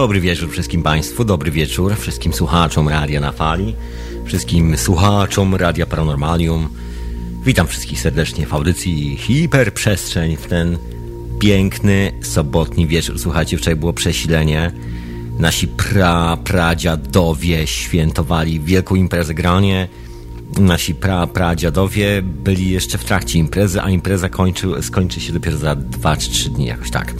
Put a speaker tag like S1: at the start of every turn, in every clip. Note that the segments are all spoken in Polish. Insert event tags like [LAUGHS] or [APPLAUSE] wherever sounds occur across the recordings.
S1: Dobry wieczór wszystkim Państwu, dobry wieczór wszystkim słuchaczom Radia na Fali, wszystkim słuchaczom Radia Paranormalium. Witam wszystkich serdecznie w audycji Hiperprzestrzeń w ten piękny sobotni wieczór. Słuchajcie, wczoraj było przesilenie. Nasi pra, pradziadowie świętowali wielką imprezę granie. Nasi pra, pradziadowie byli jeszcze w trakcie imprezy, a impreza kończy, skończy się dopiero za 2 czy 3 dni, jakoś tak.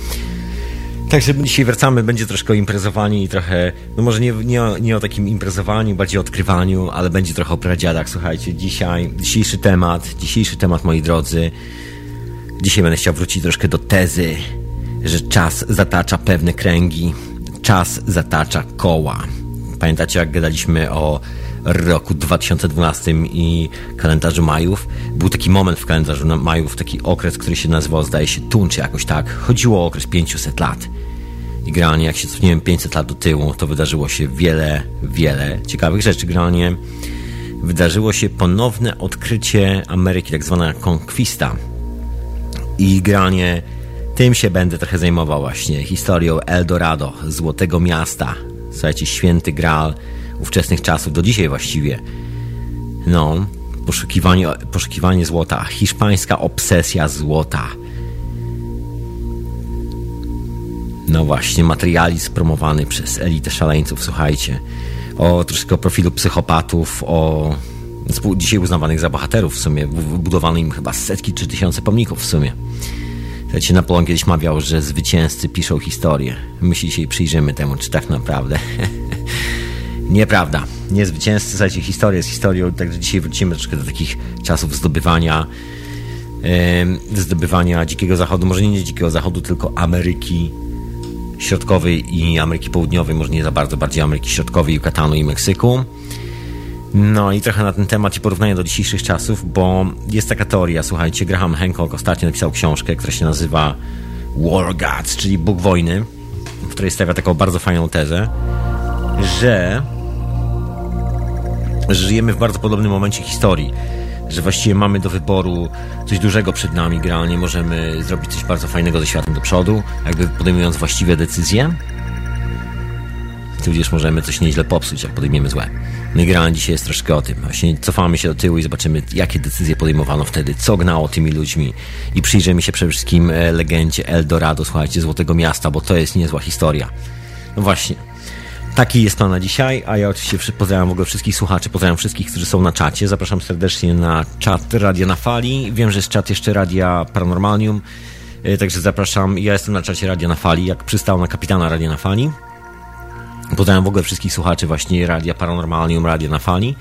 S1: Także dzisiaj wracamy, będzie troszkę o imprezowaniu i trochę, no może nie, nie, o, nie o takim imprezowaniu, bardziej odkrywaniu, ale będzie trochę o pradziadach. Słuchajcie, dzisiaj, dzisiejszy temat, dzisiejszy temat, moi drodzy, dzisiaj będę chciał wrócić troszkę do tezy, że czas zatacza pewne kręgi, czas zatacza koła. Pamiętacie, jak gadaliśmy o roku 2012 i kalendarzu Majów. Był taki moment w kalendarzu Majów, taki okres, który się nazywał, zdaje się, Tun, czy jakoś tak. Chodziło o okres 500 lat. I generalnie, jak się cofniemy 500 lat do tyłu, to wydarzyło się wiele, wiele ciekawych rzeczy. Generalnie wydarzyło się ponowne odkrycie Ameryki, tak zwana konkwista. I generalnie tym się będę trochę zajmował właśnie. Historią Eldorado, Złotego Miasta. Słuchajcie, święty Graal ówczesnych czasów, do dzisiaj właściwie. No, poszukiwanie, poszukiwanie złota, hiszpańska obsesja złota. No właśnie, materializm promowany przez elitę szaleńców, słuchajcie. O troszkę o profilu psychopatów, o dzisiaj uznawanych za bohaterów w sumie. Wybudowano im chyba setki czy tysiące pomników w sumie. Słuchajcie, Napoleon kiedyś mawiał, że zwycięzcy piszą historię. My się dzisiaj przyjrzymy temu, czy tak naprawdę. [LAUGHS] Nieprawda. Nie zwycięzcy, słuchajcie, historia jest historią, także dzisiaj wrócimy troszkę do takich czasów zdobywania yy, zdobywania Dzikiego Zachodu, może nie Dzikiego Zachodu, tylko Ameryki Środkowej i Ameryki Południowej, może nie za bardzo, bardziej Ameryki Środkowej, Yucatanu i Meksyku. No i trochę na ten temat i porównanie do dzisiejszych czasów, bo jest taka teoria, słuchajcie, Graham Hancock ostatnio napisał książkę, która się nazywa War Gods, czyli Bóg Wojny, w której stawia taką bardzo fajną tezę, że żyjemy w bardzo podobnym momencie historii, że właściwie mamy do wyboru coś dużego przed nami, generalnie możemy zrobić coś bardzo fajnego ze światem do przodu, jakby podejmując właściwe decyzje, tudzież możemy coś nieźle popsuć, jak podejmiemy złe. I generalnie dzisiaj jest troszkę o tym. Właśnie cofamy się do tyłu i zobaczymy, jakie decyzje podejmowano wtedy, co gnało tymi ludźmi i przyjrzymy się przede wszystkim e, legendzie Eldorado, słuchajcie, Złotego Miasta, bo to jest niezła historia. No właśnie. Taki jest plan na dzisiaj, a ja oczywiście pozdrawiam w ogóle wszystkich słuchaczy, pozdrawiam wszystkich, którzy są na czacie. Zapraszam serdecznie na czat Radia na Fali. Wiem, że jest czat jeszcze Radia Paranormalium, e, także zapraszam. Ja jestem na czacie Radia na Fali, jak przystał na kapitana Radia na Fali. Pozdrawiam w ogóle wszystkich słuchaczy właśnie Radia Paranormalium, Radia na Fali.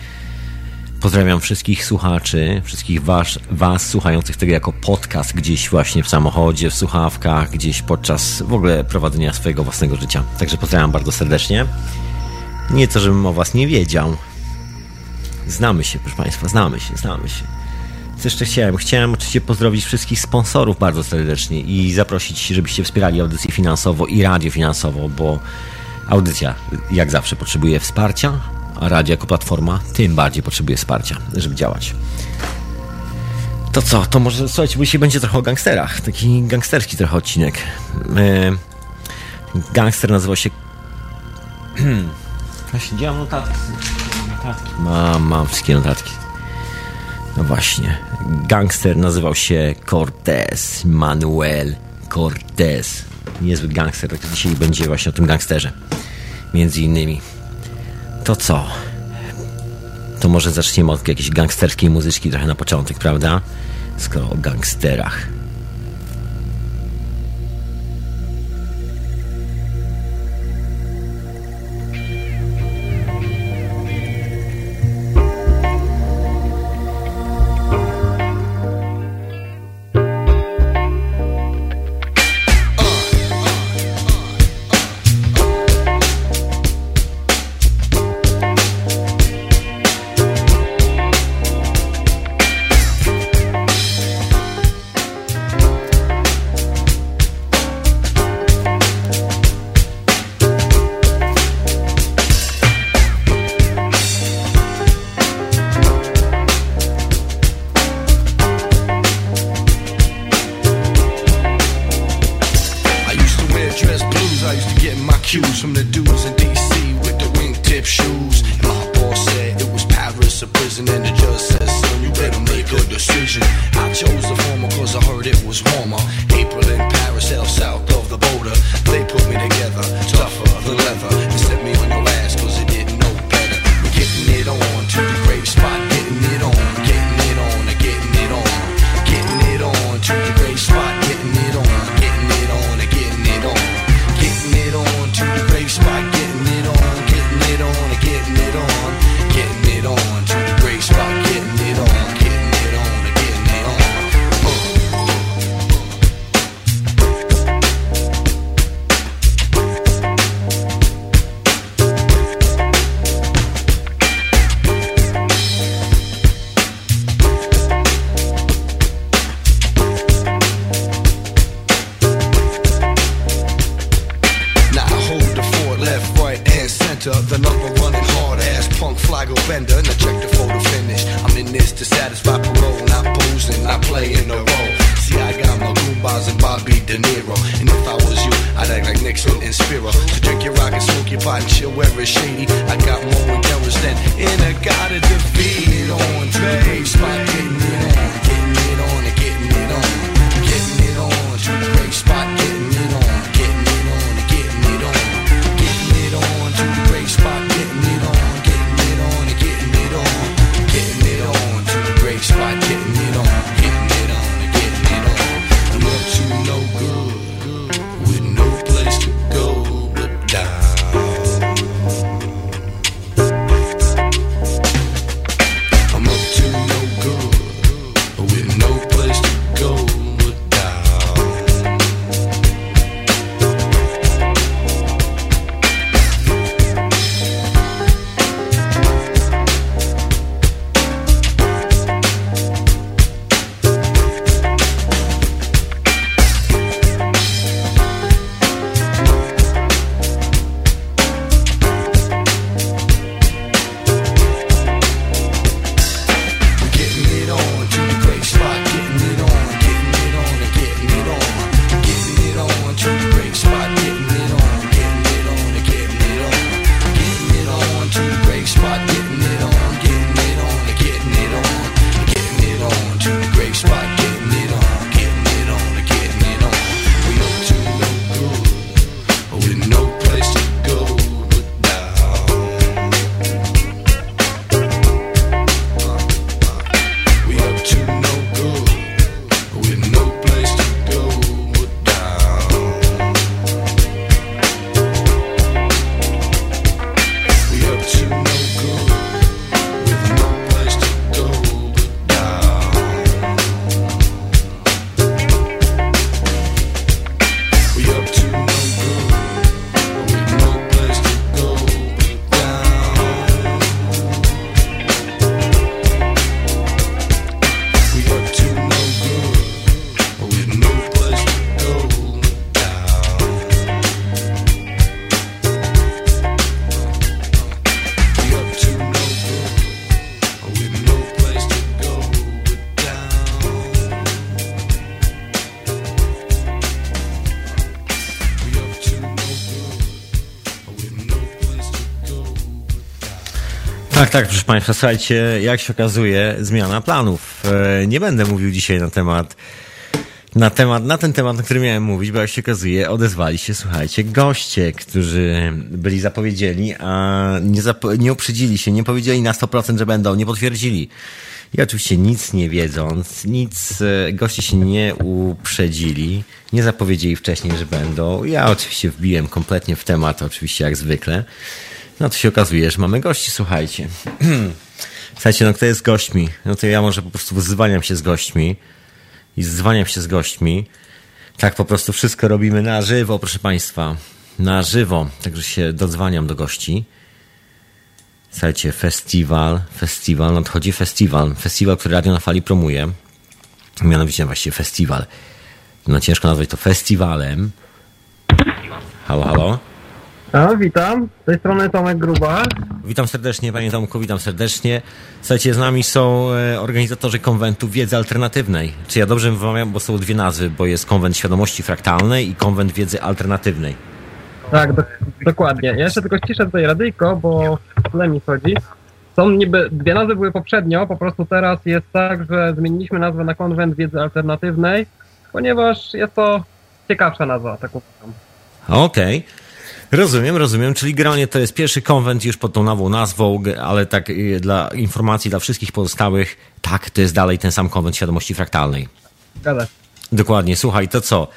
S1: Pozdrawiam wszystkich słuchaczy, wszystkich was, was słuchających tego jako podcast gdzieś właśnie w samochodzie, w słuchawkach, gdzieś podczas w ogóle prowadzenia swojego własnego życia. Także pozdrawiam bardzo serdecznie. Nie to, żebym o was nie wiedział. Znamy się, proszę Państwa, znamy się, znamy się. Co jeszcze chciałem? Chciałem oczywiście pozdrowić wszystkich sponsorów bardzo serdecznie i zaprosić, żebyście wspierali audycję finansowo i radio finansowo, bo audycja jak zawsze potrzebuje wsparcia, a radio jako platforma tym bardziej potrzebuje wsparcia, żeby działać. To co, to może słuchajcie, dzisiaj będzie trochę o gangsterach. Taki gangsterski trochę odcinek. Yy, gangster nazywał się. [CLEARS THROAT] Właśnie, gdzie mam notatki? notatki? Mam, mam wszystkie notatki. No właśnie. Gangster nazywał się Cortez. Manuel Cortez. Niezły gangster, tak dzisiaj będzie właśnie o tym gangsterze. Między innymi to co? To może zaczniemy od jakiejś gangsterskiej muzyczki trochę na początek, prawda? Skoro o gangsterach. Tak, proszę Państwa, słuchajcie, jak się okazuje, zmiana planów. E, Nie będę mówił dzisiaj na temat, na temat, na ten temat, na który miałem mówić, bo jak się okazuje, odezwali się, słuchajcie, goście, którzy byli zapowiedzieli, a nie, zap- nie uprzedzili się, nie powiedzieli na 100%, że będą, nie potwierdzili. I oczywiście nic nie wiedząc, nic, e, goście się nie uprzedzili, nie zapowiedzieli wcześniej, że będą. Ja oczywiście wbiłem kompletnie w temat, oczywiście jak zwykle. No to się okazuje, że mamy gości, słuchajcie. [CLEARS THROAT] Słuchajcie, no kto jest gośćmi? No to ja może po prostu wyzwaniam się z gośćmi i zwaniam się z gośćmi. Tak po prostu wszystko robimy na żywo, proszę Państwa. Na żywo. Także się dodzwaniam do gości. Słuchajcie, festiwal, festiwal, nadchodzi festiwal. Festiwal, który Radio na Fali promuje. Mianowicie właściwie festiwal. No ciężko nazwać to festiwalem. Halo, halo.
S2: A, witam. Z tej strony Tomek Gruba.
S1: Witam serdecznie, panie Tomku, witam serdecznie. Słuchajcie, z nami są e, organizatorzy konwentu wiedzy alternatywnej. Czy ja dobrze wymawiam, bo są dwie nazwy, bo jest konwent świadomości fraktalnej i konwent wiedzy alternatywnej.
S2: Tak, do, dokładnie. Ja jeszcze tylko ściszę tutaj radyjko, bo w tle mi chodzi. są niby, dwie nazwy były poprzednio, po prostu teraz jest tak, że zmieniliśmy nazwę na konwent wiedzy alternatywnej, ponieważ jest to ciekawsza nazwa, tak uważam.
S1: Okej. Okay. Rozumiem, rozumiem. Czyli generalnie to jest pierwszy konwent już pod tą nową nazwą, ale tak y, dla informacji dla wszystkich pozostałych, tak, to jest dalej ten sam konwent świadomości fraktalnej.
S2: Zgadza
S1: Dokładnie. Słuchaj, to co?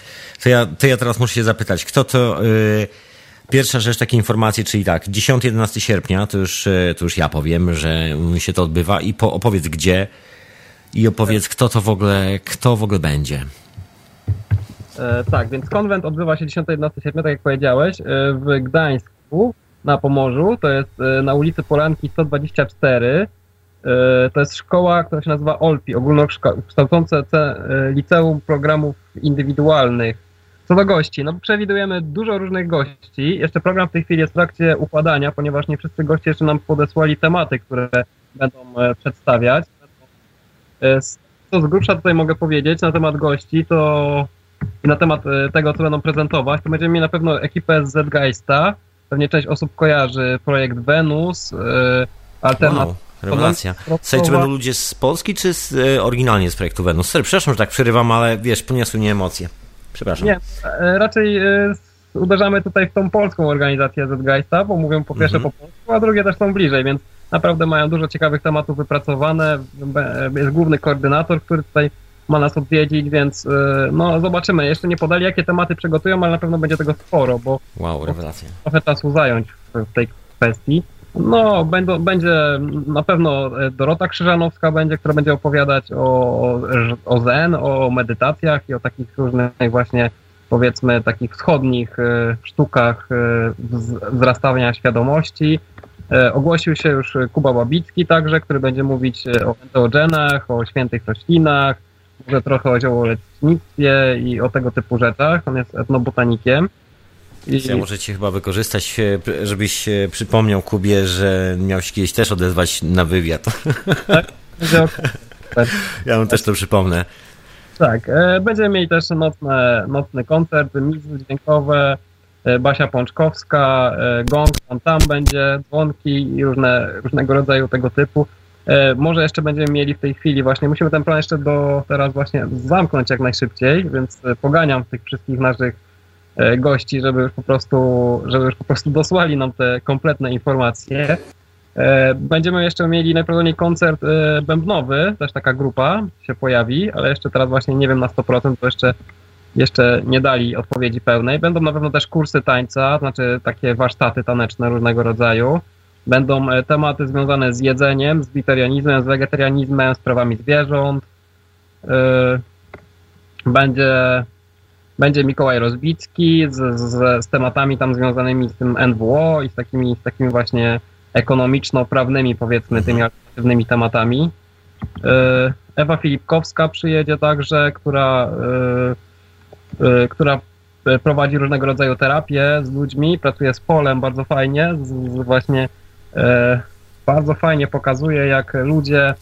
S1: To ja, to ja teraz muszę się zapytać, kto to... Yy Pierwsza rzecz, takie informacje, czyli tak, 10-11 sierpnia, to już, e, to już ja powiem, że się to odbywa i po, opowiedz gdzie i opowiedz kto to w ogóle, kto w ogóle będzie.
S2: E, tak, więc konwent odbywa się 10-11 sierpnia, tak jak powiedziałeś, e, w Gdańsku na Pomorzu, to jest e, na ulicy Polanki 124. E, to jest szkoła, która się nazywa OLPI, ogólnokształcące liceum programów indywidualnych co do gości, no przewidujemy dużo różnych gości. Jeszcze program w tej chwili jest w trakcie układania, ponieważ nie wszyscy goście jeszcze nam podesłali tematy, które będą e, przedstawiać. E, co z grubsza tutaj mogę powiedzieć na temat gości, to i na temat e, tego, co będą prezentować, to będziemy mieli na pewno ekipę z Zgeista. Pewnie część osób kojarzy projekt Venus, Alternat.
S1: Wow, rewelacja. Słuchaj, czy będą ludzie z Polski, czy z, oryginalnie z projektu Venus? Sorry, przepraszam, że tak przerywam, ale wiesz, poniosły mnie emocje. Przepraszam.
S2: Nie, e, raczej e, uderzamy tutaj w tą polską organizację Zgeista, bo mówią po pierwsze mhm. po polsku, a drugie też są bliżej, więc naprawdę mają dużo ciekawych tematów wypracowane. Jest główny koordynator, który tutaj ma nas odwiedzić, więc e, no zobaczymy. Jeszcze nie podali, jakie tematy przygotują, ale na pewno będzie tego sporo, bo
S1: wow, rewelacja.
S2: trochę czasu zająć w tej kwestii. No, będą, będzie na pewno Dorota Krzyżanowska będzie, która będzie opowiadać o, o zen, o medytacjach i o takich różnych właśnie powiedzmy takich wschodnich e, sztukach wzrastania świadomości. Ogłosił się już Kuba Babicki także, który będzie mówić o enteogenach, o świętych roślinach, może trochę o ziołolecznictwie i o tego typu rzeczach. On jest etnobotanikiem.
S1: I... Ja muszę cię chyba wykorzystać, e, żebyś przypomniał Kubie, że miał się kiedyś też odezwać na wywiad. Tak? [LAUGHS] ja mu też to przypomnę.
S2: Tak, e, będziemy mieli też nocne, nocny koncert, miksy dźwiękowe, e, Basia Pączkowska, gong, tam, tam będzie, dzwonki i różne, różnego rodzaju tego typu. Może jeszcze będziemy mieli w tej chwili właśnie, musimy ten plan jeszcze do teraz właśnie zamknąć jak najszybciej, więc poganiam tych wszystkich naszych E, gości, żeby już po prostu, żeby już po prostu dosłali nam te kompletne informacje. E, będziemy jeszcze mieli najprawdopodobniej koncert e, bębnowy, też taka grupa się pojawi, ale jeszcze teraz właśnie nie wiem na 100%, bo jeszcze, jeszcze nie dali odpowiedzi pełnej. Będą na pewno też kursy tańca, znaczy takie warsztaty taneczne różnego rodzaju. Będą tematy związane z jedzeniem, z witarianizmem, z wegetarianizmem, z prawami zwierząt. Będzie będzie Mikołaj Rozbicki z, z, z, tematami tam związanymi z tym NWO i z takimi, z takimi właśnie ekonomiczno-prawnymi, powiedzmy, tymi mhm. alternatywnymi tematami. E, Ewa Filipkowska przyjedzie także, która, e, e, która prowadzi różnego rodzaju terapie z ludźmi, pracuje z polem bardzo fajnie, z, z właśnie bardzo fajnie pokazuje, jak ludzie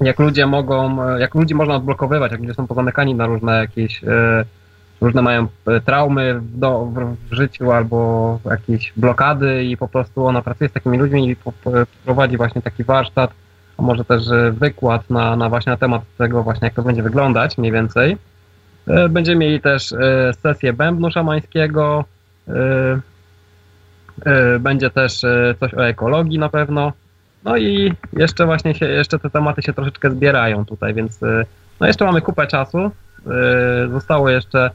S2: jak ludzie mogą, jak ludzi można odblokowywać, jak ludzie są pozamykani na różne jakieś różne mają e, traumy w, do, w, życiu albo jakieś blokady i po prostu ona pracuje z takimi ludźmi i prowadzi właśnie taki warsztat, a może też e, wykład na, na właśnie na temat tego właśnie, jak to będzie wyglądać mniej więcej. E, będziemy mieli też sesję bębnu szamańskiego, będzie też coś o ekologii na pewno. No i jeszcze właśnie się, jeszcze te tematy się troszeczkę zbierają tutaj, więc no jeszcze mamy kupę czasu. Zostało jeszcze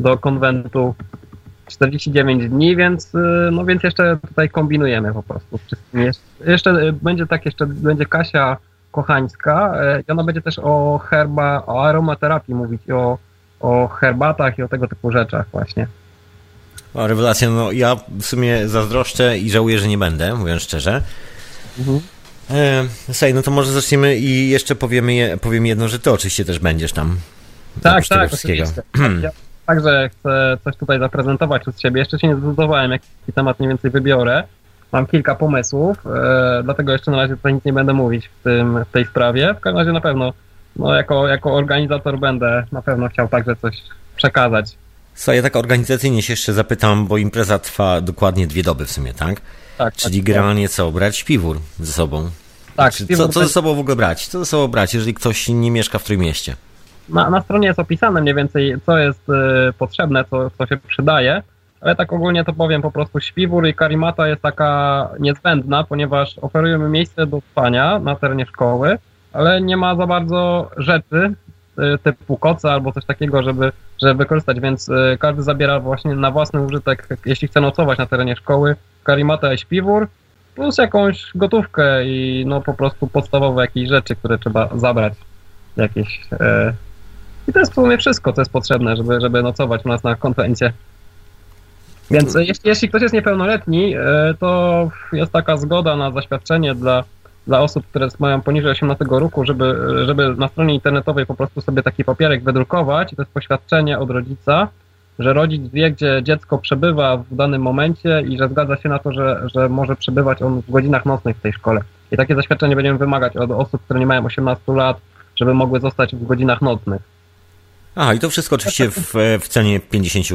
S2: do konwentu 49 dni, więc, no więc jeszcze tutaj kombinujemy po prostu. Jeszcze będzie tak, jeszcze będzie Kasia Kochańska i ona będzie też o herba, o aromaterapii mówić, o, o herbatach i o tego typu rzeczach właśnie.
S1: O, rewelacja, no ja w sumie zazdroszczę i żałuję, że nie będę, mówiąc szczerze. Mhm. E, słuchaj, no to może zaczniemy i jeszcze powiemy, powiem jedno, że ty oczywiście też będziesz tam.
S2: Tak, tak, oczywiście. Ja, także chcę coś tutaj zaprezentować z siebie. Jeszcze się nie zdecydowałem, jaki temat mniej więcej wybiorę. Mam kilka pomysłów, e, dlatego jeszcze na razie tutaj nic nie będę mówić w, tym, w tej sprawie. W każdym razie na pewno, no jako, jako organizator będę na pewno chciał także coś przekazać.
S1: Co, ja tak organizacyjnie się jeszcze zapytam, bo impreza trwa dokładnie dwie doby w sumie, tak?
S2: Tak.
S1: Czyli
S2: tak,
S1: generalnie co, brać śpiwór ze sobą?
S2: Tak,
S1: Czy,
S2: śpiwór
S1: co, co ze sobą w ogóle brać? Co ze sobą brać, jeżeli ktoś nie mieszka w Trójmieście?
S2: Na, na stronie jest opisane mniej więcej, co jest e, potrzebne, co, co się przydaje, ale tak ogólnie to powiem po prostu śpiwór i karimata jest taka niezbędna, ponieważ oferujemy miejsce do spania na terenie szkoły, ale nie ma za bardzo rzeczy e, typu koca albo coś takiego, żeby, żeby wykorzystać, więc e, każdy zabiera właśnie na własny użytek, jeśli chce nocować na terenie szkoły, karimata i śpiwór, plus jakąś gotówkę i no po prostu podstawowe jakieś rzeczy, które trzeba zabrać. Jakieś e, i to jest w sumie wszystko, co jest potrzebne, żeby, żeby nocować u nas na konwencie. Więc e, jeśli, jeśli ktoś jest niepełnoletni, e, to jest taka zgoda na zaświadczenie dla, dla osób, które mają poniżej 18 roku, żeby, żeby na stronie internetowej po prostu sobie taki papierek wydrukować. I to jest poświadczenie od rodzica, że rodzic wie, gdzie dziecko przebywa w danym momencie i że zgadza się na to, że, że może przebywać on w godzinach nocnych w tej szkole. I takie zaświadczenie będziemy wymagać od osób, które nie mają 18 lat, żeby mogły zostać w godzinach nocnych.
S1: Aha, i to wszystko oczywiście w, w cenie 50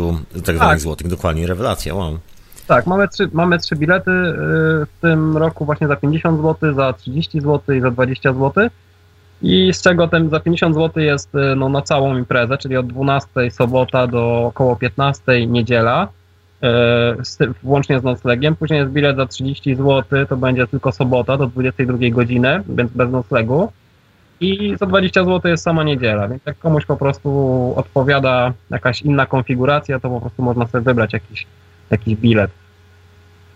S1: tak zwanych złotych. Dokładnie, rewelacja, wow.
S2: Tak, mamy trzy, mamy trzy bilety y, w tym roku właśnie za 50 zł, za 30 zł i za 20 zł. I z czego ten za 50 zł jest y, no, na całą imprezę, czyli od 12 sobota do około 15 niedziela, y, włącznie z noclegiem. Później jest bilet za 30 zł, to będzie tylko sobota do 22 godziny, więc bez noclegu. I za 20 zł jest sama niedziela, więc jak komuś po prostu odpowiada jakaś inna konfiguracja, to po prostu można sobie wybrać jakiś, jakiś bilet.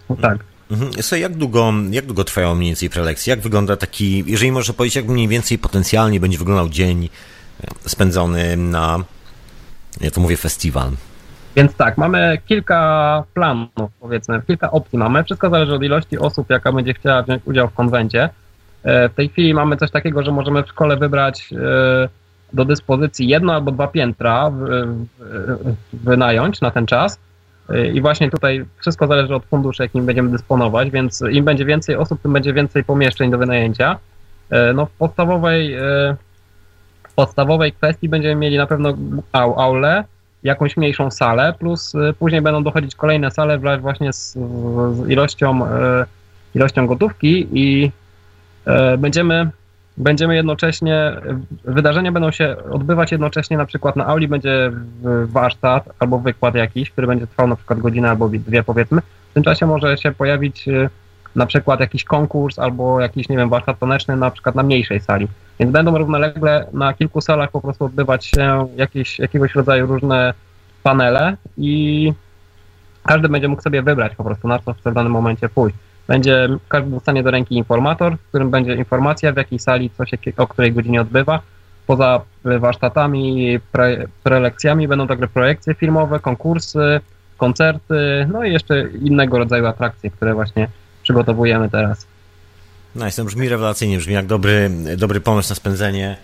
S2: No tak.
S1: Mhm. Słuchaj, jak długo, jak długo trwają mniej więcej prelekcje? Jak wygląda taki, jeżeli można powiedzieć, jak mniej więcej potencjalnie będzie wyglądał dzień e, spędzony na, ja to mówię, festiwal?
S2: Więc tak, mamy kilka planów, powiedzmy, kilka opcji mamy. Wszystko zależy od ilości osób, jaka będzie chciała wziąć udział w konwencie. E, W tej chwili mamy coś takiego, że możemy w szkole wybrać e, do dyspozycji jedno albo dwa piętra, wynająć na ten czas. E, I właśnie tutaj wszystko zależy od funduszy, jakim będziemy dysponować, więc im będzie więcej osób, tym będzie więcej pomieszczeń do wynajęcia. E, No w podstawowej, e, w podstawowej kwestii będziemy mieli na pewno au- aulę, jakąś mniejszą salę, plus y, później będą dochodzić kolejne sale właśnie z, z ilością, ilością gotówki i będziemy, będziemy jednocześnie, wydarzenia będą się odbywać jednocześnie, na przykład na auli będzie warsztat albo wykład jakiś, który będzie trwał na przykład godzinę albo dwie powiedzmy. W tym czasie może się pojawić e, na przykład jakiś konkurs albo jakiś, nie wiem, warsztat taneczny na przykład na mniejszej sali. Więc będą równolegle na kilku salach po prostu odbywać się jakieś, jakiegoś rodzaju różne panele i każdy będzie mógł sobie wybrać po prostu na co chce w danym momencie pójść. Będzie, każdy dostanie do ręki informator, w którym będzie informacja w jakiej sali co się o której godzinie odbywa. Poza warsztatami, pre, prelekcjami będą także projekcje filmowe, konkursy, koncerty, no i jeszcze innego rodzaju atrakcje, które właśnie przygotowujemy teraz.
S1: Nice, to brzmi rewelacyjnie, brzmi jak dobry, dobry pomysł na spędzenie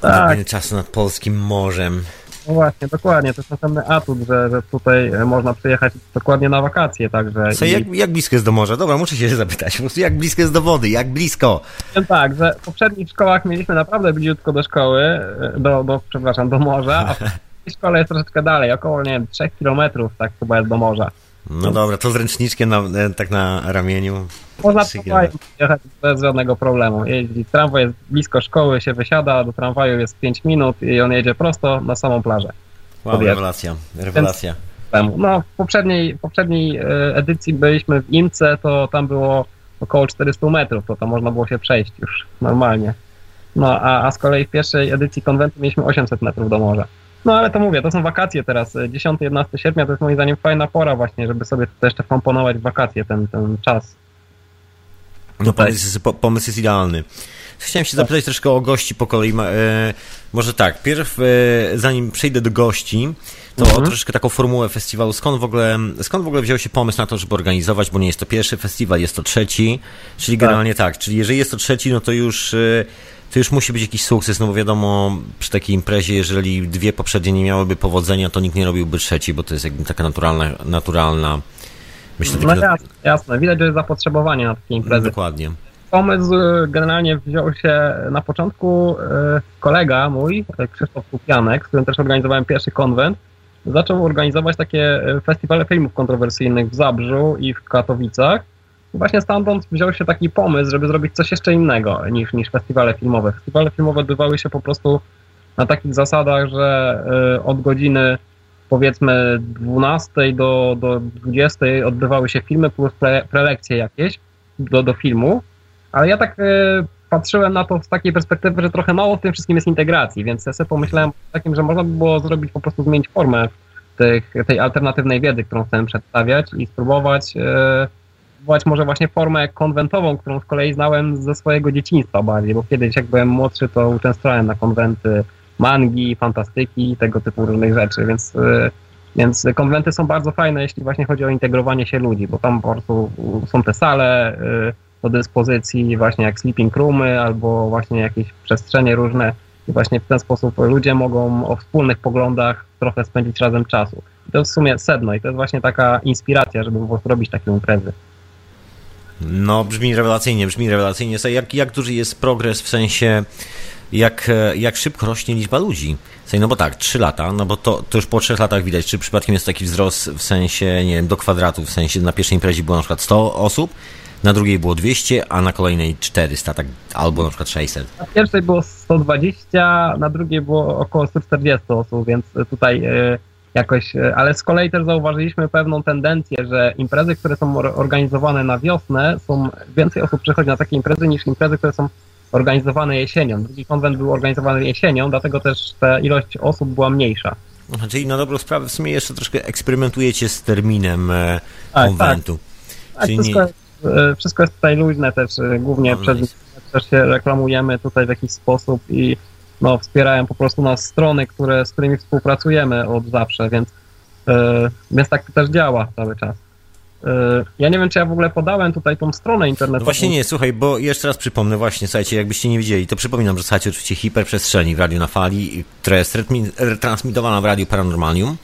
S2: Tak.
S1: czasu nad polskim morzem.
S2: No właśnie, dokładnie, to jest następny atut, że, że tutaj e, można przyjechać dokładnie na wakacje, także...
S1: Co,
S2: i-
S1: jak, jak blisko jest do morza? Dobra, muszę się [LAUGHS] zapytać, jak blisko jest do wody, jak blisko?
S2: Tak, że w poprzednich szkołach mieliśmy naprawdę bliziutko do szkoły, e, do, do przepraszam, do morza, a w [LAUGHS] tej szkole jest troszeczkę dalej, około, nie wiem, 3 kilometrów tak chyba jest do morza.
S1: No dobra, to z ręczniczkiem na, e, tak na ramieniu.
S2: Można tramwajem jechać bez żadnego problemu. Jeździ, tramwaj jest blisko szkoły, się wysiada, do tramwaju jest 5 minut i on jedzie prosto na samą plażę.
S1: Wow, rewelacja, rewelacja.
S2: No, w poprzedniej, poprzedniej e, edycji byliśmy w Imce, to tam było około 400 metrów, to tam można było się przejść już normalnie. No, a, a z kolei w pierwszej edycji konwentu mieliśmy 800 metrów do morza. No ale to mówię, to są wakacje teraz. e, 10-11 sierpnia to jest moim zdaniem fajna pora właśnie, żeby sobie tutaj jeszcze komponować w wakacje ten, ten czas.
S1: No pomysł jest, po- pomysł jest idealny. Chciałem się zapytać troszkę o gości po kolei. E, może tak, pierw e, zanim przejdę do gości, to
S2: Mhm.
S1: troszeczkę taką formułę festiwalu. Skąd w, ogóle, skąd w ogóle wziął się pomysł na to, żeby organizować, bo nie jest to pierwszy festiwal, jest to trzeci, czyli
S2: Tak.
S1: generalnie tak, czyli jeżeli jest to trzeci, no to już, e, to już musi być jakiś sukces, no bo wiadomo, przy takiej imprezie, jeżeli dwie poprzednie nie miałyby powodzenia, to nikt nie robiłby trzeci, bo to jest jakby taka naturalna, naturalna myślę,
S2: No jasne, jasne. Widać, że jest zapotrzebowanie na takie imprezy.
S1: dokładnie.
S2: Pomysł e, generalnie wziął się na początku e, kolega mój, e, Krzysztof Kupianek, z którym też organizowałem pierwszy konwent zaczął organizować takie festiwale filmów kontrowersyjnych w Zabrzu i w Katowicach. Właśnie stamtąd wziął się taki pomysł, żeby zrobić coś jeszcze innego niż, niż festiwale filmowe. Festiwale filmowe odbywały się po prostu na takich zasadach, że e, od godziny powiedzmy 12 do, do 20 odbywały się filmy plus pre, prelekcje jakieś do, do filmu, ale ja tak e, patrzyłem na to z takiej perspektywy, że trochę mało w tym wszystkim jest integracji, więc ja sobie pomyślałem takim, że można by było zrobić po prostu zmienić formę tych, tej alternatywnej wiedzy, którą chcemy przedstawiać i spróbować spróbować może właśnie formę konwentową, którą z kolei znałem ze swojego dzieciństwa bardziej, bo kiedyś jak byłem młodszy, to uczęszczałem na konwenty mangi, fantastyki, tego typu różnych rzeczy, więc, y, więc konwenty są bardzo fajne, jeśli właśnie chodzi o integrowanie się ludzi, bo tam po prostu są te sale y, do dyspozycji, właśnie jak sleeping roomy albo właśnie jakieś przestrzenie różne i właśnie w ten sposób ludzie mogą o wspólnych poglądach trochę spędzić razem czasu. To jest w sumie sedno i to jest właśnie taka inspiracja, żeby po prostu robić takie imprezy.
S1: No, brzmi rewelacyjnie, brzmi rewelacyjnie. Jak, jak duży jest progres w sensie jak, jak szybko rośnie liczba ludzi. No bo tak, 3 lata, no bo to, to już po 3 latach widać, czy przypadkiem jest taki wzrost w sensie, nie wiem, do kwadratu, w sensie na pierwszej imprezie było na przykład 100 osób, na drugiej było 200, a na kolejnej 400, tak, albo na przykład 600.
S2: Na pierwszej było 120, na drugiej było około 140 osób, więc tutaj e, jakoś, e, ale z kolei też zauważyliśmy pewną tendencję, że imprezy, które są organizowane na wiosnę, są więcej osób przychodzi na takie imprezy niż imprezy, które są organizowane jesienią. Drugi konwent był organizowany jesienią, dlatego też ta ilość osób była mniejsza.
S1: Czyli na dobrą sprawę w sumie jeszcze troszkę eksperymentujecie z terminem e, tak, konwentu.
S2: Tak, tak wszystko, nie... jest, e, wszystko jest tutaj luźne też, głównie no, przez też się reklamujemy tutaj w jakiś sposób i no, wspierają po prostu nas strony, które, z którymi współpracujemy od zawsze, więc, yy, więc tak to też działa cały czas. E, ja nie wiem, czy ja w ogóle podałem tutaj tą stronę internetową. No
S1: właśnie nie, słuchaj, bo jeszcze raz przypomnę, właśnie, słuchajcie, jakbyście nie widzieli, to przypominam, że słuchajcie oczywiście hiperprzestrzeni w Radiu na Fali, która jest retransmitowana w Radiu Paranormalium.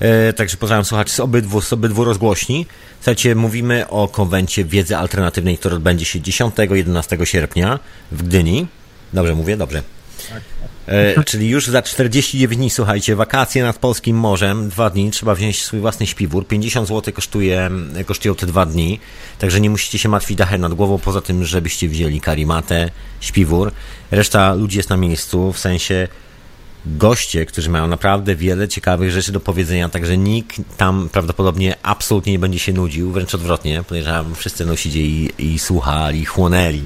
S1: E, także pozdrawiam słuchaczy z obydwu, z obydwu rozgłośni. Słuchajcie, mówimy o konwencie wiedzy alternatywnej, który odbędzie się 10-11 sierpnia w Gdyni. Dobrze mówię? Dobrze. Tak. E, czyli już za 49 dni, słuchajcie, wakacje nad polskim morzem, dwa dni, trzeba wziąć swój własny śpiwór. 50 zł kosztuje, kosztują te dwa dni, także nie musicie się martwić dachem nad głową, poza tym, żebyście wzięli karimatę, śpiwór. Reszta ludzi jest na miejscu, w sensie goście, którzy mają naprawdę wiele ciekawych rzeczy do powiedzenia, także nikt tam prawdopodobnie absolutnie nie będzie się nudził, wręcz odwrotnie, podejrzewam, wszyscy będą siedzieli i, i słuchali, chłonęli.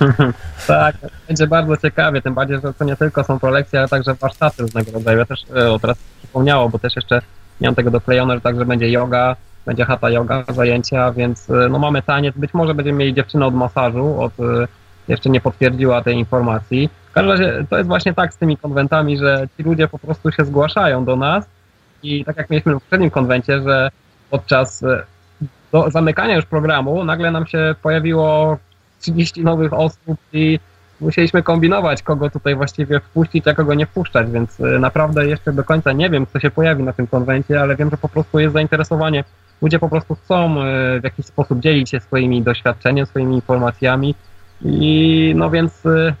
S1: [LAUGHS]
S2: tak, będzie bardzo ciekawie, tym bardziej, że to nie tylko są prelekcje, ale także warsztaty różnego rodzaju. Ja też o, teraz przypomniało, bo też jeszcze mam tego doklejone, że także będzie yoga, będzie hata yoga, zajęcia, więc e, no mamy taniec, być może będziemy mieli dziewczynę od masażu, od, e, jeszcze nie potwierdziła tej informacji. W każdym razie to jest właśnie tak z tymi konwentami, że ci ludzie po prostu się zgłaszają do nas i tak jak mieliśmy w poprzednim konwencie, że podczas e, do zamykania już programu nagle nam się pojawiło 30 nowych osób i musieliśmy kombinować, kogo tutaj właściwie wpuścić, a kogo nie wpuszczać, więc y, naprawdę jeszcze do końca nie wiem, kto się pojawi na tym konwencie, ale wiem, że po prostu jest zainteresowanie. Ludzie po prostu chcą y, w jakiś sposób dzielić się swoimi doświadczeniem, swoimi informacjami i no więc, y,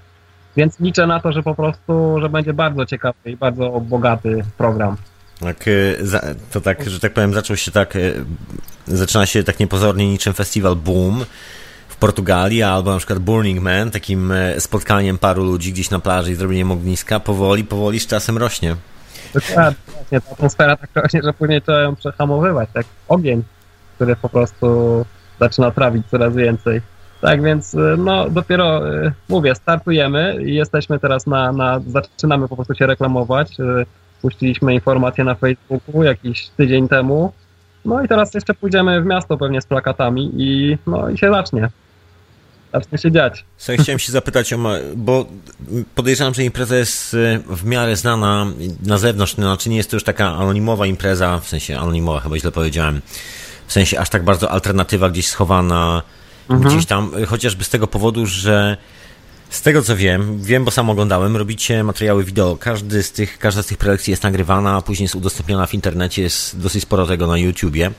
S2: więc liczę na to, że po prostu, że będzie bardzo ciekawy i bardzo bogaty program.
S1: Tak, to tak, że tak powiem, zaczął się tak, zaczyna się tak niepozornie niczym festiwal Boom, Portugalii, albo na przykład Burning Man, takim e, spotkaniem paru ludzi gdzieś na plaży i zrobieniem ogniska, powoli, powoli z czasem rośnie.
S2: Dokładnie, ta atmosfera tak rośnie, że później trzeba ją przehamowywać, tak ogień, który po prostu zaczyna trawić coraz więcej. Tak więc, e, no dopiero e, mówię, startujemy i jesteśmy teraz na, na zaczynamy po prostu się reklamować. Puściliśmy informacje na Facebooku jakiś tydzień temu. No i teraz jeszcze pójdziemy w miasto pewnie z plakatami i no i się zacznie zacznie się dziać.
S1: Słuchaj, chciałem się zapytać, bo podejrzewam, że impreza jest y, w miarę znana na zewnątrz, no, znaczy nie jest to już taka anonimowa impreza, w sensie anonimowa chyba źle powiedziałem, w sensie aż tak bardzo alternatywa gdzieś schowana mhm. gdzieś tam, chociażby z tego powodu, że z tego co wiem, wiem, bo sam oglądałem, robicie materiały wideo. Każdy z tych, każda z tych prelekcji jest nagrywana, a później jest udostępniona w internecie, jest dosyć sporo tego na YouTubie.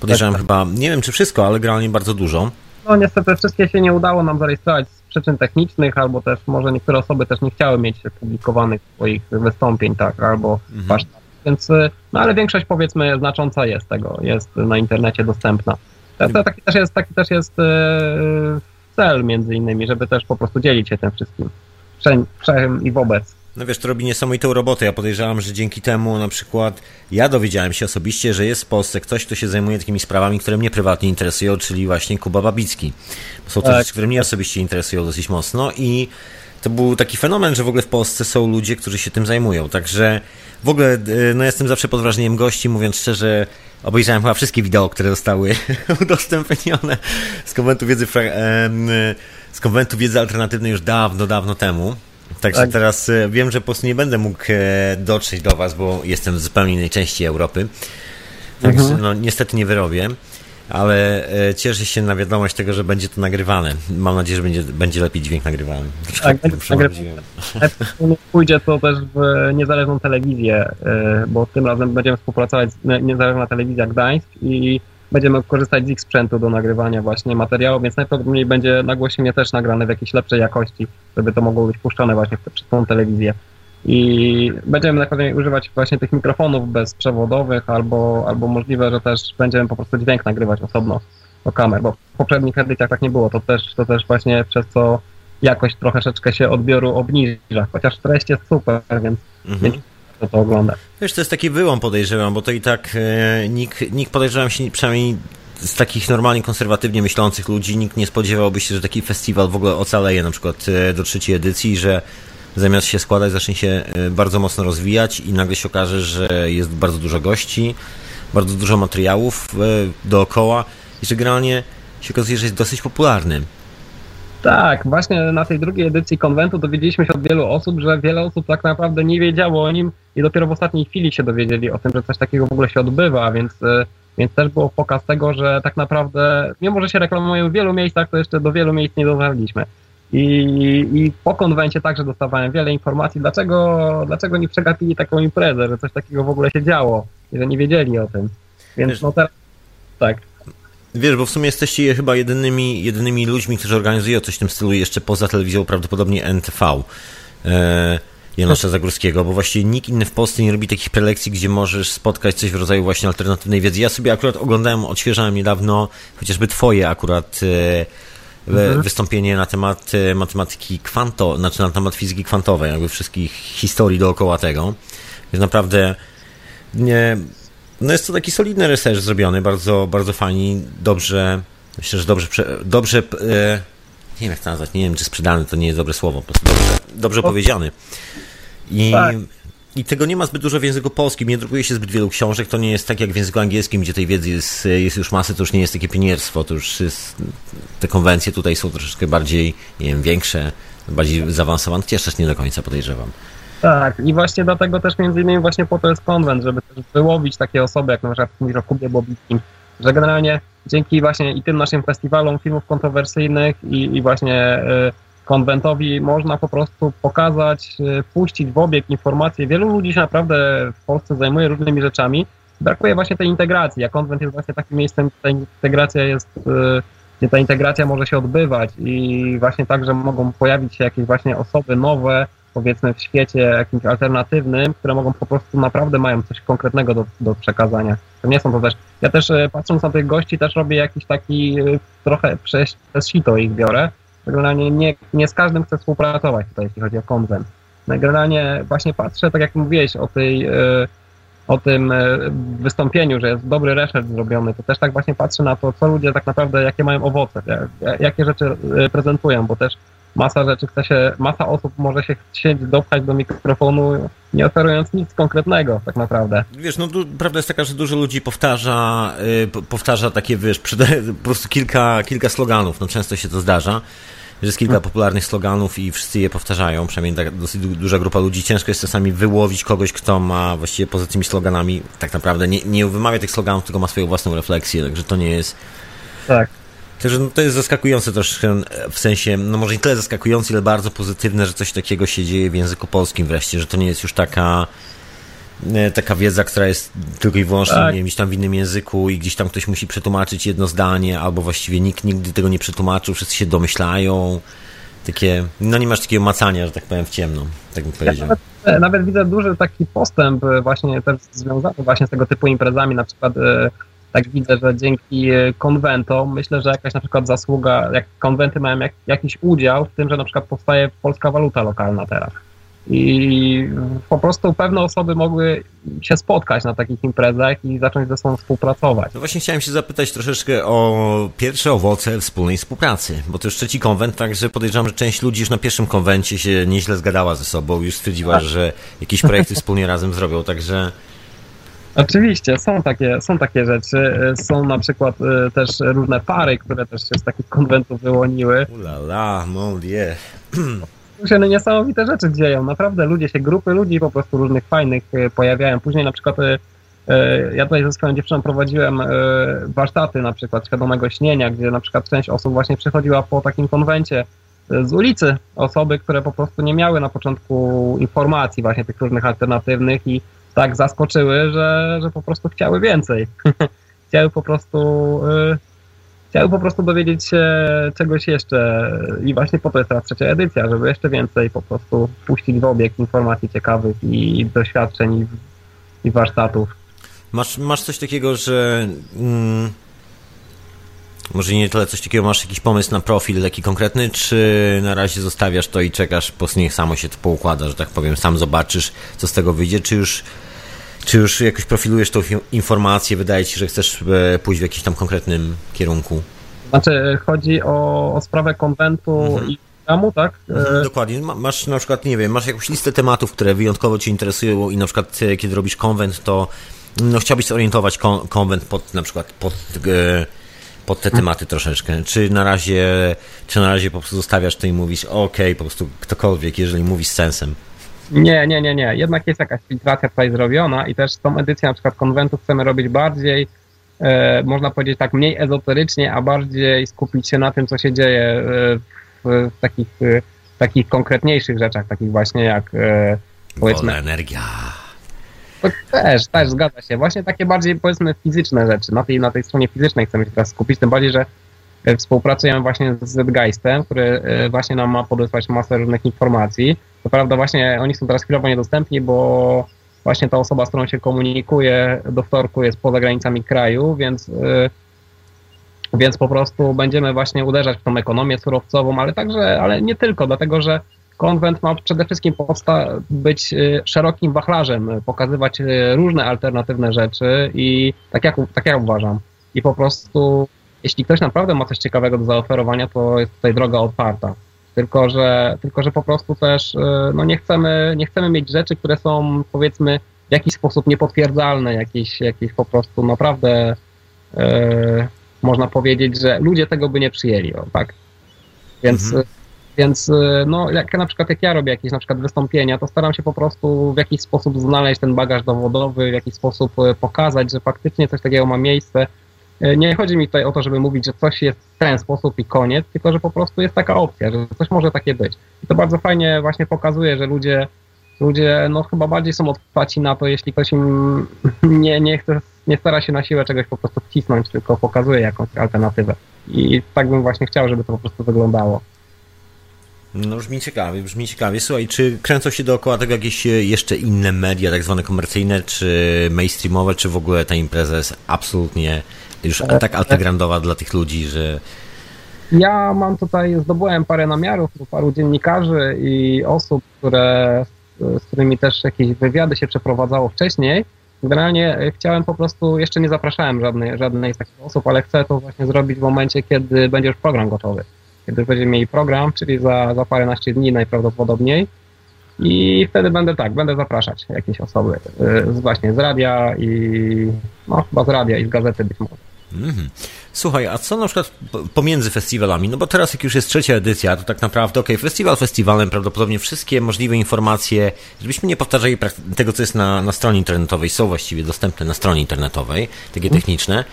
S1: Podejrzewam tak, tak. chyba, nie wiem czy wszystko, ale generalnie bardzo dużo.
S2: No niestety wszystkie się nie udało nam zarejestrować z przyczyn technicznych, albo też może niektóre osoby też nie chciały mieć publikowanych swoich wystąpień, tak, albo mhm. więc, no ale większość powiedzmy znacząca jest tego, jest na internecie dostępna. Taki też jest, taki też jest e, cel między innymi, żeby też po prostu dzielić się tym wszystkim. Wszem i wobec.
S1: No wiesz, to robi niesamowitą robotę. Ja podejrzewam, że dzięki temu na przykład ja dowiedziałem się osobiście, że jest w Polsce ktoś, kto się zajmuje takimi sprawami, które mnie prywatnie interesują, czyli właśnie Kuba Babicki. Są to tak. rzeczy, które mnie osobiście interesują dosyć mocno i to był taki fenomen, że w ogóle w Polsce są ludzie, którzy się tym zajmują. Także w ogóle e, no jestem zawsze pod wrażeniem gości, mówiąc szczerze, obejrzałem chyba wszystkie wideo, które zostały [LAUGHS] udostępnione z konwentu wiedzy, z konwentu wiedzy alternatywnej już dawno, dawno temu. Także tak. teraz e, wiem, że po prostu nie będę mógł e, dotrzeć do Was, bo jestem w zupełnie innej części Europy. Także mhm. no, niestety nie wyrobię, ale e, cieszę się na wiadomość tego, że będzie to nagrywane. Mam nadzieję, że będzie, będzie lepiej dźwięk nagrywany.
S2: Tak, Jak pójdzie to też w niezależną telewizję, bo tym razem będziemy współpracować z Niezależna Telewizja Gdańsk i będziemy korzystać z ich sprzętu do nagrywania właśnie materiału, więc najprawdopodobniej będzie nagłośnienie też nagrane w jakiejś lepszej jakości, żeby to mogło być puszczone właśnie przez tą telewizję. I będziemy najpewniej używać właśnie tych mikrofonów bezprzewodowych, albo, albo możliwe, że też będziemy po prostu dźwięk nagrywać osobno do kamer, bo w poprzednich edycjach tak nie było, to też, to też właśnie przez co jakość troszeczkę się odbioru obniża, chociaż treść jest super, więc, mhm. więc kto to ogląda.
S1: Wiesz, to jest taki wyłom podejrzewam, bo to i tak e, nikt, nikt podejrzewam się, przynajmniej z takich normalnie konserwatywnie myślących ludzi, nikt nie spodziewałby się, że taki festiwal w ogóle ocaleje na przykład e, do trzeciej edycji, że zamiast się składać, zacznie się e, bardzo mocno rozwijać i nagle się okaże, że jest bardzo dużo gości, bardzo dużo materiałów e, dookoła i że generalnie się okazuje, że jest dosyć popularny.
S2: Tak, właśnie na tej drugiej edycji konwentu dowiedzieliśmy się od wielu osób, że wiele osób tak naprawdę nie wiedziało o nim i dopiero w ostatniej chwili się dowiedzieli o tym, że coś takiego w ogóle się odbywa, więc, e, więc też było pokaz tego, że tak naprawdę, mimo że się reklamują w wielu miejscach, to jeszcze do wielu miejsc nie dotarliśmy. I, I po konwencie także dostawałem wiele informacji, dlaczego, dlaczego nie przegapili taką imprezę, że coś takiego w ogóle się działo że nie wiedzieli o tym. Więc no teraz tak.
S1: Wiesz, bo w sumie jesteście chyba jedynymi, jedynymi ludźmi, którzy organizują coś w tym stylu jeszcze poza telewizją, prawdopodobnie NTV. E, Janosza Zagórskiego, bo właściwie nikt inny w Polsce nie robi takich prelekcji, gdzie możesz spotkać coś w rodzaju właśnie alternatywnej wiedzy. Ja sobie akurat oglądałem, odświeżałem niedawno chociażby twoje akurat e, mhm. wystąpienie na temat e, matematyki kwanto, znaczy na temat fizyki kwantowej, jakby wszystkich historii dookoła tego. Więc naprawdę nie, no jest to taki solidny research zrobiony, bardzo, bardzo fajnie, dobrze, myślę, że dobrze, dobrze e, nie wiem jak to nazwać, nie wiem czy sprzedany to nie jest dobre słowo, po prostu dobrze, dobrze powiedziany. I, tak. I tego nie ma zbyt dużo w języku polskim, nie drukuje się zbyt wielu książek, to nie jest tak jak w języku angielskim, gdzie tej wiedzy jest, jest już masy, to już nie jest takie pienierstwo, to już jest, te konwencje tutaj są troszeczkę bardziej, nie wiem, większe, bardziej zaawansowane, chociaż też nie do końca podejrzewam.
S2: Tak, i właśnie dlatego też między innymi właśnie po to jest konwent, żeby też wyłowić takie osoby, jak na przykład mówisz o Kubie Bobickim, że generalnie dzięki właśnie i tym naszym festiwalom filmów kontrowersyjnych i, i właśnie y, konwentowi można po prostu pokazać, y, puścić w obieg informacje. Wielu ludzi się naprawdę w Polsce zajmuje różnymi rzeczami. Brakuje właśnie tej integracji, a konwent jest właśnie takim miejscem, gdzie ta integracja jest, y, gdzie ta integracja może się odbywać i właśnie tak, że mogą pojawić się jakieś właśnie osoby nowe, powiedzmy w świecie jakimś alternatywnym, które mogą po prostu naprawdę mają coś konkretnego do, do przekazania. To nie są to też, ja też e, patrząc na tych gości też robię jakiś taki e, trochę przez, przez sito ich biorę, generalnie nie, nie z każdym chcę współpracować tutaj, jeśli chodzi o konwent. No generalnie właśnie patrzę, tak jak mówiłeś o tej e, o tym wystąpieniu, że jest dobry research zrobiony, to też tak właśnie patrzę na to, co ludzie tak naprawdę, jakie mają owoce, jakie rzeczy prezentują, bo też masa rzeczy chce się, masa osób może się chcieć dopchać do mikrofonu, nie oferując nic konkretnego tak naprawdę.
S1: Wiesz, no du- prawda jest taka, że dużo ludzi powtarza, yy, powtarza takie, wiesz, po prostu kilka, kilka sloganów, no często się to zdarza, że jest kilka popularnych sloganów i wszyscy je powtarzają, przynajmniej tak, dosyć duża grupa ludzi. Ciężko jest czasami wyłowić kogoś, kto ma właściwie poza tymi sloganami, tak naprawdę nie, nie wymawia tych sloganów, tylko ma swoją własną refleksję, także to nie jest...
S2: Tak.
S1: Także no, to jest zaskakujące troszkę, w sensie, no może nie tyle zaskakujące, ile bardzo pozytywne, że coś takiego się dzieje w języku polskim wreszcie, że to nie jest już taka e, taka wiedza, która jest tylko i wyłącznie tak. nie wiem, gdzieś tam w innym języku i gdzieś tam ktoś musi przetłumaczyć jedno zdanie, albo właściwie nikt nigdy tego nie przetłumaczył, wszyscy się domyślają. Takie, no nie masz takiego macania, że tak powiem, w ciemno, tak bym powiedział. Ja
S2: nawet E, nawet widzę duży taki postęp e, właśnie też związany właśnie z tego typu imprezami, na przykład e, tak widzę, że dzięki konwentom, myślę, że jakaś na przykład zasługa, jak konwenty mają jak, jakiś udział w tym, że na przykład powstaje polska waluta lokalna teraz. I po prostu pewne osoby mogły się spotkać na takich imprezach i zacząć ze sobą współpracować.
S1: No właśnie chciałem się zapytać troszeczkę o pierwsze owoce wspólnej współpracy, bo to już trzeci konwent, także podejrzewam, że część ludzi już na pierwszym konwencie się nieźle zgadała ze sobą, już stwierdziła, tak. że jakieś projekty wspólnie razem zrobią, także...
S2: Oczywiście, są takie, są takie rzeczy. Są na przykład y, też różne pary, które też się z takich konwentów wyłoniły.
S1: Ulala, mon dieu.
S2: tu się niesamowite rzeczy dzieją. Naprawdę ludzie się, grupy ludzi po prostu różnych fajnych e, pojawiają. Później na przykład e, e, ja tutaj ze swoją dziewczyną prowadziłem warsztaty na przykład świadomego śnienia, gdzie na przykład część osób właśnie przychodziła po takim konwencie z ulicy. Osoby, które po prostu nie miały na początku informacji właśnie tych różnych alternatywnych i tak zaskoczyły, że, że po prostu chciały więcej. [LAUGHS] chciały po prostu chciałbym po prostu dowiedzieć się czegoś jeszcze i właśnie po to jest teraz trzecia edycja, żeby jeszcze więcej po prostu puścić w obieg informacji ciekawych i doświadczeń i warsztatów.
S1: Masz, masz coś takiego, że mm, może nie tyle coś takiego, masz jakiś pomysł na profil taki konkretny, czy na razie zostawiasz to i czekasz, po niech samo się to poukłada, że tak powiem, sam zobaczysz, co z tego wyjdzie, czy już czy już jakoś profilujesz tą informację, wydaje ci się, że chcesz e, pójść w jakimś tam konkretnym kierunku?
S2: Znaczy, chodzi o, o sprawę konwentu mhm. i programu, tak?
S1: Mhm, e, dokładnie. Masz na przykład, nie wiem, masz jakąś listę tematów, które wyjątkowo Cię interesują i na przykład e, kiedy robisz konwent, to no, chciałbyś zorientować kon konwent pod na przykład pod, pod te tematy troszeczkę. Czy na razie, czy na razie po prostu zostawiasz to i mówisz, ok, po prostu ktokolwiek, jeżeli mówisz z sensem.
S2: Nie, nie, nie, nie. Jednak jest jakaś filtracja tutaj zrobiona i też tą edycję na przykład konwentu chcemy robić bardziej, e, można powiedzieć tak, mniej ezoterycznie, a bardziej skupić się na tym, co się dzieje e, w, w takich, e, takich konkretniejszych rzeczach, takich właśnie jak e,
S1: powiedzmy... Wolna energia.
S2: To też, też zgadza się. Właśnie takie bardziej powiedzmy fizyczne rzeczy. Na tej, na tej stronie fizycznej chcemy się teraz skupić, tym bardziej, że e, współpracujemy właśnie z Zeitgeistem, który e, właśnie nam ma podesłać masę różnych informacji co prawda właśnie oni są teraz chwilowo niedostępni, bo właśnie ta osoba, z którą się komunikuje do wtorku jest poza granicami kraju, więc, yy, więc po prostu będziemy właśnie uderzać w tą ekonomię surowcową, ale także, ale nie tylko, dlatego że konwent ma przede wszystkim powsta- być y, szerokim wachlarzem, pokazywać y, różne alternatywne rzeczy i tak jak, tak jak uważam. I po prostu, jeśli ktoś naprawdę ma coś ciekawego do zaoferowania, to jest tutaj droga otwarta. Tylko że, tylko, że po prostu też y, no nie, chcemy, nie chcemy mieć rzeczy, które są powiedzmy w jakiś sposób niepotwierdzalne, jakieś, jakieś po prostu naprawdę można powiedzieć, że ludzie tego by nie przyjęli, tak? Więc, mhm. Więc no, jak na przykład jak ja robię jakieś na przykład wystąpienia, to staram się po prostu w jakiś sposób znaleźć ten bagaż dowodowy, w jakiś sposób pokazać, że faktycznie coś takiego ma miejsce, E, nie chodzi mi tutaj o to, żeby mówić, że coś jest w ten sposób i koniec, tylko że po prostu jest taka opcja, że coś może takie być. I to bardzo fajnie właśnie pokazuje, że ludzie, ludzie no chyba bardziej są otwarci na to, jeśli ktoś im [LAUGHS] nie, nie chce, nie stara się na siłę czegoś po prostu wcisnąć, tylko pokazuje jakąś alternatywę. I tak bym właśnie chciał, żeby to po prostu wyglądało.
S1: No brzmi ciekawie, brzmi ciekawie. Słuchaj, czy kręcą się dookoła tego jakieś jeszcze inne media, tak zwane komercyjne, czy mainstreamowe, czy w ogóle ta impreza jest absolutnie już tak altagrandowa dla tych ludzi, że...
S2: Ja mam tutaj, zdobyłem parę namiarów do paru dziennikarzy i osób, które, z którymi też jakieś wywiady się przeprowadzało wcześniej. Generalnie chciałem po prostu, jeszcze nie zapraszałem żadnej, żadnej z takich osób, ale chcę to właśnie zrobić w momencie, kiedy będzie już program gotowy. Kiedy będziemy mieli program, czyli za, za paręnaście dni najprawdopodobniej. I wtedy będę tak, będę zapraszać jakieś osoby y, z, właśnie z radia i no chyba z radia i z gazety być może.
S1: Mm. Słuchaj, a co na przykład pomiędzy festiwalami? No bo teraz jak już jest trzecia edycja, to tak naprawdę, okej, okay, festiwal festiwalem, prawdopodobnie wszystkie możliwe informacje, żebyśmy nie powtarzali tego, co jest na, na stronie internetowej, są właściwie dostępne na stronie internetowej, takie mhm. techniczne.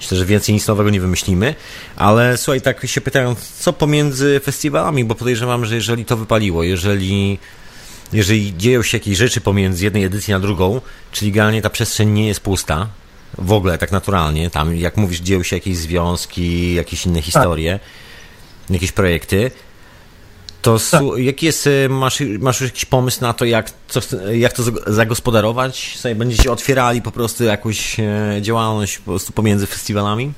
S1: Myślę, że więcej nic nowego nie wymyślimy, ale słuchaj, tak się pytają, co pomiędzy festiwalami, bo podejrzewam, że jeżeli to wypaliło, jeżeli jeżeli dzieją się jakieś rzeczy pomiędzy jednej edycji na drugą, czyli generalnie ta przestrzeń nie jest pusta, w ogóle tak naturalnie, tam jak mówisz, dzieją się jakieś związki, jakieś inne historie, tak. jakieś projekty, To tak. jaki jest, y, masz, masz już jakiś pomysł na to, jak, co, jak to zagospodarować? Sobie będziecie otwierali po prostu jakąś e, działalność po prostu pomiędzy festiwalami?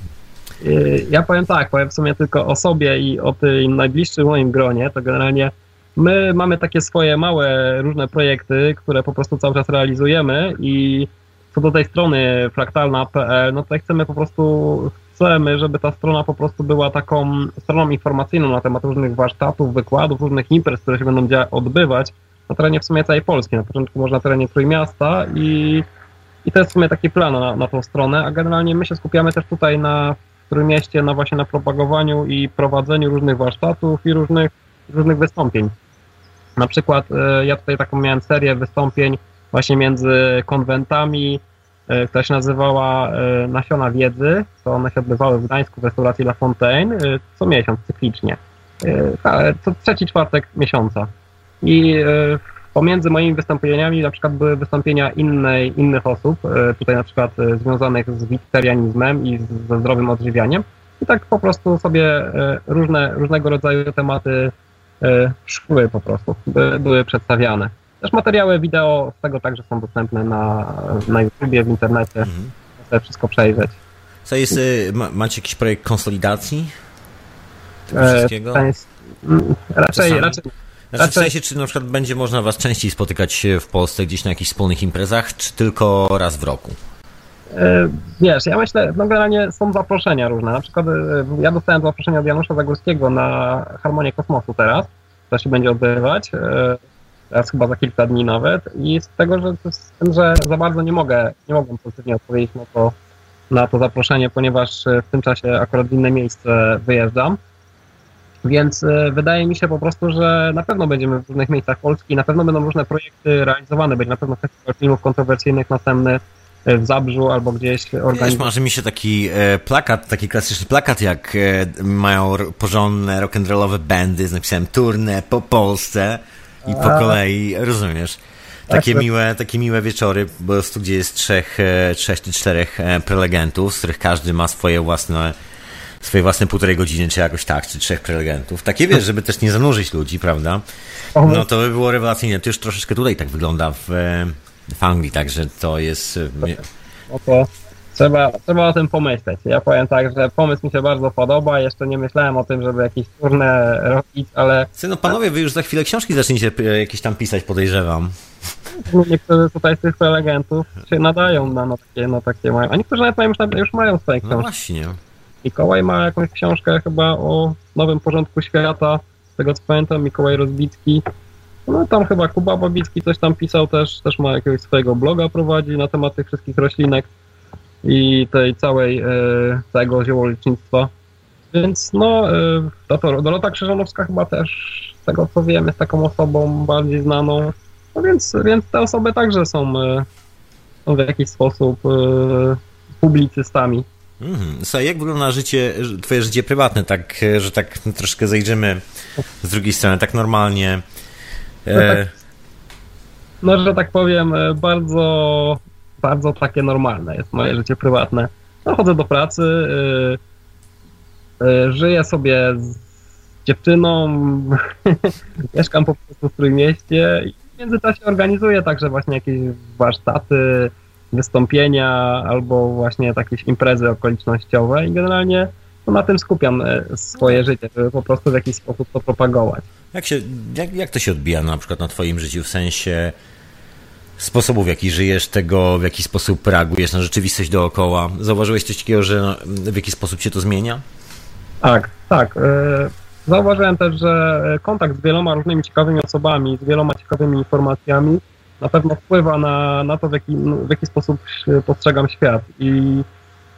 S2: Y, ja powiem tak, powiem w sumie tylko o sobie i o tym najbliższym moim gronie, to generalnie my mamy takie swoje małe różne projekty, które po prostu cały czas realizujemy i co do tej strony fraktalna.pl, no to chcemy po prostu, chcemy, żeby ta strona po prostu była taką stroną informacyjną na temat różnych warsztatów, wykładów, różnych imprez, które się będą odbywać na terenie w sumie całej Polski. Na początku może na terenie Trójmiasta i, i to jest w sumie taki plan na, na tą stronę, a generalnie my się skupiamy też tutaj na Trójmieście na właśnie na propagowaniu i prowadzeniu różnych warsztatów i różnych, różnych wystąpień. Na przykład e, ja tutaj taką miałem serię wystąpień właśnie między konwentami, która się nazywała e, Nasiona Wiedzy, to one się odbywały w Gdańsku w restauracji La Fontaine co miesiąc, cyklicznie. Co trzeci czwartek miesiąca. I pomiędzy moimi wystąpieniami na przykład były wystąpienia innej, innych osób, tutaj na przykład związanych z witerianizmem i ze zdrowym odżywianiem. I tak po prostu sobie różne, różnego rodzaju tematy szły po prostu, były przedstawiane. Też materiały wideo z tego także są dostępne na, na YouTubie, w internecie. Mhm. Chcę wszystko przejrzeć.
S1: Co jest, y, ma, macie jakiś projekt konsolidacji tego e, wszystkiego?
S2: Jest, mm, raczej, raczej,
S1: znaczy, w sensie, czy na przykład będzie można was częściej spotykać w Polsce gdzieś na jakichś wspólnych imprezach, czy tylko raz w roku?
S2: E, wiesz, ja myślę, no generalnie są zaproszenia różne. Na przykład e, ja dostałem zaproszenie od Janusza Zagórskiego na Harmonię Kosmosu teraz, to się będzie odbywać teraz chyba za kilka dni nawet i z tego, że, z tym, że za bardzo nie mogę, nie mogłem pozytywnie odpowiedzieć na to, na to zaproszenie, ponieważ w tym czasie akurat w inne miejsce wyjeżdżam. Więc e, wydaje mi się po prostu, że na pewno będziemy w różnych miejscach Polski, na pewno będą różne projekty realizowane, będzie na pewno festiwal filmów kontrowersyjnych następny e, w Zabrzu albo gdzieś
S1: organizować. marzy mi się taki e, plakat, taki klasyczny plakat, jak e, mają porządne rock'n'rollowe bandy z napisem turne po Polsce i po kolei, rozumiesz? Takie tak, miłe, takie miłe wieczory, po prostu gdzie jest trzech, e, trzech czy czterech e, prelegentów, z których każdy ma swoje własne swoje własne półtorej godziny, czy jakoś tak, czy trzech prelegentów. Takie wiesz, żeby też nie zanurzyć ludzi, prawda? No to by było rewelacyjnie. To już troszeczkę tutaj tak wygląda w, e, w Anglii, także to jest...
S2: Oto Trzeba, trzeba o tym pomyśleć. Ja powiem tak, że pomysł mi się bardzo podoba. Jeszcze nie myślałem o tym, żeby jakieś turne robić, ale.
S1: no panowie, wy już za chwilę książki zaczniecie e, jakieś tam pisać, podejrzewam.
S2: Niektórzy tutaj z tych prelegentów się nadają na, na, takie, na takie mają. A niektórzy nawet mają, już, już mają swoje no książki. No
S1: właśnie.
S2: Mikołaj ma jakąś książkę chyba o nowym porządku świata. Z tego co pamiętam, Mikołaj Rozbicki. No tam chyba Kuba Babicki coś tam pisał też, też ma jakiegoś swojego bloga prowadzi na temat tych wszystkich roślinek i tej całej, e, całego ziołolecznictwa. Więc no, e, Dorota Krzyżanowska chyba też, z tego co wiem, jest taką osobą bardziej znaną. No więc, więc te osoby także są, e, są w jakiś sposób publicystami.
S1: Mhm. Jak wygląda życie, twoje życie prywatne, tak, że tak troszkę zejdziemy z drugiej strony, tak normalnie?
S2: No, tak, no że tak powiem, bardzo bardzo takie normalne jest moje życie prywatne. No, chodzę do pracy, yy, yy, żyję sobie z dziewczyną, [LAUGHS] mieszkam po prostu w Trójmieście i w międzyczasie organizuję także właśnie jakieś warsztaty, wystąpienia albo właśnie jakieś imprezy okolicznościowe i generalnie no, na tym skupiam e, swoje życie, żeby po prostu w jakiś sposób to propagować.
S1: Jak, się, jak, jak to się odbija na przykład na twoim życiu, w sensie sposobu, w jaki żyjesz, tego, w jaki sposób reagujesz na rzeczywistość dookoła. Zauważyłeś coś takiego, że w jaki sposób się to zmienia?
S2: Tak, tak. E, zauważyłem też, że kontakt z wieloma różnymi ciekawymi osobami, z wieloma ciekawymi informacjami na pewno wpływa na, na to, w jaki, w jaki sposób postrzegam świat. I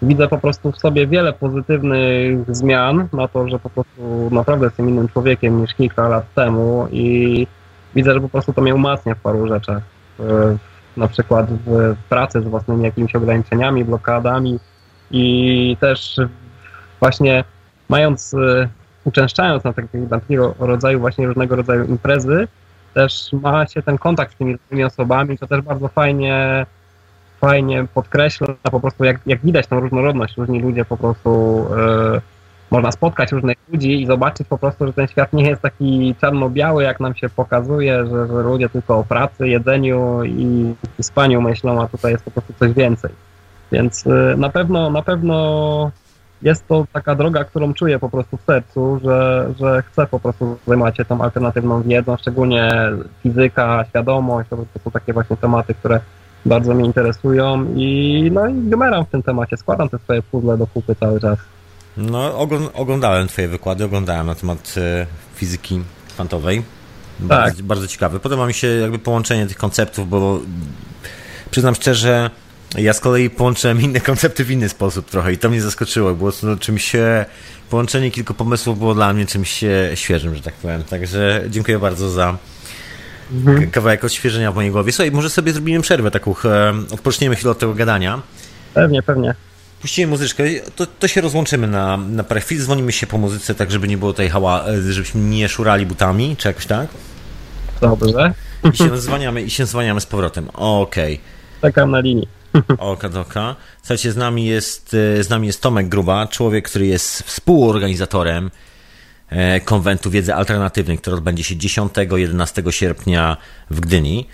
S2: widzę po prostu w sobie wiele pozytywnych zmian na to, że po prostu naprawdę jestem innym człowiekiem niż kilka lat temu i widzę, że po prostu to mnie umacnia w paru rzeczach. E, na przykład w pracy z własnymi jakimiś ograniczeniami, blokadami i też właśnie mając, e, uczęszczając na, taki, na takiego rodzaju właśnie różnego rodzaju imprezy, też ma się ten kontakt z tymi różnymi osobami, to też bardzo fajnie fajnie podkreśla po prostu, jak, jak widać tą różnorodność, różni ludzie po prostu e, można spotkać różnych ludzi i zobaczyć po prostu, że ten świat nie jest taki czarno-biały, jak nam się pokazuje, że, że ludzie tylko o pracy, jedzeniu i, i spaniu myślą, a tutaj jest po prostu coś więcej. Więc y, na pewno, na pewno jest to taka droga, którą czuję po prostu w sercu, że, że chcę po prostu zajmować się tą alternatywną wiedzą, szczególnie fizyka, świadomość, to, są takie właśnie tematy, które bardzo mnie interesują i no i gmeram w tym temacie, składam te swoje puzzle do kupy cały czas.
S1: No, oglądałem twoje wykłady, oglądałem na temat e, fizyki kwantowej. Bardzo, tak. bardzo ciekawe. Podoba mi się jakby połączenie tych konceptów, bo przyznam szczerze, ja z kolei połączyłem inne [LAUGHS] koncepty w inny sposób trochę i to mnie zaskoczyło. Było to czymś, połączenie kilku pomysłów było dla mnie czymś świeżym, że tak powiem. Także dziękuję bardzo za mhm. kawałek odświeżenia w mojej głowie. Słuchaj, może sobie zrobimy przerwę taką, odpoczniemy chwilę od tego gadania.
S2: Pewnie, pewnie.
S1: Puścimy muzyczkę, to, to się rozłączymy na, na parę chwil, dzwonimy się po muzyce, tak żeby nie było tej hała, żebyśmy nie szurali butami, czy jakoś tak?
S2: Dobrze.
S1: I się zwaniamy, i się zwaniamy z powrotem. Okej.
S2: Okay. Czekam na linii. [LAUGHS]
S1: Oka doka. Słuchajcie, z nami jest, z nami jest Tomek Gruba, człowiek, który jest współorganizatorem e, konwentu wiedzy alternatywnej, który odbędzie się 10-11 sierpnia w Gdyni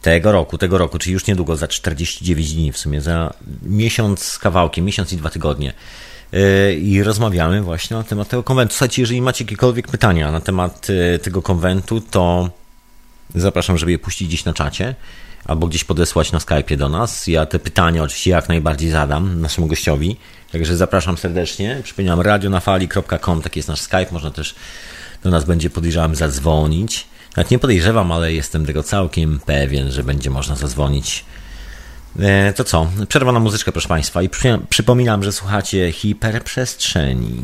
S1: tego roku, tego roku, czyli już niedługo, za 49 dni w sumie, za miesiąc z kawałkiem, miesiąc i dwa tygodnie. E, I rozmawiamy właśnie na temat tego konwentu. Słuchajcie, jeżeli macie jakiekolwiek pytania na temat e, tego konwentu, to zapraszam, żeby je puścić gdzieś na czacie albo gdzieś podesłać na Skype'ie do nas. Ja te pytania oczywiście jak najbardziej zadam naszemu gościowi, także zapraszam serdecznie. Przypominam, radionafali.com, taki jest nasz Skype, można też do nas będzie podejrzewam zadzwonić. Nawet nie podejrzewam, ale jestem tego całkiem pewien, że będzie można zadzwonić. E, to co? Przerwa na muzyczkę, proszę Państwa. I przypominam, że słuchacie hiperprzestrzeni.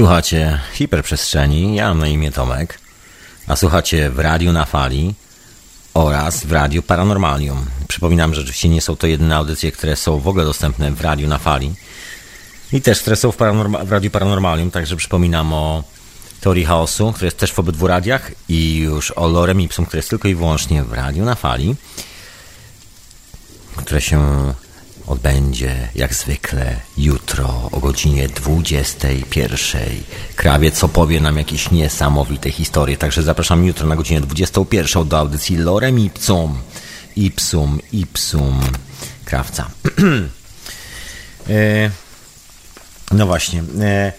S1: Słuchacie hiperprzestrzeni, ja mam na imię Tomek, a słuchacie w Radiu na Fali oraz w Radiu Paranormalium. Przypominam, że oczywiście nie są to jedyne audycje, które są w ogóle dostępne w Radiu na Fali i też, które są w, paranorma- w Radiu Paranormalium, także przypominam o Teorii Chaosu, które jest też w obydwu radiach i już o Lorem Ipsum, które jest tylko i wyłącznie w Radiu na Fali, które się odbędzie jak zwykle jutro o godzinie 21. Krawiec opowie nam jakieś niesamowite historie, także zapraszam jutro na godzinę 21 do audycji Lorem Ipsum. Ipsum, Ipsum, krawca. [CLEARS THROAT] e, no właśnie. E,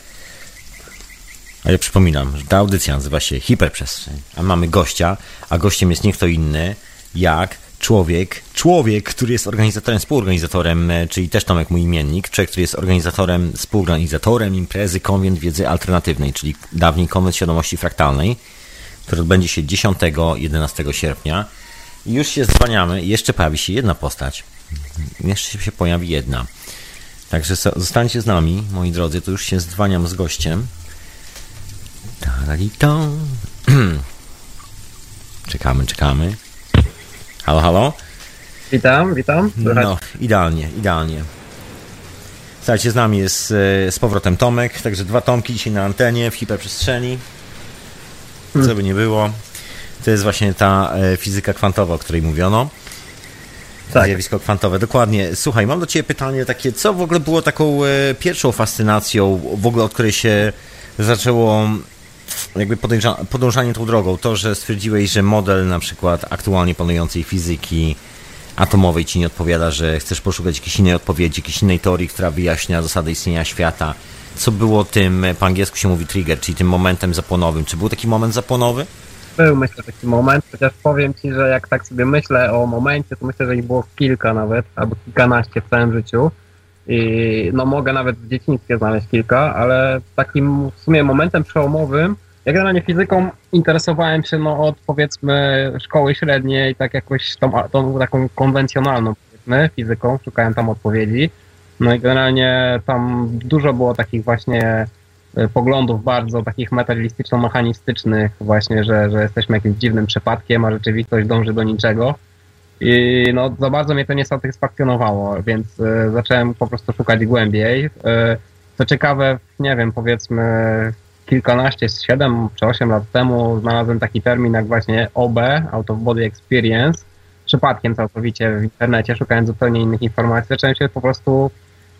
S1: a ja przypominam, że ta audycja nazywa się Hiperprzestrzeń, a mamy gościa, a gościem jest nie kto inny jak człowiek, człowiek, który jest organizatorem, współorganizatorem, e, czyli też Tomek mój imiennik, człowiek, który jest organizatorem, współorganizatorem imprezy Konwent Wiedzy Alternatywnej, czyli dawniej Konwent Świadomości Fraktalnej, który odbędzie się 10-11 sierpnia. Już się zwaniamy, jeszcze pojawi się jedna postać. Jeszcze się pojawi jedna. Także zostańcie z nami, moi drodzy, to już się zdwaniam z gościem. Taralitą. [CLEARS THROAT] Czekamy, czekamy. Halo, halo?
S2: Witam, witam. Słychać?
S1: No, idealnie, idealnie. Słuchajcie, z nami jest e, z powrotem Tomek, także dwa Tomki dzisiaj na antenie w hiperprzestrzeni. Co by nie było. To jest właśnie ta e, fizyka kwantowa, o której mówiono.
S2: Tak.
S1: Zjawisko kwantowe, dokładnie. Słuchaj, mam do Ciebie pytanie takie, co w ogóle było taką e, pierwszą fascynacją, w ogóle od której się zaczęło jakby podążanie tą drogą? To, że stwierdziłeś, że model na przykład aktualnie panującej fizyki atomowej Ci nie odpowiada, że chcesz poszukać jakiejś innej odpowiedzi, jakiejś innej teorii, która wyjaśnia zasady istnienia świata. Co było tym, po angielsku się mówi trigger, czyli tym momentem zapłonowym? Czy był taki moment zapłonowy?
S2: Był, myślę, taki moment, chociaż powiem Ci, że jak tak sobie myślę o momencie, to myślę, że ich było kilka nawet, albo kilkanaście w całym życiu. I no mogę nawet w dzieciństwie znaleźć kilka, ale takim w sumie momentem przełomowym, ja generalnie fizyką interesowałem się no, od powiedzmy szkoły średniej, tak jakoś tą, tą taką konwencjonalną powiedzmy fizyką, szukałem tam odpowiedzi. No i generalnie tam dużo było takich właśnie e, poglądów bardzo takich materialistyczno-mechanistycznych właśnie, że, że jesteśmy jakimś dziwnym przypadkiem, a rzeczywistość dąży do niczego. I no, za bardzo mnie to nie satysfakcjonowało, więc e, zacząłem po prostu szukać głębiej. E, co ciekawe, nie wiem, powiedzmy kilkanaście, siedem czy osiem lat temu znalazłem taki termin jak właśnie OB, Out of Body Experience. Przypadkiem całkowicie w internecie, szukając zupełnie innych informacji, zacząłem się po prostu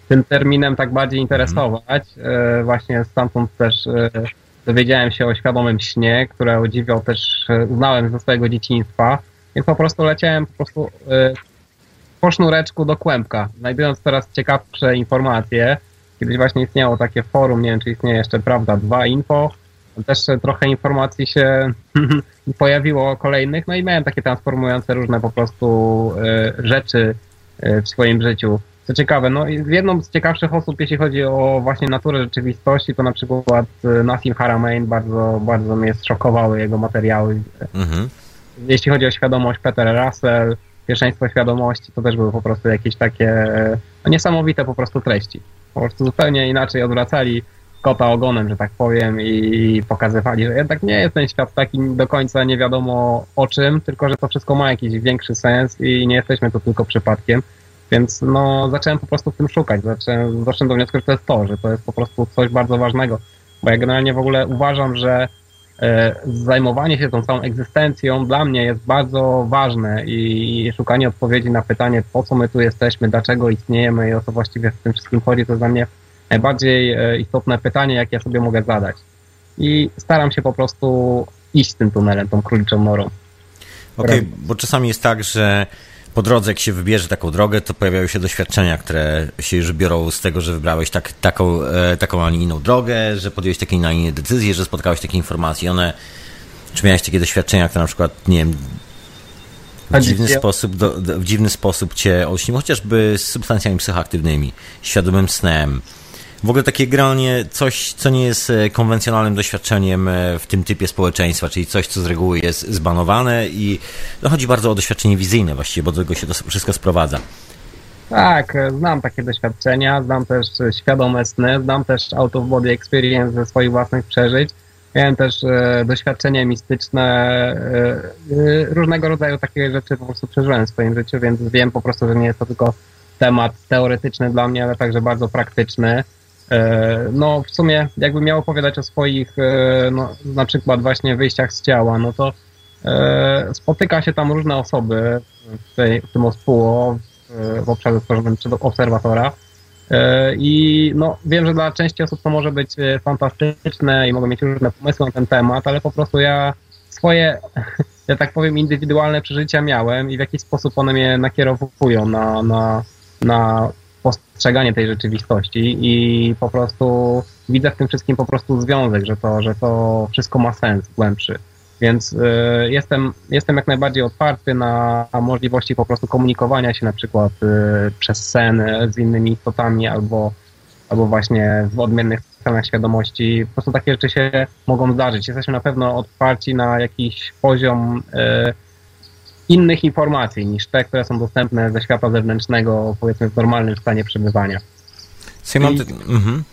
S2: tym terminem tak bardziej interesować. E, Właśnie stamtąd też dowiedziałem się o świadomym śnie, które o dziwo też znałem ze swojego dzieciństwa. Więc po prostu leciałem po prostu e, po sznureczku do kłębka, znajdując coraz ciekawsze informacje. Kiedyś właśnie istniało takie forum, nie wiem czy istnieje jeszcze, prawda, dwa info. Też trochę informacji się [LAUGHS] pojawiło kolejnych, no i miałem takie transformujące różne po prostu e, rzeczy e, w swoim życiu. Co ciekawe, no jedną z ciekawszych osób, jeśli chodzi o właśnie naturę rzeczywistości, to na przykład Nassim Haramein, bardzo, bardzo mnie zszokowały jego materiały.
S1: Mhm.
S2: Jeśli chodzi o świadomość, Peter Russell, pierwszeństwo świadomości, to też były po prostu jakieś takie no, niesamowite po prostu treści. Po prostu zupełnie inaczej odwracali kota ogonem, że tak powiem, i pokazywali, że jednak nie jest ten świat taki do końca nie wiadomo o czym, tylko że to wszystko ma jakiś większy sens i nie jesteśmy tu tylko przypadkiem. Więc no, zacząłem po prostu w tym szukać. Zacząłem, doszedłem do wniosku, że to jest to, że to jest po prostu coś bardzo ważnego. Bo ja generalnie w ogóle uważam, że zajmowanie się tą całą egzystencją dla mnie jest bardzo ważne i, szukanie odpowiedzi na pytanie, po co my tu jesteśmy, dlaczego istniejemy i o co właściwie w tym wszystkim chodzi, to jest dla mnie najbardziej e, istotne pytanie, jakie ja sobie mogę zadać. I staram się po prostu iść tym tunelem, tą króliczą norą.
S1: Okej, bo czasami jest tak, że po drodze, jak się wybierze taką drogę, to pojawiają się doświadczenia, które się już biorą z tego, że wybrałeś tak, taką, e, taką, a nie inną drogę, że podjąłeś takie, a nie inne decyzje, że spotkałeś takie informacje. One, czy miałeś takie doświadczenia, które na przykład, nie wiem, w dziwny sposób, do, do, w dziwny sposób cię olśniły, chociażby z substancjami psychoaktywnymi, świadomym snem. W ogóle takie granie, coś, co nie jest e, konwencjonalnym doświadczeniem e, w tym typie społeczeństwa, czyli coś, co z reguły jest zbanowane i no, chodzi bardzo o doświadczenie wizyjne właściwie, bo do tego się to wszystko sprowadza.
S2: Tak, e, znam takie doświadczenia, znam też świadome sny, znam też out of body experience ze swoich własnych przeżyć. Miałem też e, doświadczenia mistyczne, e, e, różnego rodzaju takie rzeczy po prostu przeżyłem w swoim życiu, więc wiem po prostu, że nie jest to tylko temat teoretyczny dla mnie, ale także bardzo praktyczny. E, No, w sumie, jakbym miał opowiadać o swoich, e, no, na przykład właśnie wyjściach z ciała, no to e, spotyka się tam różne osoby w, tej, w tym ospuło, w, w obszarze stworzonym przez obserwatora. E, I no, wiem, że dla części osób to może być e, fantastyczne i mogą mieć różne pomysły na ten temat, ale po prostu ja swoje, [LAUGHS] ja tak powiem, indywidualne przeżycia miałem i w jakiś sposób one mnie nakierowują na, na, na postrzeganie tej rzeczywistości i po prostu widzę w tym wszystkim po prostu związek, że to, że to wszystko ma sens głębszy. Więc y, jestem, jestem jak najbardziej otwarty na, możliwości po prostu komunikowania się na przykład y, przez sen z innymi istotami albo, albo właśnie w odmiennych stanach świadomości. Po prostu takie rzeczy się mogą zdarzyć. Jesteśmy na pewno otwarci na jakiś poziom y, innych informacji niż te, które są dostępne ze świata zewnętrznego, powiedzmy w normalnym stanie przebywania.
S1: Słuchaj, mam mhm.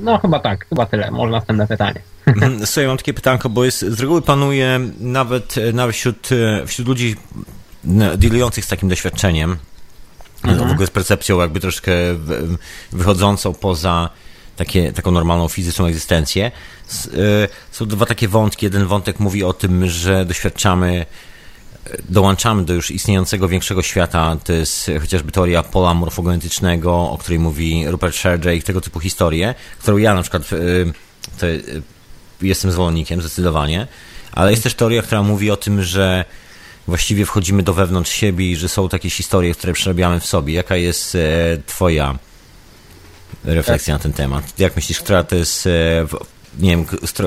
S2: No chyba tak, chyba tyle. Może następne pytanie.
S1: Mhm, Słuchaj, mam takie pytanko, bo jest, z reguły panuje nawet, nawet wśród, wśród ludzi dealujących z takim doświadczeniem, w ogóle z percepcją jakby troszkę wychodzącą poza takie, taką normalną fizyczną egzystencję. S- e, Są dwa takie wątki. Jeden wątek mówi o tym, że doświadczamy dołączamy do już istniejącego większego świata, to jest chociażby teoria pola morfogenetycznego, o której mówi Rupert Sheldrake, tego typu historie, którą ja na przykład y, y, jestem zwolennikiem zdecydowanie, ale jest też teoria, która mówi o tym, że właściwie wchodzimy do wewnątrz siebie i że są takie historie, które przerabiamy w sobie. Jaka jest e, twoja refleksja na ten temat? Jak myślisz, która to jest, e, nie wiem,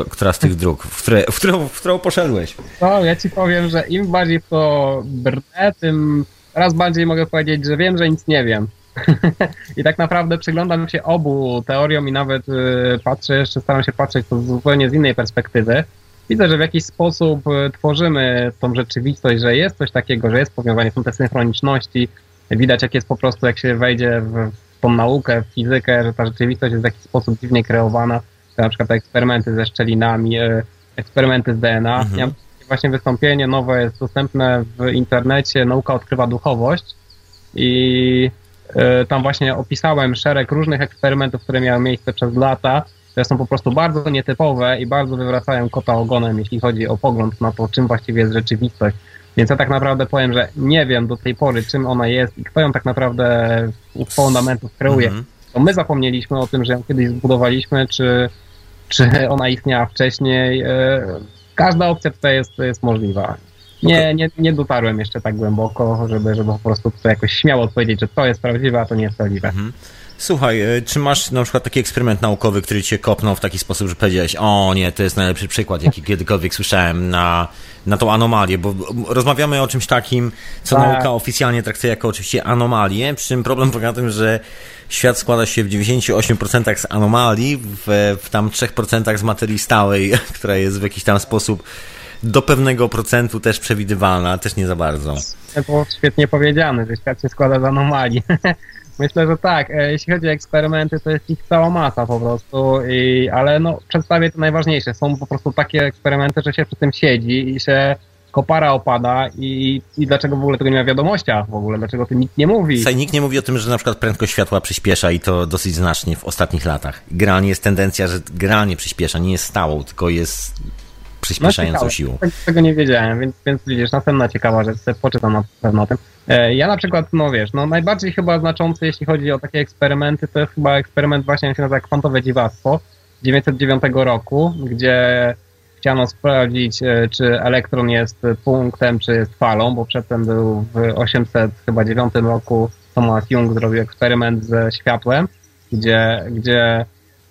S1: która z tych dróg, w, które, w, którą, w którą poszedłeś?
S2: No, ja ci powiem, że im bardziej to brnę, tym raz bardziej mogę powiedzieć, że wiem, że nic nie wiem. [LAUGHS] I tak naprawdę przyglądam się obu teoriom i nawet y, patrzę, jeszcze staram się patrzeć to zupełnie z innej perspektywy. Widzę, że w jakiś sposób y, tworzymy tą rzeczywistość, że jest coś takiego, że jest powiązanie, są te synchroniczności. Widać, jak jest po prostu, jak się wejdzie w tą naukę, w fizykę, że ta rzeczywistość jest w jakiś sposób dziwnie kreowana. Na przykład te eksperymenty ze szczelinami, y, eksperymenty z DNA.
S1: Mhm.
S2: Takie właśnie wystąpienie nowe jest dostępne w internecie, Nauka odkrywa duchowość i y, tam właśnie opisałem szereg różnych eksperymentów, które miały miejsce przez lata, które są po prostu bardzo nietypowe i bardzo wywracają kota ogonem, jeśli chodzi o pogląd na to, czym właściwie jest rzeczywistość. Więc ja tak naprawdę powiem, że nie wiem do tej pory, czym ona jest i kto ją tak naprawdę u fundamentów kreuje.
S1: Mhm.
S2: To my zapomnieliśmy o tym, że ją kiedyś zbudowaliśmy, czy, czy ona istniała wcześniej. E, Każda opcja tutaj jest, jest możliwa. Nie, nie, nie dotarłem jeszcze tak głęboko, żeby, żeby po prostu tutaj jakoś śmiało odpowiedzieć, że to jest prawdziwe, a to nie jest prawdziwe.
S1: Słuchaj, e, czy masz na przykład taki eksperyment naukowy, który cię kopnął w taki sposób, że powiedziałeś, o nie, to jest najlepszy przykład, jaki kiedykolwiek słyszałem na, na tą anomalię, bo rozmawiamy o czymś takim, co
S2: Tak.
S1: nauka oficjalnie traktuje jako oczywiście anomalię, przy czym problem polega na tym, że świat składa się w 98% z anomalii, w, w tam 3% z materii stałej, [LAUGHS] która jest w jakiś tam sposób do pewnego procentu też przewidywalna, też nie za bardzo.
S2: To było świetnie powiedziane, że świat się składa z anomalii. [LAUGHS] Myślę, że tak. E, Jeśli chodzi o eksperymenty, to jest ich cała masa po prostu, i, ale no, przedstawię to najważniejsze. Są po prostu takie eksperymenty, że się przy tym siedzi i się kopara opada i, i dlaczego w ogóle tego nie ma wiadomościach w ogóle, dlaczego to nikt nie mówi.
S1: Słuchaj, nikt nie mówi o tym, że na przykład prędkość światła przyspiesza i to dosyć znacznie w ostatnich latach. Generalnie jest tendencja, że generalnie przyspiesza, nie jest stałą, tylko jest przyspieszającą
S2: ciekawe.
S1: siłą.
S2: Tego, tego nie wiedziałem, więc, więc widzisz, następna ciekawa rzecz, sobie poczytam na pewno o tym. E, Ja na przykład, no wiesz, no najbardziej chyba znaczący, jeśli chodzi o takie eksperymenty, to jest chyba eksperyment właśnie, on się nazywa kwantowe dziwactwo 909 roku, gdzie chciano sprawdzić, e, czy elektron jest punktem, czy jest falą, bo przedtem był w 809 roku Thomas Young zrobił eksperyment ze światłem, gdzie, gdzie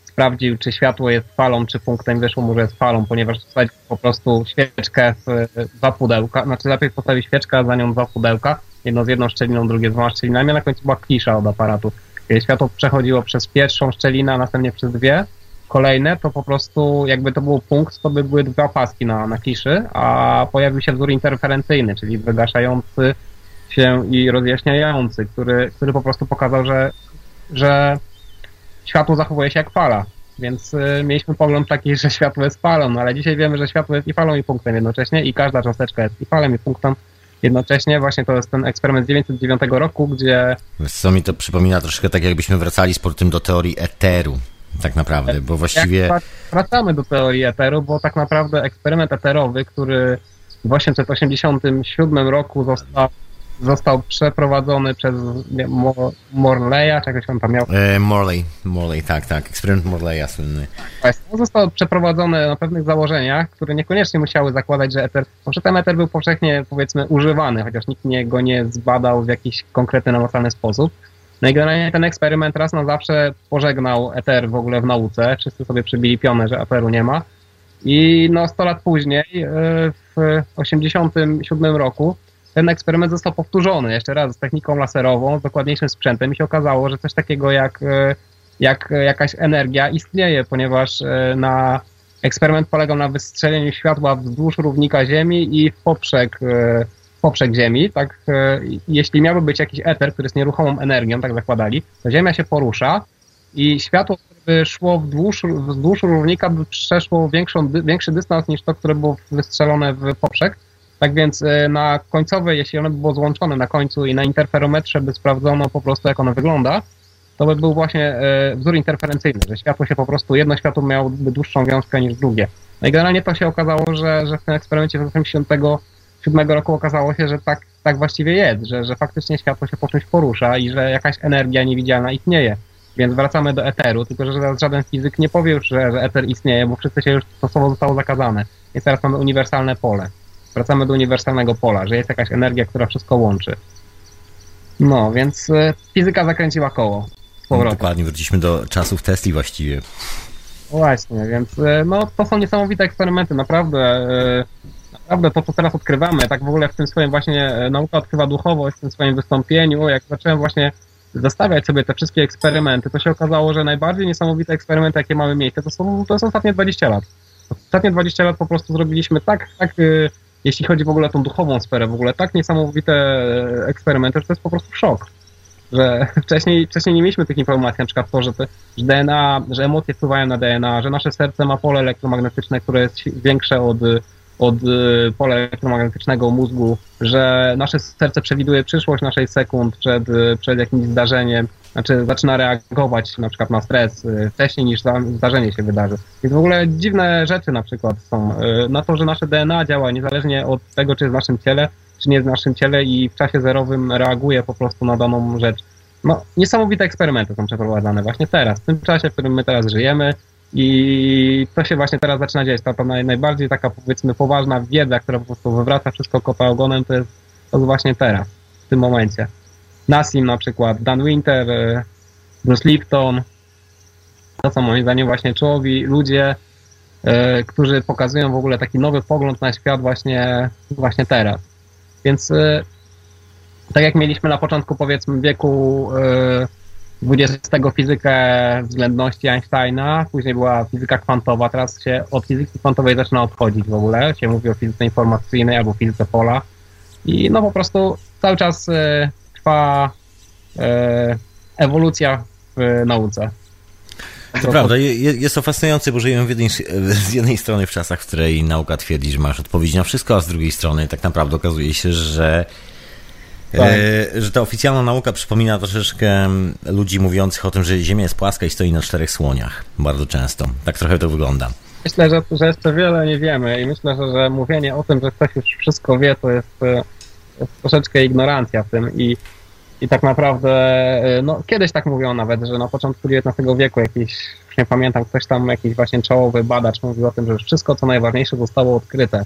S2: sprawdził, czy światło jest falą, czy punktem, wyszło mu, że jest falą, ponieważ wsadził po prostu świeczkę w dwa pudełka, znaczy lepiej postawić świeczkę, a za nią dwa pudełka, jedno z jedną szczeliną, drugie z dwoma szczelinami, a na końcu była klisza od aparatu. Światło przechodziło przez pierwszą szczelinę, a następnie przez dwie kolejne, to po prostu jakby to był punkt, to by były dwa paski na, na kliszy, a pojawił się wzór interferencyjny, czyli wygaszający się i rozjaśniający, który, który po prostu pokazał, że, że światło zachowuje się jak fala. Więc y, mieliśmy pogląd taki, że światło jest falą, no ale dzisiaj wiemy, że światło jest i falą, i punktem jednocześnie i każda cząsteczka jest i falem, i punktem jednocześnie. Właśnie to jest ten eksperyment z 909 roku, gdzie
S1: Co mi to przypomina troszkę tak, jakbyśmy wracali z tym do teorii eteru, tak naprawdę, bo właściwie...
S2: wracamy do teorii eteru, bo tak naprawdę eksperyment eterowy, który w 887 roku został, został przeprowadzony przez Morleya, czy jakoś on tam miał
S1: E, Morley, Morley, tak, tak, eksperyment Morleya słynny.
S2: Państwo został przeprowadzony na pewnych założeniach, które niekoniecznie musiały zakładać, że eter, bo przedtem eter był powszechnie, powiedzmy, używany, chociaż nikt nie, go nie zbadał w jakiś konkretny, namacalny sposób. No i generalnie ten eksperyment raz na zawsze pożegnał eter w ogóle w nauce. Wszyscy sobie przybili pionę, że eteru nie ma. I no 100 lat później, e, w 87 roku, ten eksperyment został powtórzony jeszcze raz z techniką laserową, z dokładniejszym sprzętem i się okazało, że coś takiego jak e, jak jakaś energia istnieje, ponieważ e, na eksperyment polegał na wystrzeleniu światła wzdłuż równika Ziemi i w poprzek, poprzek Ziemi. Tak, e, jeśli miałby być jakiś eter, który jest nieruchomą energią, tak zakładali, to Ziemia się porusza i światło, które by szło wzdłuż, wzdłuż równika, by przeszło większą, większy dystans niż to, które było wystrzelone w poprzek. Tak więc e, na końcowej, jeśli ono by było złączone na końcu i na interferometrze by sprawdzono po prostu, jak ono wygląda, to by był właśnie e, wzór interferencyjny, że światło się po prostu, jedno światło miałoby dłuższą wiązkę niż drugie. No i generalnie to się okazało, że, że w tym eksperymencie z 1987 roku okazało się, że tak, tak właściwie jest, że, że faktycznie światło się po czymś porusza i że jakaś energia niewidzialna istnieje. Więc wracamy do eteru, tylko że teraz żaden fizyk nie powie już, że, że eter istnieje, bo wszyscy się już to słowo zostało zakazane. Więc teraz mamy uniwersalne pole. Wracamy do uniwersalnego pola, że jest jakaś energia, która wszystko łączy. No, więc y, fizyka zakręciła koło. Z powrotem.
S1: Dokładnie, wróciliśmy do czasów Tesli właściwie.
S2: No Właśnie, więc y, no, to są niesamowite eksperymenty, naprawdę. Naprawdę to, co teraz odkrywamy, tak w ogóle w tym swoim właśnie y, nauka odkrywa duchowość w tym swoim wystąpieniu, jak zacząłem właśnie zestawiać sobie te wszystkie eksperymenty, to się okazało, że najbardziej niesamowite eksperymenty, jakie mamy miejsce, to są, to jest ostatnie 20 lat. Ostatnie 20 lat po prostu zrobiliśmy tak, tak y, jeśli chodzi w ogóle o tą duchową sferę, w ogóle tak niesamowite e, eksperymenty, że to jest po prostu szok. Że [LAUGHS] wcześniej, wcześniej nie mieliśmy tych informacji, na przykład to, że, te, że DNA, że emocje wpływają na DNA, że nasze serce ma pole elektromagnetyczne, które jest większe od, od y, pola elektromagnetycznego mózgu, że nasze serce przewiduje przyszłość naszej sekund przed, y, przed jakimś zdarzeniem, znaczy zaczyna reagować na przykład na stres y, wcześniej niż zdarzenie się wydarzy. Więc w ogóle dziwne rzeczy na przykład są. Na to, że nasze DNA działa niezależnie od tego, czy jest w naszym ciele, czy nie jest w naszym ciele i w czasie zerowym reaguje po prostu na daną rzecz. No, niesamowite eksperymenty są przeprowadzane właśnie teraz, w tym czasie, w którym my teraz żyjemy i to się właśnie teraz zaczyna dziać. Ta, ta naj, najbardziej taka powiedzmy poważna wiedza, która po prostu wywraca wszystko kota ogonem, to jest, to jest właśnie teraz, w tym momencie. Nassim na przykład, Dan Winter, y, Bruce Lipton, to są moim zdaniem właśnie czołowi ludzie, y, którzy pokazują w ogóle taki nowy pogląd na świat właśnie, właśnie teraz. Więc y, tak jak mieliśmy na początku powiedzmy wieku y, XX fizykę względności Einsteina, później była fizyka kwantowa, teraz się od fizyki kwantowej zaczyna odchodzić w ogóle, się mówi o fizyce informacyjnej albo fizyce pola i no po prostu cały czas y, trwa y, ewolucja w nauce.
S1: To prawda, je- je- jest to fascynujące, bo żyjemy jednej, [LAUGHS] z jednej strony w czasach, w której nauka twierdzi, że masz odpowiedź na wszystko, a z drugiej strony tak naprawdę okazuje się, że,
S2: Tak.
S1: e, że ta oficjalna nauka przypomina troszeczkę ludzi mówiących o tym, że Ziemia jest płaska i stoi na czterech słoniach. Bardzo często. Tak trochę to wygląda.
S2: Myślę, że, że jeszcze wiele nie wiemy i myślę, że, że mówienie o tym, że ktoś już wszystko wie, to jest, e, jest troszeczkę ignorancja w tym i, i tak naprawdę, e, no kiedyś tak mówią nawet, że na początku XIX wieku jakiś, już nie pamiętam, ktoś tam, jakiś właśnie czołowy badacz mówił o tym, że już wszystko co najważniejsze zostało odkryte.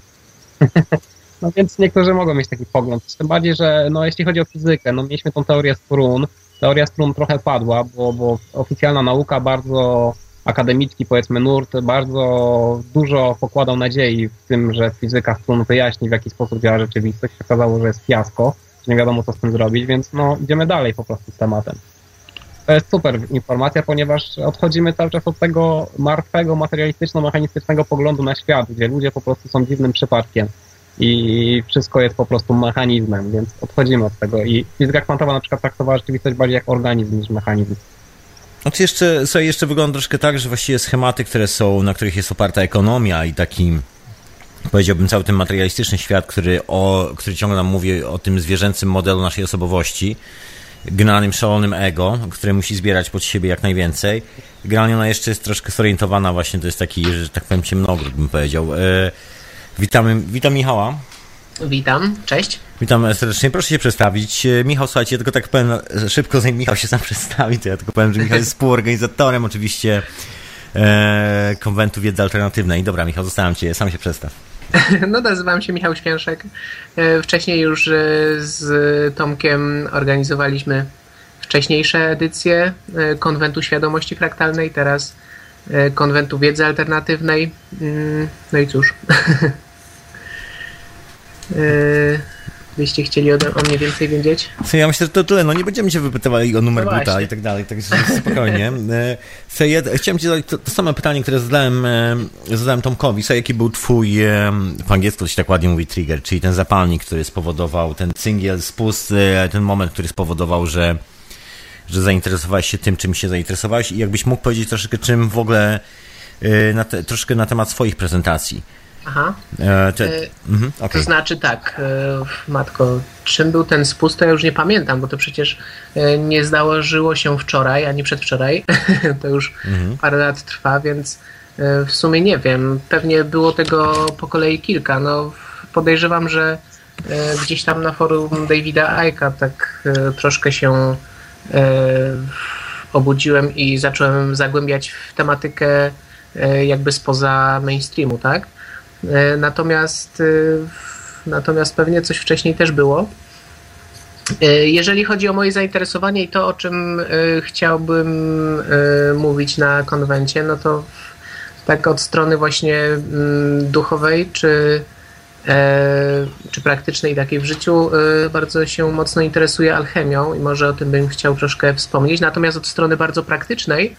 S2: [LAUGHS] no więc niektórzy mogą mieć taki pogląd, tym bardziej, że no jeśli chodzi o fizykę, no mieliśmy tą teorię strun, teoria strun trochę padła, bo, bo oficjalna nauka bardzo akademicki, powiedzmy, nurt bardzo dużo pokładał nadziei w tym, że fizyka strun wyjaśni, w jaki sposób działa rzeczywistość. Okazało, że jest fiasko, że nie wiadomo, co z tym zrobić, więc no, idziemy dalej po prostu z tematem. To jest super informacja, ponieważ odchodzimy cały czas od tego martwego, materialistyczno-mechanistycznego poglądu na świat, gdzie ludzie po prostu są dziwnym przypadkiem i wszystko jest po prostu mechanizmem, więc odchodzimy od tego. I fizyka kwantowa na przykład traktowała rzeczywistość bardziej jak organizm niż mechanizm.
S1: Znaczy jeszcze, słuchaj, jeszcze wygląda troszkę tak, że właściwie schematy, które są, na których jest oparta ekonomia i taki, powiedziałbym, cały ten materialistyczny świat, który, o, który ciągle nam mówi o tym zwierzęcym modelu naszej osobowości, gnanym, szalonym ego, które musi zbierać pod siebie jak najwięcej. Generalnie ona jeszcze jest troszkę zorientowana właśnie, to jest taki, że tak powiem, ciemnogród, bym powiedział. E, witamy, witam Michała.
S3: Witam, cześć.
S1: Witam serdecznie, proszę się przedstawić. E, Michał, słuchajcie, ja tylko tak powiem e, szybko, zanim Michał się [LAUGHS] sam przedstawi, to ja tylko powiem, że Michał jest współorganizatorem oczywiście e, konwentu wiedzy alternatywnej. Dobra, Michał, zostawiam cię, sam się przedstaw. [LAUGHS]
S3: No nazywam się Michał Śpięszek. E, Wcześniej już z Tomkiem organizowaliśmy wcześniejsze edycje Konwentu Świadomości Fraktalnej, teraz Konwentu Wiedzy Alternatywnej. Mm, No i cóż. [LAUGHS] E, Byście chcieli ode, o mnie więcej wiedzieć?
S1: Co, ja myślę, że to tyle. No nie będziemy cię wypytywali o numer
S3: No
S1: buta i tak dalej, także [LAUGHS] spokojnie. E, Słuchaj, ja chciałem ci zadać to, to samo pytanie, które zadałem, e, zadałem Tomkowi. Słuchaj, jaki był twój, e, po angielsku to się tak ładnie mówi trigger, czyli ten zapalnik, który spowodował, ten cyngiel, spust, e, ten moment, który spowodował, że że zainteresowałeś się tym, czym się zainteresowałeś i jakbyś mógł powiedzieć troszeczkę czym w ogóle, y, na te, troszeczkę na temat swoich prezentacji.
S3: Aha.
S1: E, te,
S3: E,
S1: mhm,
S3: To
S1: okej.
S3: znaczy tak, e, matko, czym był ten spust, to ja już nie pamiętam, bo to przecież e, nie zdarzyło się wczoraj, ani przedwczoraj. [LAUGHS] to już parę lat trwa, więc w sumie nie wiem. Pewnie było tego po kolei kilka. No, podejrzewam, że gdzieś tam na forum Davida Aika tak troszkę się obudziłem i zacząłem zagłębiać w tematykę e, jakby spoza mainstreamu, tak? E, Natomiast, e, natomiast pewnie coś wcześniej też było. E, Jeżeli chodzi o moje zainteresowanie i to, o czym e, chciałbym e, mówić na konwencie, no to tak od strony właśnie mm, duchowej czy, e, czy praktycznej takiej w życiu e, bardzo się mocno interesuję alchemią i może o tym bym chciał troszkę wspomnieć. Natomiast od strony bardzo praktycznej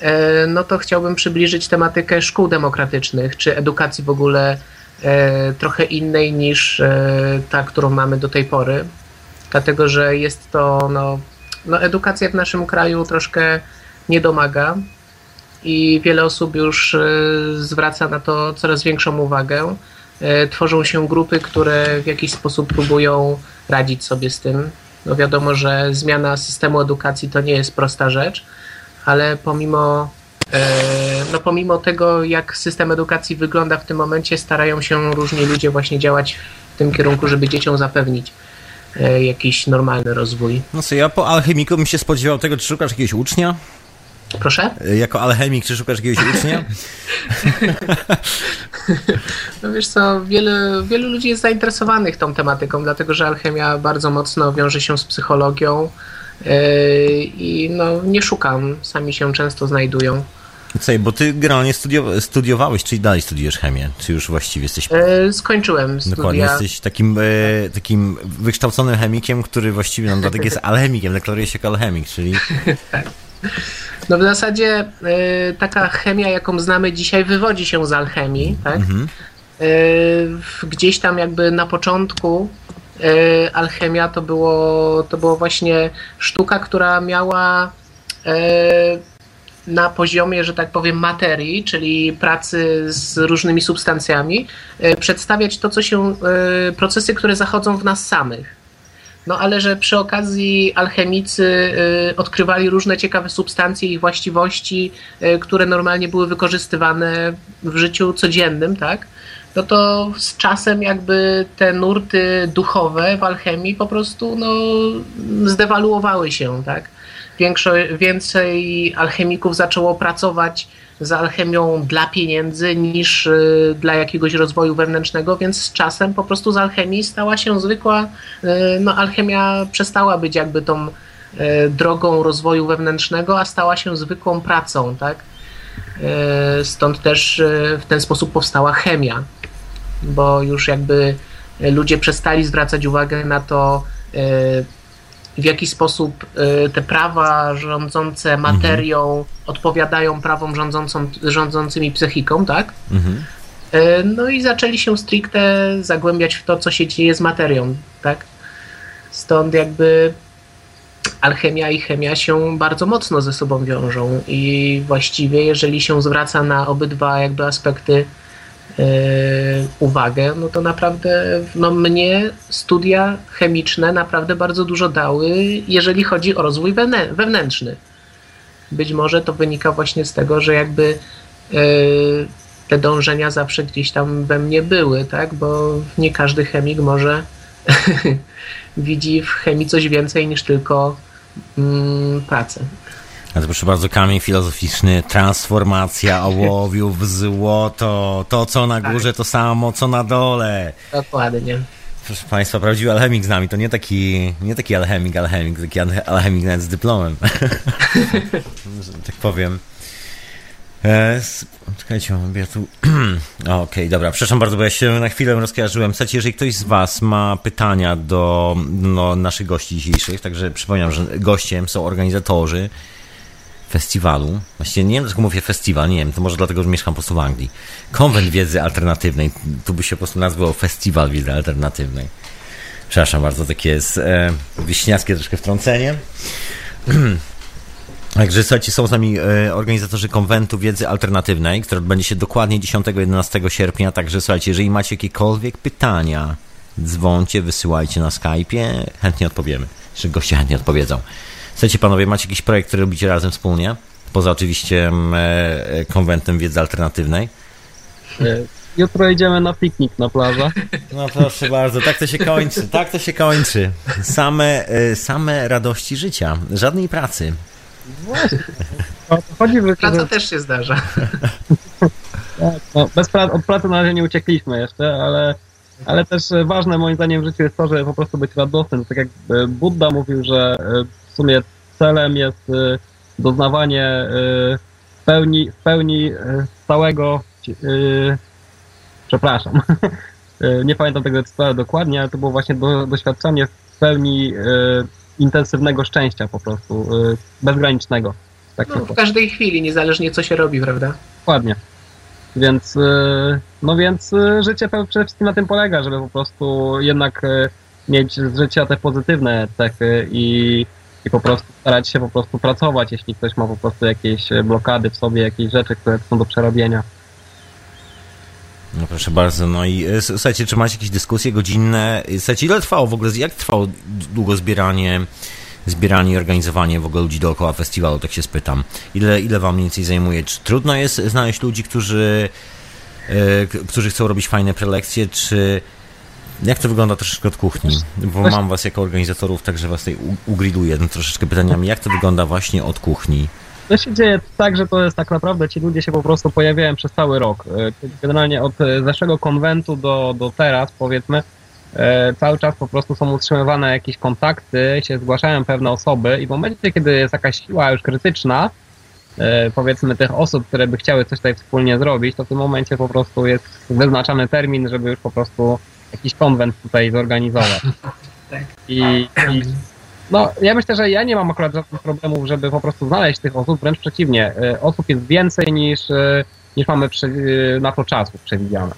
S3: e, no to chciałbym przybliżyć tematykę szkół demokratycznych, czy edukacji w ogóle e, trochę innej niż e, ta, którą mamy do tej pory. Dlatego, że jest to, no, no edukacja w naszym kraju troszkę nie domaga i wiele osób już e, zwraca na to coraz większą uwagę. E, Tworzą się grupy, które w jakiś sposób próbują radzić sobie z tym. No wiadomo, że zmiana systemu edukacji to nie jest prosta rzecz, ale pomimo, e, no pomimo tego, jak system edukacji wygląda w tym momencie, starają się różni ludzie właśnie działać w tym kierunku, żeby dzieciom zapewnić e, jakiś normalny rozwój.
S1: No co, ja po alchemiku bym się spodziewał tego, czy szukasz jakiegoś ucznia?
S3: Proszę?
S1: E, Jako alchemik, czy szukasz jakiegoś ucznia? [LAUGHS] [LAUGHS]
S3: No wiesz co, wielu, wielu ludzi jest zainteresowanych tą tematyką, dlatego że alchemia bardzo mocno wiąże się z psychologią yy, i no nie szukam, sami się często znajdują.
S1: Słuchaj, bo ty generalnie studio, studiowałeś, czyli dalej studiujesz chemię, czy już właściwie jesteś...
S3: Yy, skończyłem
S1: Dokładnie,
S3: studia.
S1: jesteś takim, e, takim wykształconym chemikiem, który właściwie no, dlatego jest [LAUGHS] alchemikiem, deklaruje się jako alchemik, czyli
S3: No w zasadzie y, taka chemia, jaką znamy dzisiaj, wywodzi się z alchemii, tak? Y, w- gdzieś tam jakby na początku y, alchemia to było, to było właśnie sztuka, która miała y, na poziomie, że tak powiem, materii, czyli pracy z różnymi substancjami, y, przedstawiać to, co się, y, procesy, które zachodzą w nas samych. No ale że przy okazji alchemicy y, odkrywali różne ciekawe substancje i właściwości, y, które normalnie były wykorzystywane w życiu codziennym, tak? No to z czasem jakby te nurty duchowe w alchemii po prostu no, zdewaluowały się, tak? Większo, więcej alchemików zaczęło pracować z alchemią dla pieniędzy niż y, dla jakiegoś rozwoju wewnętrznego, więc z czasem po prostu z alchemii stała się zwykła, y, no alchemia przestała być jakby tą y, drogą rozwoju wewnętrznego, a stała się zwykłą pracą, tak? Stąd też w ten sposób powstała chemia, bo już jakby ludzie przestali zwracać uwagę na to, w jaki sposób y, te prawa rządzące materią odpowiadają prawom rządzącą, rządzącymi psychiką, tak?
S1: mhm.
S3: Y, No i zaczęli się stricte zagłębiać w to, co się dzieje z materią, tak? Stąd jakby alchemia i chemia się bardzo mocno ze sobą wiążą i właściwie jeżeli się zwraca na obydwa jakby aspekty uwagę, no to naprawdę no mnie studia chemiczne naprawdę bardzo dużo dały, jeżeli chodzi o rozwój wewnę- wewnętrzny. Być może to wynika właśnie z tego, że jakby yy, te dążenia zawsze gdzieś tam we mnie były, tak? Bo nie każdy chemik może [LAUGHS] widzi w chemii coś więcej niż tylko mm, pracę.
S1: A to proszę bardzo, kamień filozoficzny, transformacja [LAUGHS] ołowiu w złoto, to co na górze, to samo co na dole.
S3: Dokładnie.
S1: Proszę Państwa, prawdziwy alchemik z nami, to nie taki, nie taki alchemik, alchemik, taki alche- alchemik nawet z dyplomem, [LAUGHS] tak powiem. E, czekajcie, ja tu... [CLEARS THROAT] Okej, dobra, przepraszam bardzo, bo ja się na chwilę rozkojarzyłem. Słuchajcie, jeżeli ktoś z Was ma pytania do no, naszych gości dzisiejszych, także przypominam, że gościem są organizatorzy festiwalu. Właściwie nie wiem, dlaczego mówię festiwal, nie wiem, to może dlatego, że mieszkam po prostu w Anglii. Konwent Wiedzy Alternatywnej. Tu by się po prostu nazwał Festiwal Wiedzy Alternatywnej. Przepraszam bardzo, takie jest e, troszkę wtrącenie. [CLEARS THROAT] Także słuchajcie, są z nami e, organizatorzy konwentu wiedzy alternatywnej, który odbędzie się dokładnie 10-11 sierpnia. Także słuchajcie, jeżeli macie jakiekolwiek pytania, dzwoncie, wysyłajcie na Skype'ie, chętnie odpowiemy. Czy goście chętnie odpowiedzą. Słuchajcie panowie, macie jakiś projekt, który robicie razem wspólnie? Poza oczywiście mm, e, e, konwentem wiedzy alternatywnej.
S2: E, Jutro idziemy na piknik na plażę.
S1: No proszę bardzo, tak to się kończy, tak to się kończy. Same, e, same radości życia, żadnej pracy.
S2: Właśnie. O to Chodzi, że,
S3: Praca
S2: że
S3: też się zdarza.
S2: tak, no, bez pra- od pracy na razie nie uciekliśmy jeszcze, ale, ale też ważne moim zdaniem w życiu jest to, żeby po prostu być radosnym. Tak jak Buddha mówił, że sumie celem jest e, doznawanie e, w pełni, w pełni całego e, przepraszam. [LAUGHS] Nie pamiętam tego cytatu dokładnie, ale to było właśnie do, doświadczenie w pełni intensywnego szczęścia po prostu, bezgranicznego. Tak
S3: No, w każdej chwili, niezależnie co się robi, prawda?
S2: Dokładnie. Więc, no więc życie przede wszystkim na tym polega, żeby po prostu jednak mieć z życia te pozytywne cechy i, i po prostu starać się po prostu pracować, jeśli ktoś ma po prostu jakieś e, blokady w sobie, jakieś rzeczy, które są do przerobienia.
S1: No proszę bardzo, no i e, słuchajcie, czy macie jakieś dyskusje godzinne? E, Słuchajcie, ile trwało w ogóle, jak trwało długo zbieranie, zbieranie i organizowanie w ogóle ludzi dookoła festiwalu, tak się spytam. Ile, ile wam mniej więcej zajmuje? Czy trudno jest znaleźć ludzi, którzy, k- którzy chcą robić fajne prelekcje, czy jak to wygląda troszeczkę od kuchni? Bo mam was jako organizatorów, także was tutaj u- ugriluję no, troszeczkę pytaniami. Jak to wygląda właśnie od kuchni?
S2: To się dzieje tak, że to jest tak naprawdę, ci ludzie się po prostu pojawiają przez cały rok. E, Generalnie od e, zeszłego konwentu do, do teraz, powiedzmy, e, cały czas po prostu są utrzymywane jakieś kontakty, się zgłaszają pewne osoby i w momencie, kiedy jest jakaś siła już krytyczna, powiedzmy tych osób, które by chciały coś tutaj wspólnie zrobić, to w tym momencie po prostu jest wyznaczany termin, żeby już po prostu jakiś konwent tutaj zorganizować.
S3: Tak.
S2: I, i no, ja myślę, że ja nie mam akurat żadnych problemów, żeby po prostu znaleźć tych osób, wręcz przeciwnie. E, Osób jest więcej niż, e, niż mamy prze, e, na to czasu przewidziane.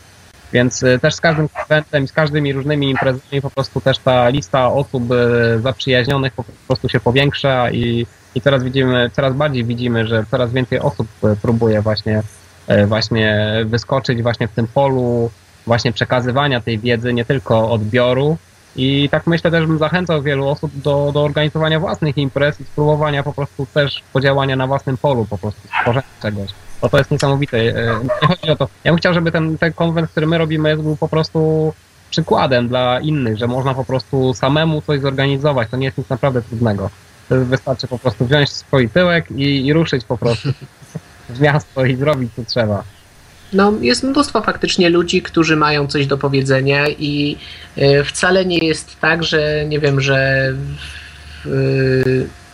S2: Więc też z każdym konwentem, z każdymi różnymi imprezami po prostu też ta lista osób zaprzyjaźnionych po prostu się powiększa i, i coraz widzimy, coraz bardziej widzimy, że coraz więcej osób próbuje właśnie, właśnie wyskoczyć właśnie w tym polu właśnie przekazywania tej wiedzy, nie tylko odbioru, i tak myślę też bym zachęcał wielu osób do, do organizowania własnych imprez i spróbowania po prostu też podziałania na własnym polu, po prostu stworzenia czegoś. Bo to jest niesamowite. E, Nie chodzi o to. Ja bym chciał, żeby ten, ten konwent, który my robimy, był po prostu przykładem dla innych, że można po prostu samemu coś zorganizować. To nie jest nic naprawdę trudnego. Wystarczy po prostu wziąć swój tyłek i, i ruszyć po prostu w miasto i zrobić co trzeba.
S3: No, jest mnóstwo faktycznie ludzi, którzy mają coś do powiedzenia i e, wcale nie jest tak, że nie wiem, że e,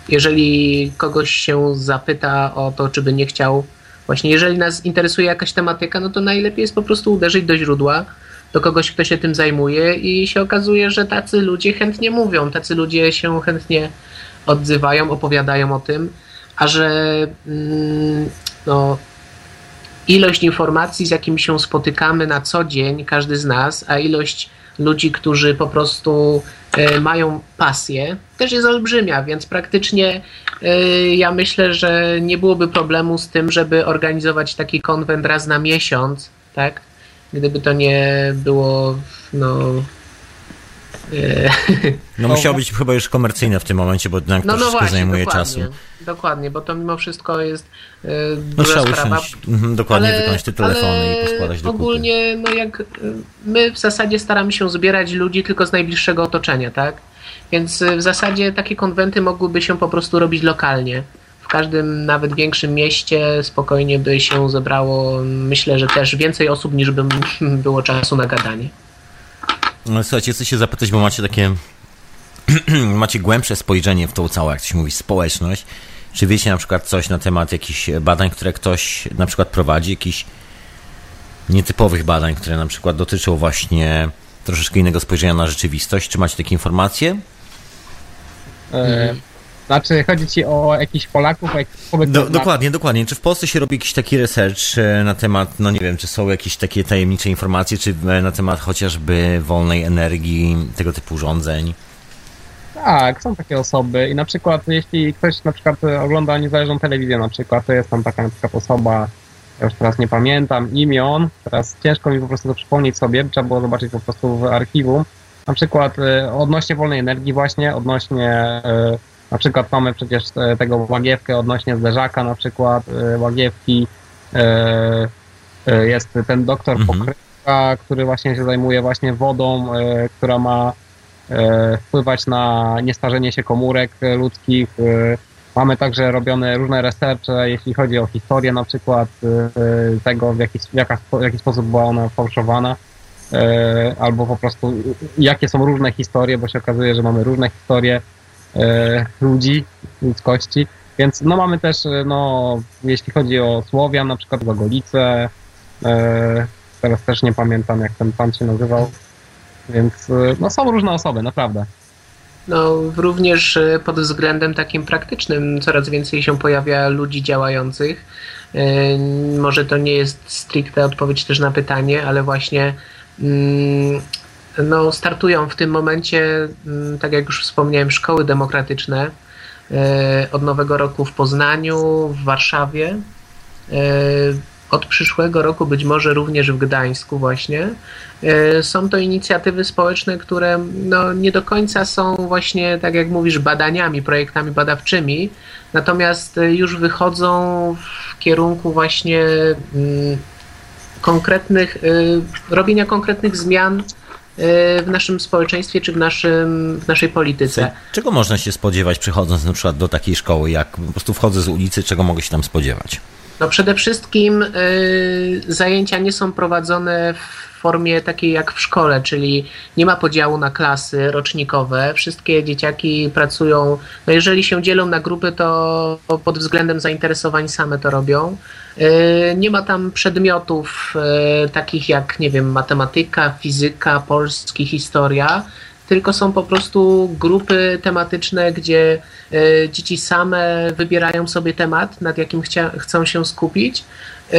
S3: jeżeli kogoś się zapyta o to, czy by nie chciał, właśnie jeżeli nas interesuje jakaś tematyka, no to najlepiej jest po prostu uderzyć do źródła, do kogoś, kto się tym zajmuje i się okazuje, że tacy ludzie chętnie mówią, tacy ludzie się chętnie odzywają, opowiadają o tym, a że mm, no, ilość informacji, z jakimi się spotykamy na co dzień, każdy z nas, a ilość ludzi, którzy po prostu e, mają pasję, też jest olbrzymia, więc praktycznie e, ja myślę, że nie byłoby problemu z tym, żeby organizować taki konwent raz na miesiąc, tak? Gdyby to nie było, no. E, [LAUGHS]
S1: No musiało być chyba już komercyjne w tym momencie, bo jednak
S3: no, no
S1: troszeczkę
S3: właśnie,
S1: zajmuje
S3: dokładnie,
S1: czasu.
S3: Dokładnie, bo to mimo wszystko jest e,
S1: No
S3: duża
S1: trzeba
S3: sprawa.
S1: usiąść, mhm, dokładnie wykonać te telefony
S3: ale
S1: i poskładać do
S3: ogólnie, no jak y, my w zasadzie staramy się zbierać ludzi tylko z najbliższego otoczenia, tak? Więc w zasadzie takie konwenty mogłyby się po prostu robić lokalnie. W każdym, nawet większym mieście spokojnie by się zebrało, myślę, że też więcej osób niż by [LAUGHS] było czasu na gadanie.
S1: No, słuchajcie, chcę się zapytać, bo macie takie [CLEARS THROAT] macie głębsze spojrzenie w tą całą, jak to mówi, społeczność. Czy wiecie na przykład coś na temat jakichś badań, które ktoś na przykład prowadzi, jakichś nietypowych badań, które na przykład dotyczą właśnie troszeczkę innego spojrzenia na rzeczywistość? Czy macie takie informacje?
S2: E, Znaczy, chodzi ci o jakichś Polaków, o jakichś
S1: Do, dokładnie, dokładnie. Czy w Polsce się robi jakiś taki research e, na temat, no nie wiem, czy są jakieś takie tajemnicze informacje, czy e, na temat chociażby wolnej energii, tego typu urządzeń?
S2: Tak, są takie osoby i na przykład jeśli ktoś na przykład ogląda niezależną telewizję na przykład, to jest tam taka na przykład osoba, ja już teraz nie pamiętam imion, teraz ciężko mi po prostu to przypomnieć sobie, trzeba było zobaczyć po prostu w archiwum. Na przykład e, odnośnie wolnej energii właśnie, odnośnie na przykład mamy przecież e, tego łagiewkę odnośnie zderzaka na przykład łagiewki, jest ten doktor mhm. Który właśnie się zajmuje właśnie wodą, która ma wpływać na niestarzenie się komórek ludzkich, Mamy także robione różne researche, jeśli chodzi o historię na przykład e, tego, w jaki, jaka, w jaki sposób była ona fałszowana, e, albo po prostu jakie są różne historie, bo się okazuje, że mamy różne historie e, ludzi, ludzkości. Więc no mamy też, no, jeśli chodzi o Słowian, na przykład Zagolice, teraz też nie pamiętam, jak ten pan się nazywał, więc no są różne osoby, naprawdę.
S3: No, również e, pod względem takim praktycznym coraz więcej się pojawia ludzi działających. E, może to nie jest stricte odpowiedź też na pytanie, ale właśnie mm, no, startują w tym momencie, mm, tak jak już wspomniałem, szkoły demokratyczne e, od nowego roku w Poznaniu, w Warszawie od przyszłego roku być może również w Gdańsku właśnie. E, są to inicjatywy społeczne, które no, nie do końca są właśnie, tak jak mówisz, badaniami, projektami badawczymi, natomiast już wychodzą w kierunku właśnie mm, konkretnych, robienia konkretnych zmian w naszym społeczeństwie czy w, naszym, w naszej polityce.
S1: Czego można się spodziewać przychodząc na przykład do takiej szkoły, jak po prostu wchodzę z ulicy, czego mogę się tam spodziewać?
S3: No przede wszystkim y, zajęcia nie są prowadzone w formie takiej jak w szkole, czyli nie ma podziału na klasy rocznikowe. Wszystkie dzieciaki pracują, no jeżeli się dzielą na grupy, to pod względem zainteresowań same to robią. Y, nie ma tam przedmiotów y, takich jak, nie wiem, matematyka, fizyka, polski, historia tylko są po prostu grupy tematyczne, gdzie e, dzieci same wybierają sobie temat, nad jakim chcia, chcą się skupić e,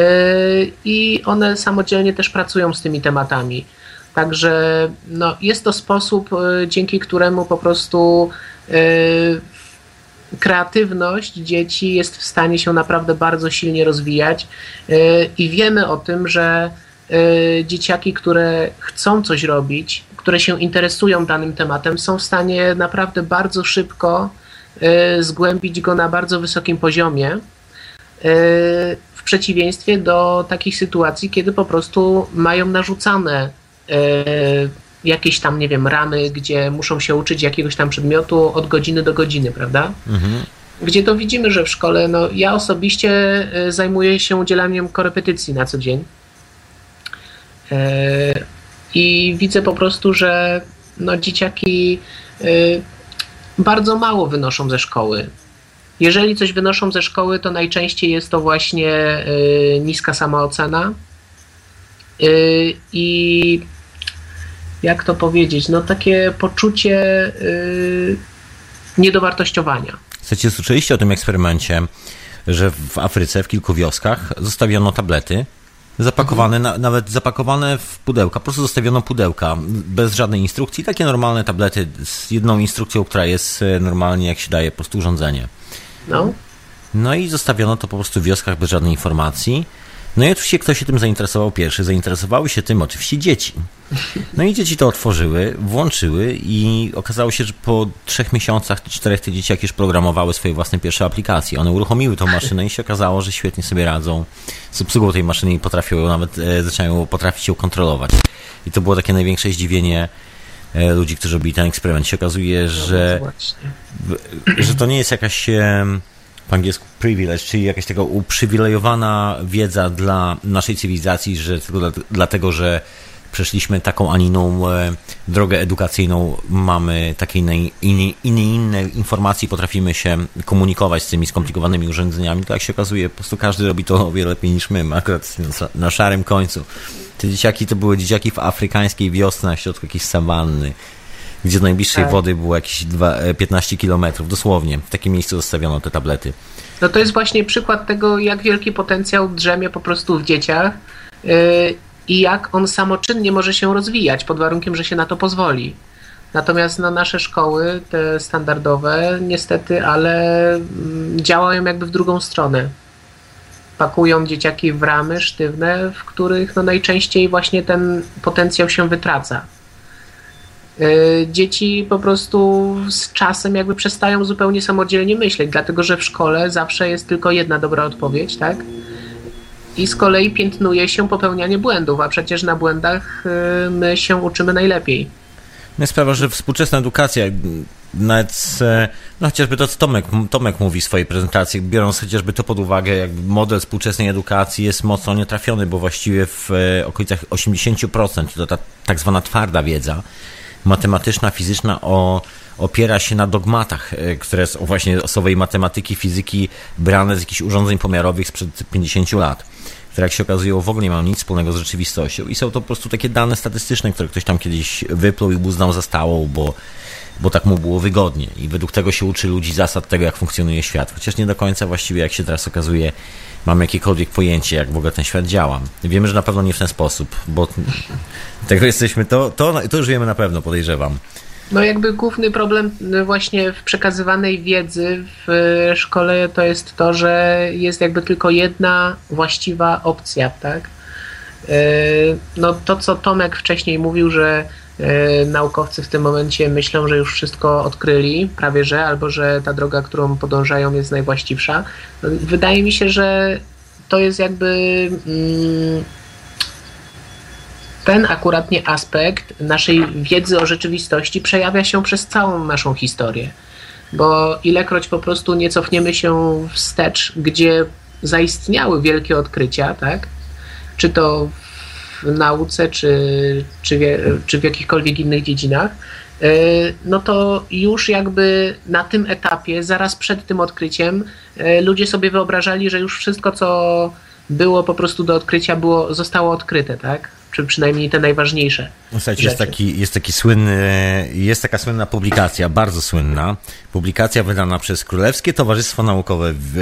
S3: i one samodzielnie też pracują z tymi tematami. Także no, jest to sposób, e, dzięki któremu po prostu kreatywność dzieci jest w stanie się naprawdę bardzo silnie rozwijać i wiemy o tym, że dzieciaki, które chcą coś robić, które się interesują danym tematem, są w stanie naprawdę bardzo szybko y, zgłębić go na bardzo wysokim poziomie. Y, w przeciwieństwie do takich sytuacji, kiedy po prostu mają narzucane y, jakieś tam, nie wiem, ramy, gdzie muszą się uczyć jakiegoś tam przedmiotu od godziny do godziny, prawda? Mhm. Gdzie to widzimy, że w szkole, no ja osobiście zajmuję się udzielaniem korepetycji na co dzień i widzę po prostu, że no, dzieciaki y, bardzo mało wynoszą ze szkoły. Jeżeli coś wynoszą ze szkoły, to najczęściej jest to właśnie y, niska samoocena y, i jak to powiedzieć, no takie poczucie niedowartościowania.
S1: Słuchajcie, słyszeliście o tym eksperymencie, że w Afryce, w kilku wioskach zostawiono tablety, Zapakowane, na, nawet zapakowane w pudełka, po prostu zostawiono pudełka, bez żadnej instrukcji, takie normalne tablety z jedną instrukcją, która jest e, normalnie, jak się daje, po prostu urządzenie. No. No i zostawiono to po prostu w wioskach bez żadnej informacji. No i oczywiście kto się tym zainteresował pierwszy? Zainteresowały się tym oczywiście dzieci. No i dzieci to otworzyły, włączyły i okazało się, że po trzech miesiącach czterech te dzieciaki już programowały swoje własne pierwsze aplikacje. One uruchomiły tą maszynę i się okazało, że świetnie sobie radzą z obsługą tej maszyny i potrafią nawet, e, zaczynają potrafić ją kontrolować. I to było takie największe zdziwienie e, ludzi, którzy robili ten eksperyment. Się okazuje, no, że, że to nie jest jakaś po angielsku privilege, czyli jakaś taka uprzywilejowana wiedza dla naszej cywilizacji, że tylko dlatego, że przeszliśmy taką, a inną e, drogę edukacyjną, mamy takie inne, inne, inne, informacje, potrafimy się komunikować z tymi skomplikowanymi urządzeniami, to jak się okazuje, po prostu każdy robi to o wiele lepiej niż my, akurat na, szarym końcu. Te dzieciaki to były dzieciaki w afrykańskiej wiosce na środku jakiejś sawanny, gdzie do najbliższej tak. wody było jakieś 2, 15 e, kilometrów, dosłownie. W takim miejscu zostawiono te tablety.
S3: No to jest właśnie przykład tego, jak wielki potencjał drzemie po prostu w dzieciach yy, i jak on samoczynnie może się rozwijać, pod warunkiem, że się na to pozwoli. Natomiast no, nasze szkoły, te standardowe, niestety, ale mm, działają jakby w drugą stronę. Pakują dzieciaki w ramy sztywne, w których no, najczęściej właśnie ten potencjał się wytraca. Yy, Dzieci po prostu z czasem jakby przestają zupełnie samodzielnie myśleć, dlatego że w szkole zawsze jest tylko jedna dobra odpowiedź, tak? I z kolei piętnuje się popełnianie błędów, a przecież na błędach yy, my się uczymy najlepiej.
S1: No sprawa, że współczesna edukacja, nawet, e, no chociażby to, co Tomek, Tomek mówi w swojej prezentacji, biorąc chociażby to pod uwagę, jak model współczesnej edukacji jest mocno nietrafiony, bo właściwie w e, okolicach 80% to ta tak zwana twarda wiedza, matematyczna, fizyczna o, opiera się na dogmatach, e, które są właśnie osobowej matematyki, fizyki brane z jakichś urządzeń pomiarowych sprzed 50 lat które jak się okazuje w ogóle nie mają nic wspólnego z rzeczywistością i są to po prostu takie dane statystyczne, które ktoś tam kiedyś wypluł i uznał za stałą, bo, bo tak mu było wygodnie i według tego się uczy ludzi zasad tego, jak funkcjonuje świat, chociaż nie do końca właściwie, jak się teraz okazuje, mam jakiekolwiek pojęcie, jak w ogóle ten świat działa. Wiemy, że na pewno nie w ten sposób, bo tego jesteśmy, to, to, to już wiemy na pewno, podejrzewam.
S3: No jakby główny problem y, właśnie w przekazywanej wiedzy w szkole to jest to, że jest jakby tylko jedna właściwa opcja, tak? Y, No to, co Tomek wcześniej mówił, że y, naukowcy w tym momencie myślą, że już wszystko odkryli, prawie że, albo że ta droga, którą podążają jest najwłaściwsza. No, Wydaje mi się, że to jest jakby ten akuratnie aspekt naszej wiedzy o rzeczywistości przejawia się przez całą naszą historię. Bo ilekroć po prostu nie cofniemy się wstecz, gdzie zaistniały wielkie odkrycia, tak? Czy to w nauce, czy, czy, czy w jakichkolwiek innych dziedzinach, yy, no to już jakby na tym etapie, zaraz przed tym odkryciem, yy, ludzie sobie wyobrażali, że już wszystko, co było po prostu do odkrycia, było, zostało odkryte, tak? Czy przynajmniej te najważniejsze.
S1: Słuchajcie, jest taki, jest taki słynny, jest taka słynna publikacja, bardzo słynna, publikacja wydana przez Królewskie Towarzystwo Naukowe w,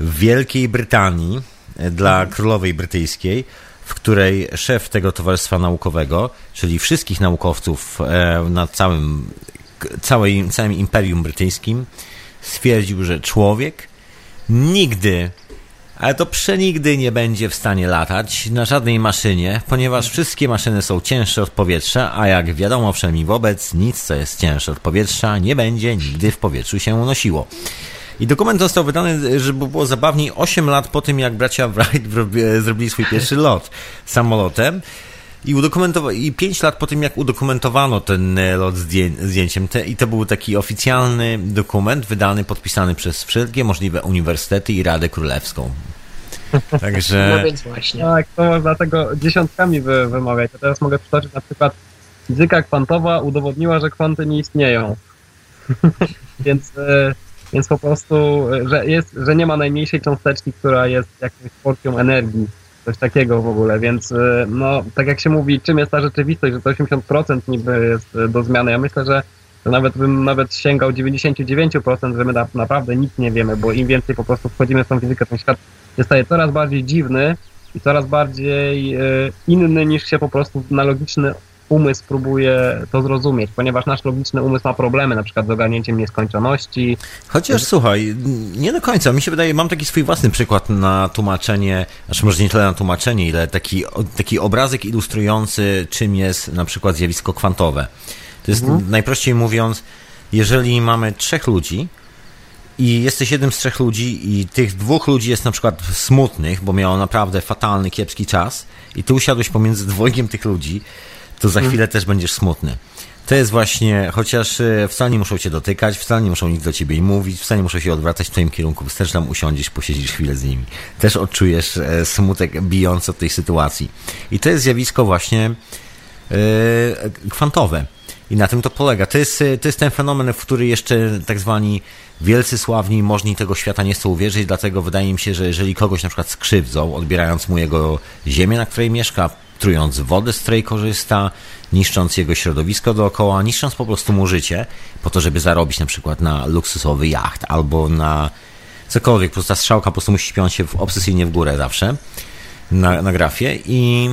S1: w Wielkiej Brytanii dla Królowej Brytyjskiej, w której szef tego Towarzystwa Naukowego, czyli wszystkich naukowców e, na całym, całej, całym Imperium Brytyjskim, stwierdził, że człowiek nigdy ale to przenigdy nie będzie w stanie latać na żadnej maszynie, ponieważ wszystkie maszyny są cięższe od powietrza, a jak wiadomo wszelmi wobec, nic co jest cięższe od powietrza nie będzie nigdy w powietrzu się unosiło. I dokument został wydany, żeby było zabawniej, 8 lat po tym, jak bracia Wright [LAUGHS] zrobili swój pierwszy lot samolotem. I, I 5 lat po tym, jak udokumentowano ten e, lot zdję- zdjęciem, te, i to był taki oficjalny dokument wydany, podpisany przez wszystkie możliwe uniwersytety i Radę Królewską. [LAUGHS] Także.
S3: No więc właśnie.
S2: Tak, to można tego dziesiątkami wy, wymawiać. A teraz mogę przytoczyć na przykład fizyka kwantowa udowodniła, że kwanty nie istnieją. [LAUGHS] więc, e, więc po prostu, e, że, jest, że nie ma najmniejszej cząsteczki, która jest jakąś porcją energii. Coś takiego w ogóle, więc e, no, tak jak się mówi, czym jest ta rzeczywistość, że to 80% niby jest do zmiany. Ja myślę, że że nawet bym nawet sięgał 99%, że my na, naprawdę nic nie wiemy, bo im więcej po prostu wchodzimy w tą fizykę, ten świat się staje coraz bardziej dziwny i coraz bardziej e, inny niż się po prostu na logiczny umysł próbuje to zrozumieć, ponieważ nasz logiczny umysł ma problemy, na przykład z ogarnięciem nieskończoności.
S1: Chociaż słuchaj, nie do końca. Mi się wydaje, mam taki swój własny przykład na tłumaczenie, znaczy może nie tyle na tłumaczenie, ile taki, taki obrazek ilustrujący, czym jest na przykład zjawisko kwantowe. To jest najprościej mówiąc, jeżeli mamy trzech ludzi i jesteś jednym z trzech ludzi i tych dwóch ludzi jest na przykład smutnych, bo miało naprawdę fatalny, kiepski czas i ty usiadłeś pomiędzy dwojgiem tych ludzi, to za chwilę też będziesz smutny. To jest właśnie, chociaż e, wcale nie muszą cię dotykać, wcale nie muszą nic do ciebie mówić, wcale nie muszą się odwracać w twoim kierunku, wystarczy tam usiądziesz, posiedzisz chwilę z nimi. Też odczujesz e, smutek bijący od tej sytuacji. I to jest zjawisko właśnie e, kwantowe. I na tym to polega. To jest, to jest ten fenomen, w który jeszcze tak zwani wielcy, sławni i możni tego świata nie chcą uwierzyć, dlatego wydaje mi się, że jeżeli kogoś na przykład skrzywdzą, odbierając mu jego ziemię, na której mieszka, trując wodę, z której korzysta, niszcząc jego środowisko dookoła, niszcząc po prostu mu życie, po to, żeby zarobić na przykład na luksusowy jacht albo na cokolwiek, po prostu ta strzałka po prostu musi śpiąć się obsesyjnie w górę zawsze na, na grafie i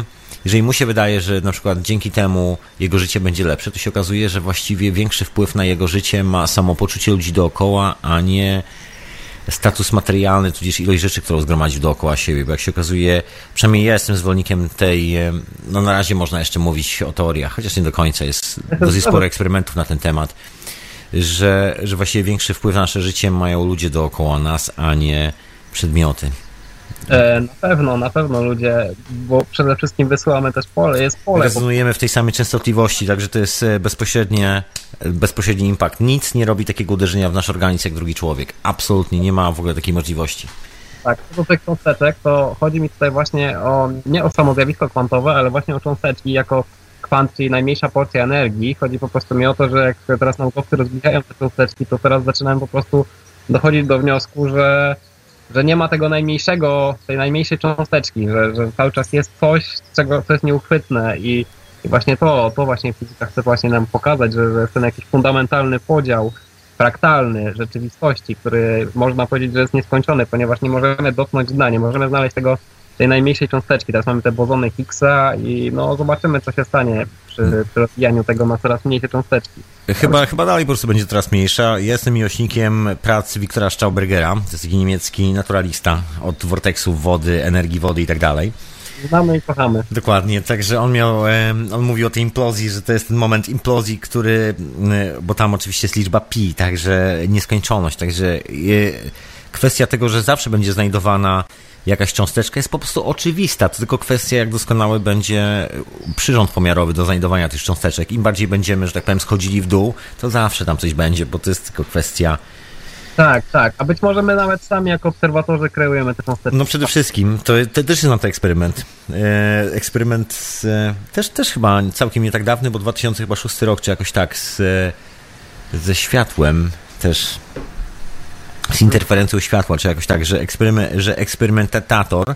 S1: jeżeli mu się wydaje, że na przykład dzięki temu jego życie będzie lepsze, to się okazuje, że właściwie większy wpływ na jego życie ma samopoczucie ludzi dookoła, a nie status materialny, tudzież ilość rzeczy, którą zgromadził dookoła siebie, bo jak się okazuje, przynajmniej ja jestem zwolennikiem tej, no na razie można jeszcze mówić o teoriach, chociaż nie do końca, jest [LAUGHS] dosyć sporo eksperymentów na ten temat, że, że właściwie większy wpływ na nasze życie mają ludzie dookoła nas, a nie przedmioty.
S2: E, na pewno, na pewno ludzie, bo przede wszystkim wysyłamy też pole, jest pole.
S1: Rezonujemy w tej samej częstotliwości, także to jest e, bezpośrednie, e, bezpośredni impact. Nic nie robi takiego uderzenia w nasz organizm jak drugi człowiek. Absolutnie nie ma w ogóle takiej możliwości.
S2: Tak, co do tych cząsteczek, to chodzi mi tutaj właśnie o, nie o samo zjawisko kwantowe, ale właśnie o cząsteczki jako kwant, czyli najmniejsza porcja energii. Chodzi po prostu mi o to, że jak teraz naukowcy rozwijają te cząsteczki, to teraz zaczynają po prostu dochodzić do wniosku, że że nie ma tego najmniejszego, tej najmniejszej cząsteczki, że, że cały czas jest coś, czego, co jest nieuchwytne i, i właśnie to, to właśnie fizyka chce właśnie nam pokazać, że, że jest ten jakiś fundamentalny podział fraktalny rzeczywistości, który można powiedzieć, że jest nieskończony, ponieważ nie możemy dotknąć dna, nie możemy znaleźć tego tej najmniejszej cząsteczki. Teraz mamy te bozony Higgsa i no zobaczymy, co się stanie przy, przy rozwijaniu tego na coraz mniejsze cząsteczki.
S1: Chyba, chyba dalej po prostu będzie coraz mniejsza. Ja jestem miłośnikiem pracy Wiktora Staubergera, to jest taki niemiecki naturalista od vortexów wody, energii wody i tak dalej.
S2: Znamy i kochamy.
S1: Dokładnie, także on miał, on mówi o tej implozji, że to jest ten moment implozji, który, bo tam oczywiście jest liczba pi, także nieskończoność, także kwestia tego, że zawsze będzie znajdowana jakaś cząsteczka jest po prostu oczywista, to tylko kwestia jak doskonały będzie przyrząd pomiarowy do znajdowania tych cząsteczek. Im bardziej będziemy, że tak powiem, schodzili w dół, to zawsze tam coś będzie, bo to jest tylko kwestia
S2: Tak, tak. A być może my nawet sami jako obserwatorzy kreujemy te cząsteczki.
S1: No przede wszystkim, to, to też jest na to eksperyment. E, eksperyment z, e, też, też chyba całkiem nie tak dawny, bo 2006 rok, czy jakoś tak, z, e, ze światłem też, z interferencją światła, czy jakoś tak, że, eksperyment, że eksperymentator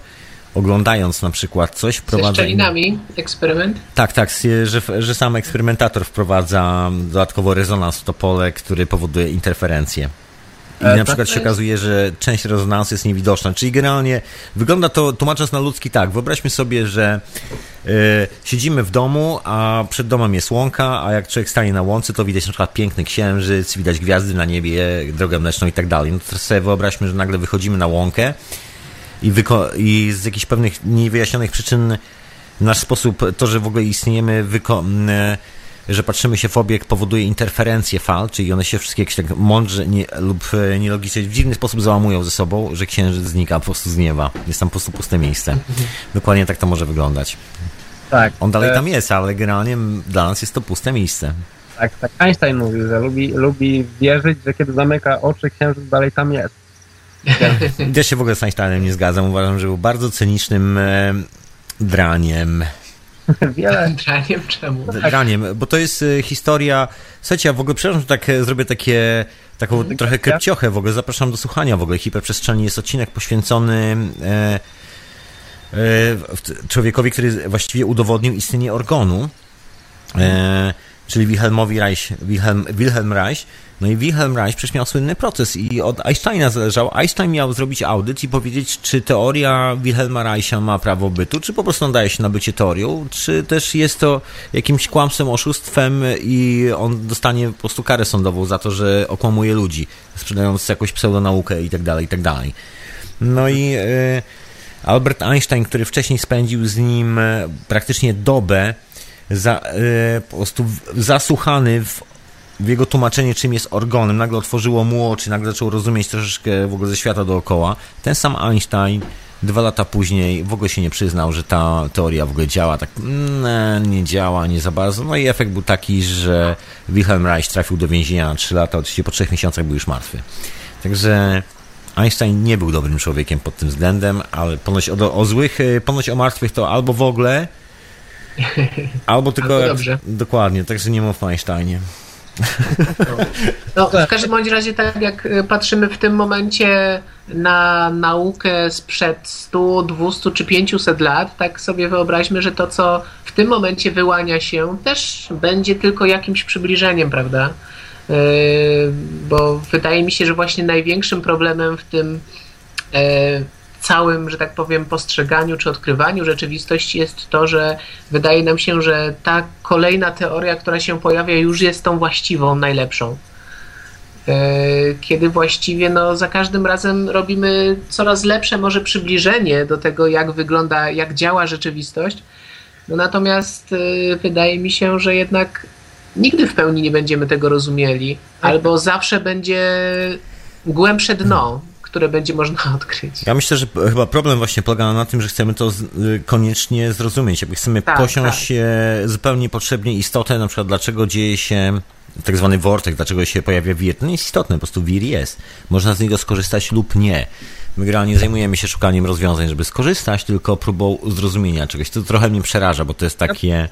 S1: oglądając na przykład coś wprowadza...
S3: szczelinami eksperyment.
S1: Tak, tak, że, że sam eksperymentator wprowadza dodatkowo rezonans w to pole, który powoduje interferencję. I
S2: E,
S1: na
S2: tak
S1: przykład
S3: to
S1: się okazuje, że część rezonansu jest niewidoczna. Czyli generalnie wygląda to, tłumacząc na ludzki tak, wyobraźmy sobie, że e, siedzimy w domu, a przed domem jest łąka, a jak człowiek stanie na łące, to widać na przykład piękny księżyc, widać gwiazdy na niebie, drogę mleczną i tak dalej. No to teraz sobie wyobraźmy, że nagle wychodzimy na łąkę i, i z jakichś pewnych niewyjaśnionych przyczyn nasz sposób, to, że w ogóle istniejemy, wyko- m, e, że patrzymy się w obiekt, powoduje interferencję fal, czyli one się wszystkie jakieś tak mądrze nie, lub e, nielogicznie w dziwny sposób załamują ze sobą, że księżyc znika po prostu z nieba. Jest tam po prostu puste miejsce. Dokładnie tak to może wyglądać.
S2: Tak.
S1: On dalej tam jest, ale generalnie dla nas jest to puste miejsce.
S2: Tak, tak. Einstein mówił, że lubi, lubi wierzyć, że kiedy zamyka oczy, księżyc dalej tam jest.
S1: Też się w ogóle z Einsteinem nie zgadzam. Uważam, że był bardzo cynicznym e, draniem. [LAUGHS]
S2: Wiele,
S3: Draniem czemu?
S1: Draniem, bo to jest e, historia. Słuchajcie, ja w ogóle przepraszam, że tak e, zrobię takie taką trochę krypciochę w ogóle. Zapraszam do słuchania w ogóle. Hiperprzestrzeni jest odcinek poświęcony e, e, człowiekowi, który właściwie udowodnił istnienie organu. E, czyli Wilhelmowi Reich, Wilhelm, Wilhelm Reich. No i Wilhelm Reich przecież miał słynny proces i od Einsteina zależał. Einstein miał zrobić audyt i powiedzieć, czy teoria Wilhelma Reicha ma prawo bytu, czy po prostu nadaje się na bycie teorią, czy też jest to jakimś kłamstwem, oszustwem i on dostanie po prostu karę sądową za to, że okłamuje ludzi, sprzedając jakąś pseudonaukę i tak dalej, i tak dalej. No i e, Albert Einstein, który wcześniej spędził z nim praktycznie dobę, za, e, po prostu zasłuchany w, w jego tłumaczenie, czym jest organem, nagle otworzyło mu oczy, nagle zaczął rozumieć troszeczkę w ogóle ze świata dookoła. Ten sam Einstein dwa lata później w ogóle się nie przyznał, że ta teoria w ogóle działa, tak mm, nie działa, nie za bardzo. No i efekt był taki, że Wilhelm Reich trafił do więzienia na 3 lata, oczywiście po trzech miesiącach był już martwy. Także Einstein nie był dobrym człowiekiem pod tym względem, ale ponoć o, o złych, y, ponoć o martwych to albo w ogóle, [LAUGHS] albo tylko...
S3: Albo
S1: jak-
S3: dobrze.
S1: Dokładnie, także nie mów o Einsteinie. [LAUGHS]
S3: No, w każdym bądź razie, tak jak y, patrzymy w tym momencie na naukę sprzed 100, 200 czy 500 lat, tak sobie wyobraźmy, że to, co w tym momencie wyłania się, też będzie tylko jakimś przybliżeniem, prawda? Yy, Bo wydaje mi się, że właśnie największym problemem w tym, e, całym, że tak powiem, postrzeganiu czy odkrywaniu rzeczywistości jest to, że wydaje nam się, że ta kolejna teoria, która się pojawia, już jest tą właściwą, najlepszą. E, kiedy właściwie no, za każdym razem robimy coraz lepsze może przybliżenie do tego, jak wygląda, jak działa rzeczywistość. No, natomiast e, wydaje mi się, że jednak nigdy w pełni nie będziemy tego rozumieli, albo zawsze będzie głębsze dno, które będzie można [LAUGHS] odkryć.
S1: Ja myślę, że chyba problem właśnie polega na tym, że chcemy to y, koniecznie zrozumieć. Jakby chcemy
S3: Tak,
S1: posiąść
S3: tak.
S1: zupełnie potrzebnie istotę, na przykład dlaczego dzieje się tak zwany wortek, dlaczego się pojawia wir. To nie jest istotne, po prostu wir jest. Można z niego skorzystać lub nie. My generalnie zajmujemy się szukaniem rozwiązań, żeby skorzystać, tylko próbą zrozumienia czegoś. To trochę mnie przeraża, bo to jest takie...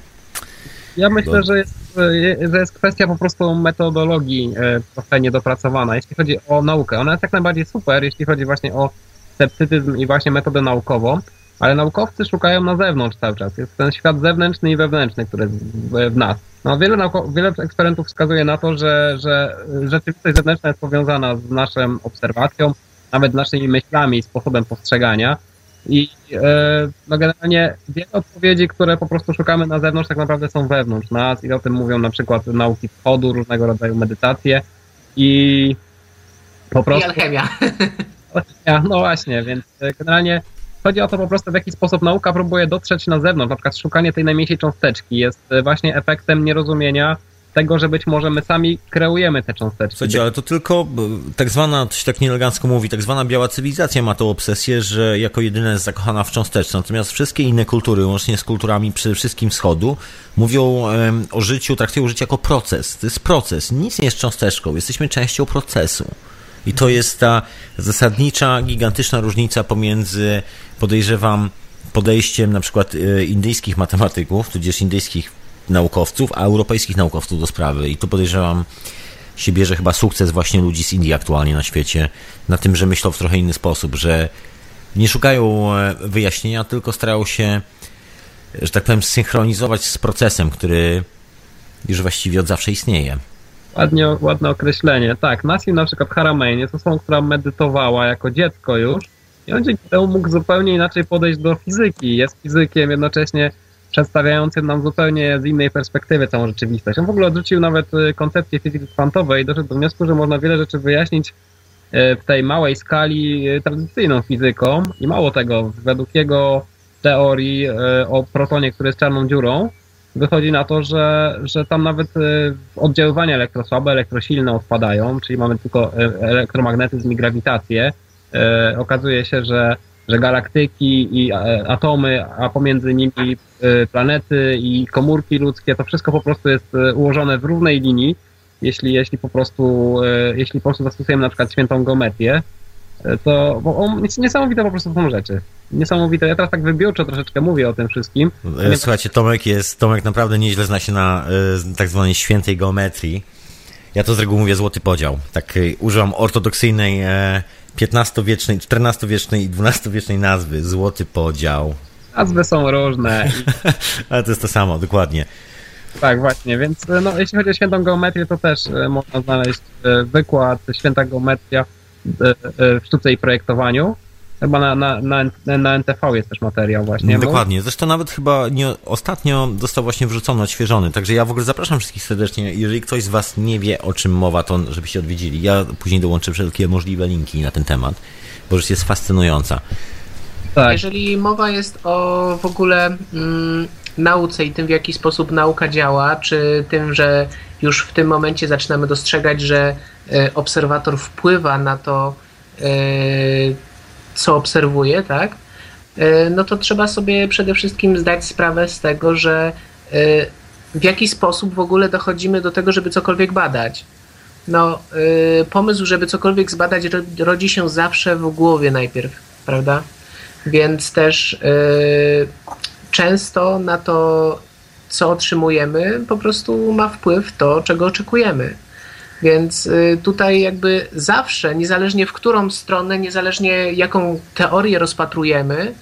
S2: Ja myślę, że jest, że jest kwestia po prostu metodologii e, trochę niedopracowana. Jeśli chodzi o naukę, ona jest jak najbardziej super, jeśli chodzi właśnie o sceptycyzm i właśnie metodę naukową, ale naukowcy szukają na zewnątrz cały czas. Jest ten świat zewnętrzny i wewnętrzny, który jest w, nas. No, wiele, wiele eksperymentów wskazuje na to, że, że rzeczywistość zewnętrzna jest powiązana z naszą obserwacją, nawet naszymi myślami i sposobem postrzegania. I e, no generalnie wiele odpowiedzi, które po prostu szukamy na zewnątrz, tak naprawdę są wewnątrz nas i o tym mówią na przykład nauki wschodu, różnego rodzaju medytacje i po
S3: I
S2: prostu...
S3: alchemia. [LAUGHS]
S2: Ja, no właśnie, więc e, generalnie chodzi o to po prostu, w jaki sposób nauka próbuje dotrzeć na zewnątrz. Na przykład szukanie tej najmniejszej cząsteczki jest e, właśnie efektem nierozumienia tego, że być może my sami kreujemy te cząsteczki.
S1: Słuchajcie, ale to tylko tak zwana, to się tak nieelegancko mówi, tak zwana biała cywilizacja ma tą obsesję, że jako jedyna jest zakochana w cząsteczce. Natomiast wszystkie inne kultury, łącznie z kulturami przede wszystkim wschodu, mówią o życiu, traktują życie jako proces. To jest proces, nic nie jest cząsteczką, jesteśmy częścią procesu. I to jest ta zasadnicza, gigantyczna różnica pomiędzy, podejrzewam, podejściem na przykład e, indyjskich matematyków, tudzież indyjskich naukowców, a europejskich naukowców do sprawy. I tu podejrzewam, się bierze chyba sukces właśnie ludzi z Indii aktualnie na świecie, na tym, że myślą w trochę inny sposób, że nie szukają e, wyjaśnienia, tylko starają się, że tak powiem, synchronizować z procesem, który już właściwie od zawsze istnieje.
S2: Ładnie, ładne określenie. Tak, Nassim na przykład Haramein jest osobą, która medytowała jako dziecko już i on dzięki temu mógł zupełnie inaczej podejść do fizyki. Jest fizykiem jednocześnie przedstawiającym nam zupełnie z innej perspektywy całą rzeczywistość. On w ogóle odrzucił nawet y, koncepcję fizyki kwantowej i doszedł do wniosku, że można wiele rzeczy wyjaśnić y, w tej małej skali y, tradycyjną fizyką i mało tego, według jego teorii o protonie, który jest czarną dziurą, wychodzi na to, że, że tam nawet oddziaływania elektrosłabe, elektrosilne odpadają, czyli mamy tylko elektromagnetyzm i grawitację. Okazuje się, że, że galaktyki i e, atomy, a pomiędzy nimi y, planety i komórki ludzkie, to wszystko po prostu jest y, ułożone w równej linii. Jeśli, jeśli po prostu jeśli po prostu zastosujemy na przykład świętą geometrię, to on, niesamowite po prostu są rzeczy. Niesamowite. Ja teraz tak wybiórczo troszeczkę mówię o tym wszystkim.
S1: E, Słuchajcie, Tomek jest, Tomek naprawdę nieźle zna się na e, tak zwanej świętej geometrii. Ja to z reguły mówię złoty podział. Tak e, używam ortodoksyjnej e, XV-wiecznej, XIV-wiecznej i XII-wiecznej nazwy. Złoty podział.
S2: Nazwy są różne. [LAUGHS]
S1: Ale to jest to samo, dokładnie.
S2: Tak, właśnie, więc no, jeśli chodzi o świętą geometrię, to też e, można znaleźć e, wykład święta geometria e, e, w sztuce i projektowaniu. Chyba na, na, na, na NTV jest też materiał właśnie. bo-
S1: Dokładnie. Zresztą nawet chyba nie, ostatnio został właśnie wrzucony, odświeżony. Także ja w ogóle zapraszam wszystkich serdecznie. Jeżeli ktoś z Was nie wie, o czym mowa, to żebyście odwiedzili. Ja później dołączę wszelkie możliwe linki na ten temat, bo rzecz jest fascynująca.
S2: Tak,
S3: Jeżeli mowa jest o w ogóle mm, nauce i tym, w jaki sposób nauka działa, czy tym, że już w tym momencie zaczynamy dostrzegać, że e, obserwator wpływa na to, e, co obserwuje, tak? E, no to trzeba sobie przede wszystkim zdać sprawę z tego, że e, w jaki sposób w ogóle dochodzimy do tego, żeby cokolwiek badać. No, e, pomysł, żeby cokolwiek zbadać, ro- rodzi się zawsze w głowie najpierw, prawda? Więc też często na to, co otrzymujemy, po prostu ma wpływ to, czego oczekujemy. Więc y, tutaj jakby zawsze, niezależnie w którą stronę, niezależnie jaką teorię rozpatrujemy,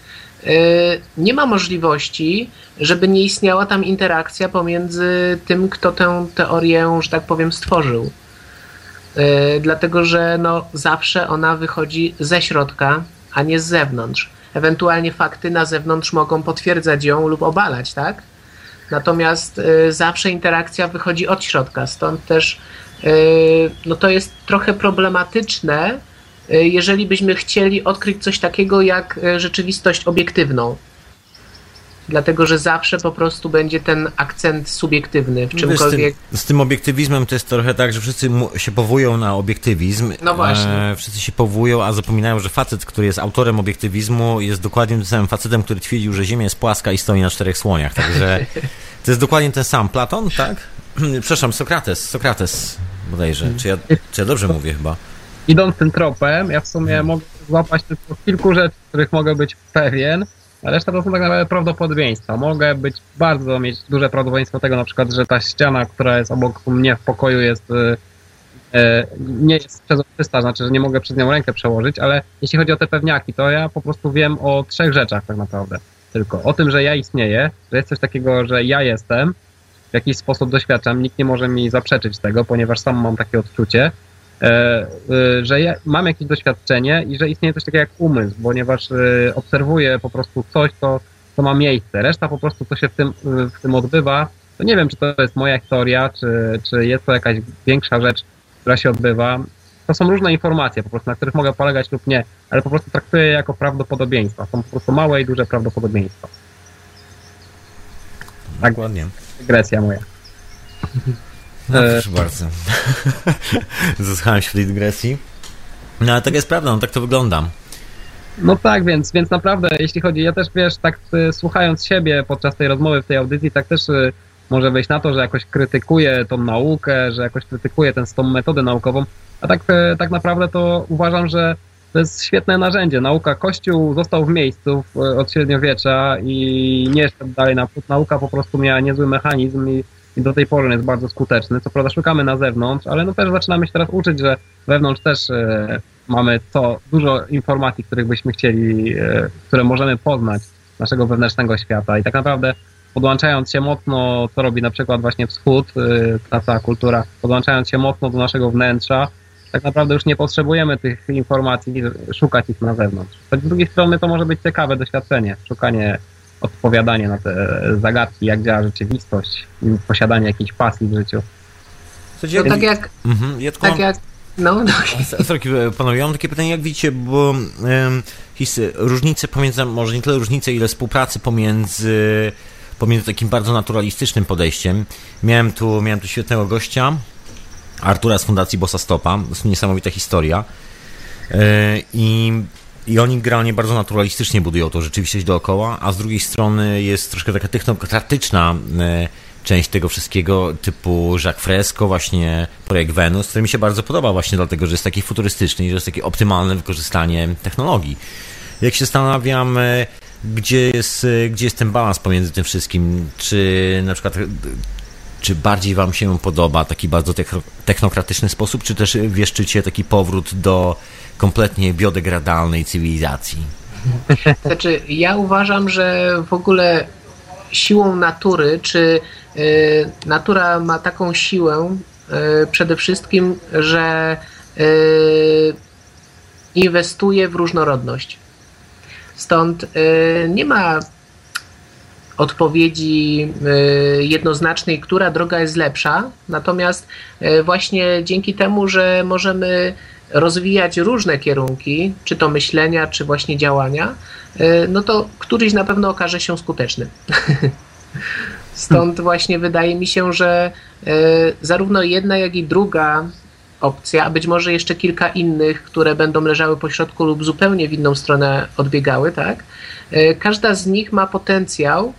S3: y, nie ma możliwości, żeby nie istniała tam interakcja pomiędzy tym, kto tę teorię, że tak powiem, stworzył. Y, Dlatego, że no, zawsze ona wychodzi ze środka, a nie z zewnątrz. Ewentualnie fakty na zewnątrz mogą potwierdzać ją lub obalać, tak? Natomiast zawsze interakcja wychodzi od środka, stąd też no to jest trochę problematyczne, y, jeżeli byśmy chcieli odkryć coś takiego jak y, rzeczywistość obiektywną. Dlatego, że zawsze po prostu będzie ten akcent subiektywny w
S1: Wiesz, z, tym,
S3: czymkolwiek.
S1: z tym obiektywizmem to jest trochę tak, że wszyscy się powołują na obiektywizm.
S3: No właśnie.
S1: E, wszyscy się powołują, a zapominają, że facet, który jest autorem obiektywizmu, jest dokładnie tym samym facetem, który twierdził, że Ziemia jest płaska i stoi na czterech słoniach. Także [LAUGHS] to jest dokładnie ten sam. Platon, tak? [CLEARS THROAT] Przepraszam, Sokrates, Sokrates bodajże. Czy ja, czy ja dobrze mówię chyba?
S2: Idąc tym tropem, ja w sumie mogę złapać tylko kilku rzeczy, których mogę być pewien, a reszta to są tak naprawdę prawdopodobieństwa. Mogę być bardzo mieć duże prawdopodobieństwo tego na przykład, że ta ściana, która jest obok mnie w pokoju jest y, y, nie jest przezroczysta, znaczy, że nie mogę przez nią rękę przełożyć, ale jeśli chodzi o te pewniaki, to ja po prostu wiem o trzech rzeczach tak naprawdę. Tylko o tym, że ja istnieję, że jest coś takiego, że ja jestem, w jakiś sposób doświadczam, nikt nie może mi zaprzeczyć tego, ponieważ sam mam takie odczucie, e, e, że ja mam jakieś doświadczenie i że istnieje coś takiego jak umysł, ponieważ e, obserwuję po prostu coś, co, co ma miejsce. Reszta po prostu, co się w tym, w tym odbywa, to nie wiem, czy to jest moja historia, czy, czy jest to jakaś większa rzecz, która się odbywa. To są różne informacje, po prostu, na których mogę polegać lub nie, ale po prostu traktuję je jako prawdopodobieństwa. Są po prostu małe i duże prawdopodobieństwa. Tak.
S1: Dokładnie.
S2: Dygresja moja.
S1: No,
S2: E,
S1: proszę bardzo. [LAUGHS] Zasłuchałem się w tej dygresji. No ale tak jest prawda, no tak to wygląda.
S2: No tak, więc, więc naprawdę, jeśli chodzi, ja też wiesz, tak y, słuchając siebie podczas tej rozmowy w tej audycji, tak też y, może wejść na to, że jakoś krytykuję tą naukę, że jakoś krytykuję tę tą metodę naukową, a tak, y, tak naprawdę to uważam, że to jest świetne narzędzie. Nauka, Kościół został w miejscu w, od średniowiecza i nie szedł dalej naprzód. Nauka po prostu miała niezły mechanizm i, i do tej pory jest bardzo skuteczny. Co prawda szukamy na zewnątrz, ale no też zaczynamy się teraz uczyć, że wewnątrz też e, mamy to dużo informacji, których byśmy chcieli, e, które możemy poznać z naszego wewnętrznego świata i tak naprawdę podłączając się mocno, co robi na przykład właśnie wschód, e, ta cała kultura, podłączając się mocno do naszego wnętrza, tak naprawdę już nie potrzebujemy tych informacji, szukać ich na zewnątrz. Choć z drugiej strony to może być ciekawe doświadczenie, szukanie, odpowiadanie na te zagadki, jak działa rzeczywistość, i posiadanie jakiejś pasji w życiu.
S3: No tak jak,
S1: Mhm, ja tylko
S3: tak jak, no, no,
S1: Sorry, panowie, ja mam takie pytanie, jak widzicie, bo his, różnice pomiędzy, może nie tyle różnice, ile współpracy pomiędzy, pomiędzy takim bardzo naturalistycznym podejściem. Miałem tu, miałem tu świetnego gościa, Artura z Fundacji Bossa Stopa, niesamowita historia. E, I, I oni generalnie bardzo naturalistycznie budują tą rzeczywistość dookoła, a z drugiej strony jest troszkę taka technokratyczna e, część tego wszystkiego, typu Jacques Fresco, właśnie projekt Venus, który mi się bardzo podoba właśnie dlatego, że jest taki futurystyczny i że jest takie optymalne wykorzystanie technologii. Jak się zastanawiam, e, gdzie jest, gdzie jest ten balans pomiędzy tym wszystkim, czy na przykład czy bardziej Wam się podoba taki bardzo techno- technokratyczny sposób, czy też wieszczycie taki powrót do kompletnie biodegradalnej cywilizacji?
S3: Znaczy, ja uważam, że w ogóle siłą natury, czy y, natura ma taką siłę y, przede wszystkim, że y, inwestuje w różnorodność. Stąd nie ma odpowiedzi y, jednoznacznej, która droga jest lepsza. Natomiast y, właśnie dzięki temu, że możemy rozwijać różne kierunki, czy to myślenia, czy właśnie działania, y, no to któryś na pewno okaże się skuteczny. [LAUGHS] Stąd właśnie wydaje mi się, że zarówno jedna, jak i druga opcja, a być może jeszcze kilka innych, które będą leżały po środku lub zupełnie w inną stronę odbiegały, tak? Każda z nich ma potencjał,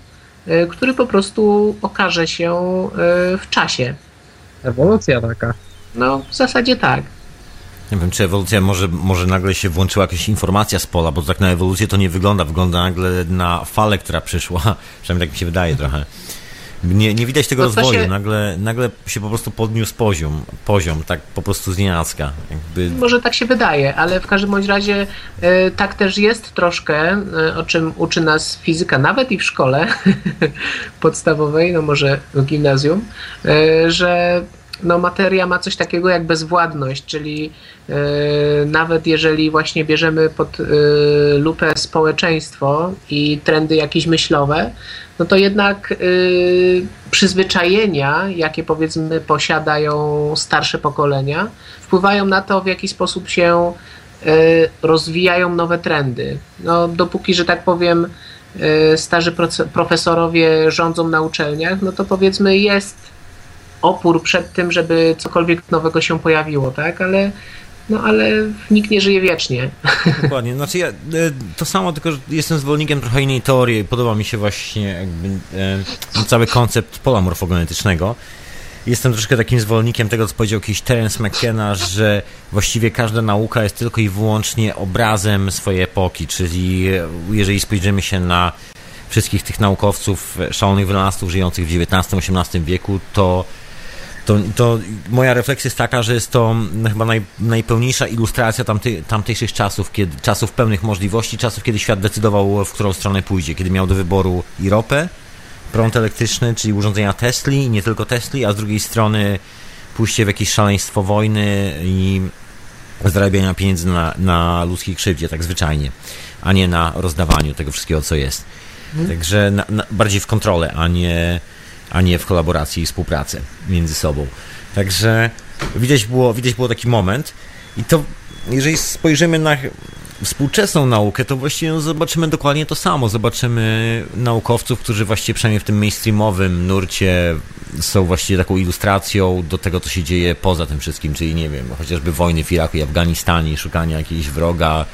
S3: który po prostu okaże się y, w czasie.
S2: Ewolucja taka.
S3: No, w zasadzie tak.
S1: Nie wiem, czy ewolucja może, może nagle się włączyła jakaś informacja z pola, bo tak na ewolucję to nie wygląda. Wygląda nagle na falę, która przyszła. [LAUGHS] Przynajmniej tak mi się wydaje trochę. Nie, nie widać tego
S3: No
S1: rozwoju.
S3: się-
S1: Nagle, nagle się po prostu podniósł poziom, poziom tak po prostu z nienacka. Jakby
S3: Może tak się wydaje, ale w każdym bądź razie e, tak też jest troszkę, e, o czym uczy nas fizyka, nawet i w szkole [LAUGHS] podstawowej, no może w gimnazjum, e, że no, materia ma coś takiego jak bezwładność, czyli e, nawet jeżeli właśnie bierzemy pod e, lupę społeczeństwo i trendy jakieś myślowe, no to jednak e, przyzwyczajenia, jakie powiedzmy posiadają starsze pokolenia, wpływają na to, w jaki sposób się e, rozwijają nowe trendy. No, dopóki, że tak powiem, e, starzy profesorowie rządzą na uczelniach, no to powiedzmy jest opór przed tym, żeby cokolwiek nowego się pojawiło, tak? Ale, no, ale nikt nie żyje wiecznie.
S1: Dokładnie. Znaczy ja e, to samo, tylko że jestem zwolennikiem trochę innej teorii. Podoba mi się właśnie jakby e, cały koncept pola morfogenetycznego. Jestem troszkę takim zwolennikiem tego, co powiedział jakiś Terence McKenna, że właściwie każda nauka jest tylko i wyłącznie obrazem swojej epoki, czyli e, jeżeli spojrzymy się na wszystkich tych naukowców, szalonych wynalazców żyjących w XIX-XVIII wieku, to to, to moja refleksja jest taka, że jest to no, chyba naj, najpełniejsza ilustracja tamty, tamtejszych czasów, kiedy, czasów pełnych możliwości, czasów, kiedy świat decydował, w którą stronę pójdzie, kiedy miał do wyboru i ropę, prąd elektryczny, czyli urządzenia Tesli i nie tylko Tesli, a z drugiej strony pójście w jakieś szaleństwo wojny i zarabiania pieniędzy na, na ludzkiej krzywdzie, tak zwyczajnie, a nie na rozdawaniu tego wszystkiego, co jest. Także na, na, bardziej w kontrolę, a nie, a nie w kolaboracji i współpracę między sobą. Także widać było, widać było taki moment i to, jeżeli spojrzymy na współczesną naukę, to właściwie no, zobaczymy dokładnie to samo. Zobaczymy naukowców, którzy właściwie przynajmniej w tym mainstreamowym nurcie są właściwie taką ilustracją do tego, co się dzieje poza tym wszystkim, czyli nie wiem, chociażby wojny w Iraku i Afganistanie, szukania jakiegoś wroga,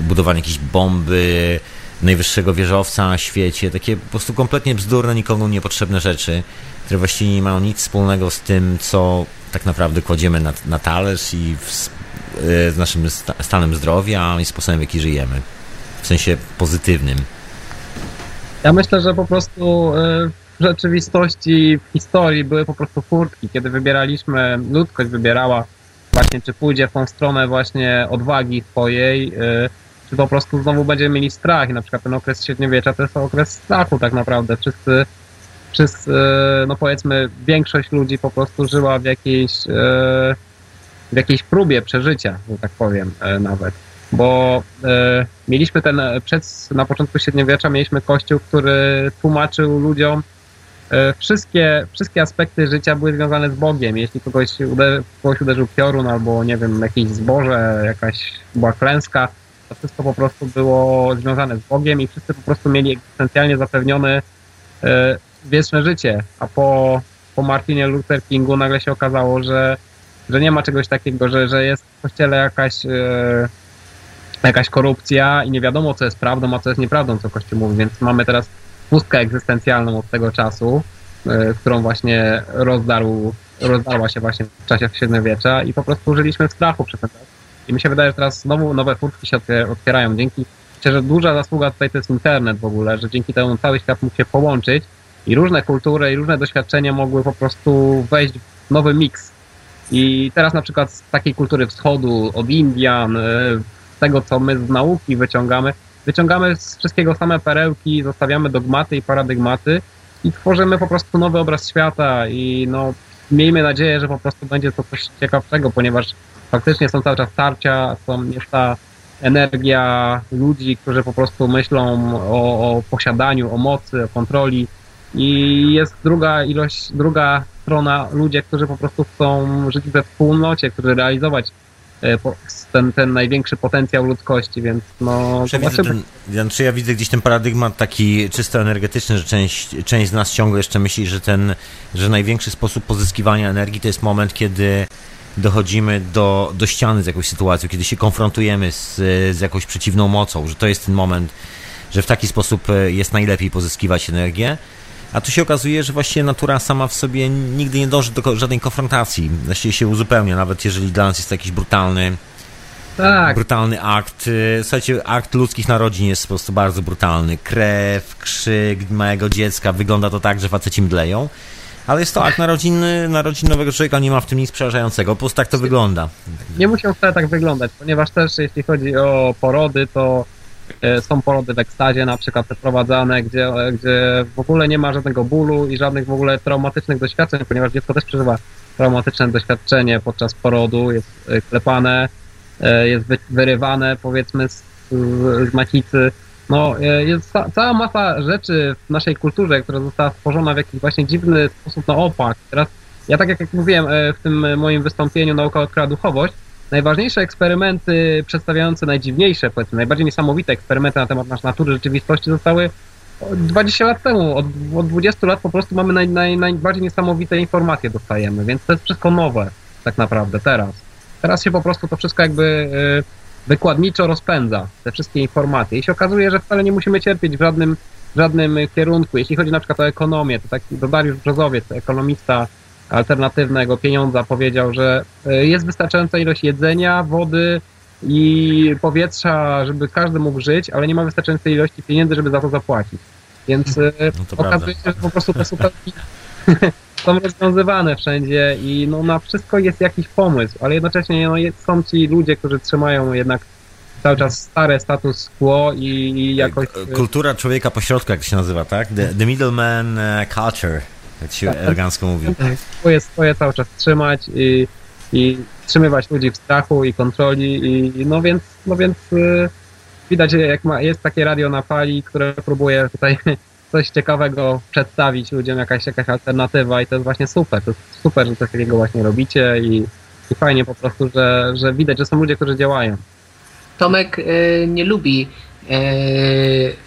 S1: budowanie jakiejś bomby, najwyższego wieżowca na świecie, takie po prostu kompletnie bzdurne, nikomu niepotrzebne rzeczy, które właściwie nie mają nic wspólnego z tym, co tak naprawdę kładziemy na, na talerz i w, z naszym sta- stanem zdrowia i sposobem, w jaki żyjemy. W sensie pozytywnym.
S2: Ja myślę, że po prostu y, w rzeczywistości, w historii były po prostu furtki, kiedy wybieraliśmy, ludzkość wybierała właśnie, czy pójdzie w tą stronę właśnie odwagi swojej, y, czy po prostu znowu będziemy mieli strach i na przykład ten okres średniowiecza to jest okres strachu tak naprawdę. Wszyscy, wszyscy no powiedzmy, większość ludzi po prostu żyła w jakiejś, y, w jakiejś próbie przeżycia, że tak powiem y, nawet bo e, mieliśmy ten, przed, na początku średniowiecza mieliśmy kościół, który tłumaczył ludziom e, wszystkie, wszystkie aspekty życia były związane z Bogiem. Jeśli kogoś, uder, kogoś uderzył piorun albo, nie wiem, jakieś zboże, jakaś była klęska, to wszystko po prostu było związane z Bogiem i wszyscy po prostu mieli egzystencjalnie zapewnione e, wieczne życie. A po, po Martinie Luther Kingu nagle się okazało, że, że nie ma czegoś takiego, że, że jest w kościele jakaś e, jakaś korupcja i nie wiadomo, co jest prawdą, a co jest nieprawdą, co Kościół mówi, więc mamy teraz pustkę egzystencjalną od tego czasu, y, którą właśnie rozdarł, rozdarła się właśnie w czasie średniowiecza i po prostu żyliśmy w strachu przez ten czas. I mi się wydaje, że teraz znowu nowe furtki się otwierają. Dzięki, myślę, że duża zasługa tutaj to jest internet w ogóle, że dzięki temu cały świat mógł się połączyć i różne kultury i różne doświadczenia mogły po prostu wejść w nowy miks. I teraz na przykład z takiej kultury wschodu, od Indian, y, tego, co my z nauki wyciągamy. Wyciągamy z wszystkiego same perełki, zostawiamy dogmaty i paradygmaty i tworzymy po prostu nowy obraz świata i no, miejmy nadzieję, że po prostu będzie to coś ciekawszego, ponieważ faktycznie są cały czas tarcia, są, jest ta energia ludzi, którzy po prostu myślą o, o posiadaniu, o mocy, o kontroli. I jest druga ilość, druga strona ludzie, którzy po prostu chcą żyć we wspólnocie, którzy realizować e, ten, ten największy potencjał ludzkości, więc no
S1: Ja ten, znaczy ja widzę gdzieś ten paradygmat taki czysto energetyczny, że część, część z nas ciągle jeszcze myśli, że ten, że największy sposób pozyskiwania energii to jest moment, kiedy dochodzimy do, do ściany z jakąś sytuacją, kiedy się konfrontujemy z, z jakąś przeciwną mocą, że to jest ten moment, że w taki sposób e, jest najlepiej pozyskiwać energię. A tu się okazuje, że właściwie natura sama w sobie nigdy nie dąży do żadnej konfrontacji. Właściwie się uzupełnia, nawet jeżeli dla nas jest to jakiś brutalny,
S2: Tak,
S1: brutalny akt. Y, Słuchajcie, akt ludzkich narodzin jest po prostu bardzo brutalny. Krew, krzyk małego dziecka, wygląda to tak, że faceci mdleją. Ale jest to akt narodziny, narodzin nowego człowieka, nie ma w tym nic przerażającego, po prostu tak to wygląda.
S2: nie muszą wcale tak wyglądać, ponieważ też jeśli chodzi o porody, to e, są porody w ekstazie na przykład przeprowadzane, gdzie, gdzie w ogóle nie ma żadnego bólu i żadnych w ogóle traumatycznych doświadczeń, ponieważ dziecko też przeżywa traumatyczne doświadczenie podczas porodu, jest e, klepane, e, jest wy- wyrywane powiedzmy z, z macicy. No, e, jest ca- cała masa rzeczy w naszej kulturze, która została stworzona w jakiś właśnie dziwny sposób na opak. Teraz, ja tak jak, jak mówiłem e, w tym moim wystąpieniu Nauka odkryła duchowość, najważniejsze eksperymenty przedstawiające najdziwniejsze, powiedzmy, najbardziej niesamowite eksperymenty na temat naszej natury rzeczywistości zostały 20 lat temu, od, od 20 lat po prostu mamy naj, naj, najbardziej niesamowite informacje dostajemy, więc to jest wszystko nowe tak naprawdę teraz. Teraz się po prostu to wszystko jakby y, wykładniczo rozpędza, te wszystkie informacje i się okazuje, że wcale nie musimy cierpieć w żadnym, żadnym kierunku. Jeśli chodzi na przykład o ekonomię, to taki to Dariusz Brzozowiec, ekonomista alternatywnego pieniądza powiedział, że y, jest wystarczająca ilość jedzenia, wody, i powietrza, żeby każdy mógł żyć, ale nie ma wystarczającej ilości pieniędzy, żeby za to zapłacić. Więc e,
S1: No to
S2: okazuje się, że po prostu te superki [LAUGHS] [LAUGHS] są rozwiązywane wszędzie i no, na wszystko jest jakiś pomysł, ale jednocześnie no, są ci ludzie, którzy trzymają jednak cały czas stare status quo i, i jakoś... e,
S1: Kultura człowieka pośrodku, jak to się nazywa, tak? The, the middleman e, culture, jak się elegancko mówi.
S2: swoje, swoje cały czas trzymać i, i trzymywać ludzi w strachu i kontroli i no więc, no więc y, widać jak ma, jest takie radio na fali, które próbuje tutaj coś ciekawego przedstawić ludziom, jakaś, jakaś alternatywa i to jest właśnie super, to jest super, że coś takiego właśnie robicie i, i fajnie po prostu, że, że widać, że są ludzie, którzy działają.
S3: Tomek e, nie lubi e,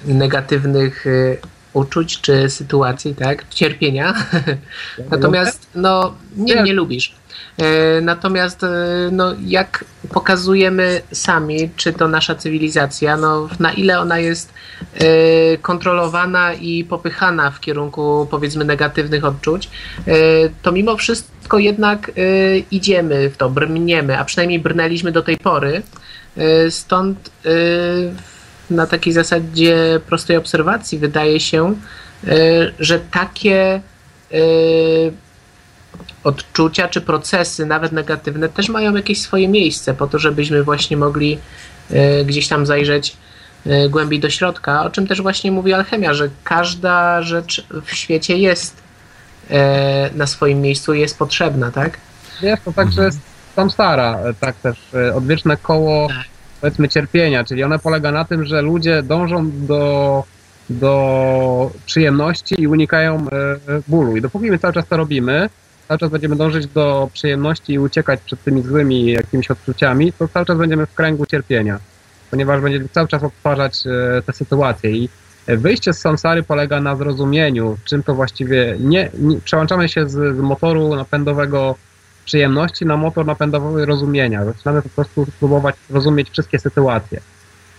S3: negatywnych e, uczuć czy sytuacji, tak? Cierpienia. [LAUGHS] Natomiast, no, nie, nie lubisz. E, Natomiast, e, no, jak pokazujemy sami, czy to nasza cywilizacja, no, na ile ona jest e, kontrolowana i popychana w kierunku, powiedzmy, negatywnych odczuć, to mimo wszystko jednak idziemy w to, brniemy, a przynajmniej brnęliśmy do tej pory. Stąd na takiej zasadzie prostej obserwacji wydaje się, że takie odczucia czy procesy, nawet negatywne, też mają jakieś swoje miejsce po to, żebyśmy właśnie mogli e, gdzieś tam zajrzeć e, głębiej do środka, o czym też właśnie mówi alchemia, że każda rzecz w świecie jest e, na swoim miejscu i jest potrzebna, tak?
S2: Wiesz, to tak, że jest samsara, tak też odwieczne koło,
S3: Tak.
S2: powiedzmy, cierpienia, czyli one polega na tym, że ludzie dążą do, do przyjemności i unikają bólu. I dopóki my cały czas to robimy, cały czas będziemy dążyć do przyjemności i uciekać przed tymi złymi jakimiś odczuciami, to cały czas będziemy w kręgu cierpienia, ponieważ będziemy cały czas odtwarzać e, te sytuacje i Wyjście z samsary polega na zrozumieniu, czym to właściwie nie, nie przełączamy się z, z motoru napędowego przyjemności na motor napędowy rozumienia. Zaczynamy po prostu spróbować rozumieć wszystkie sytuacje.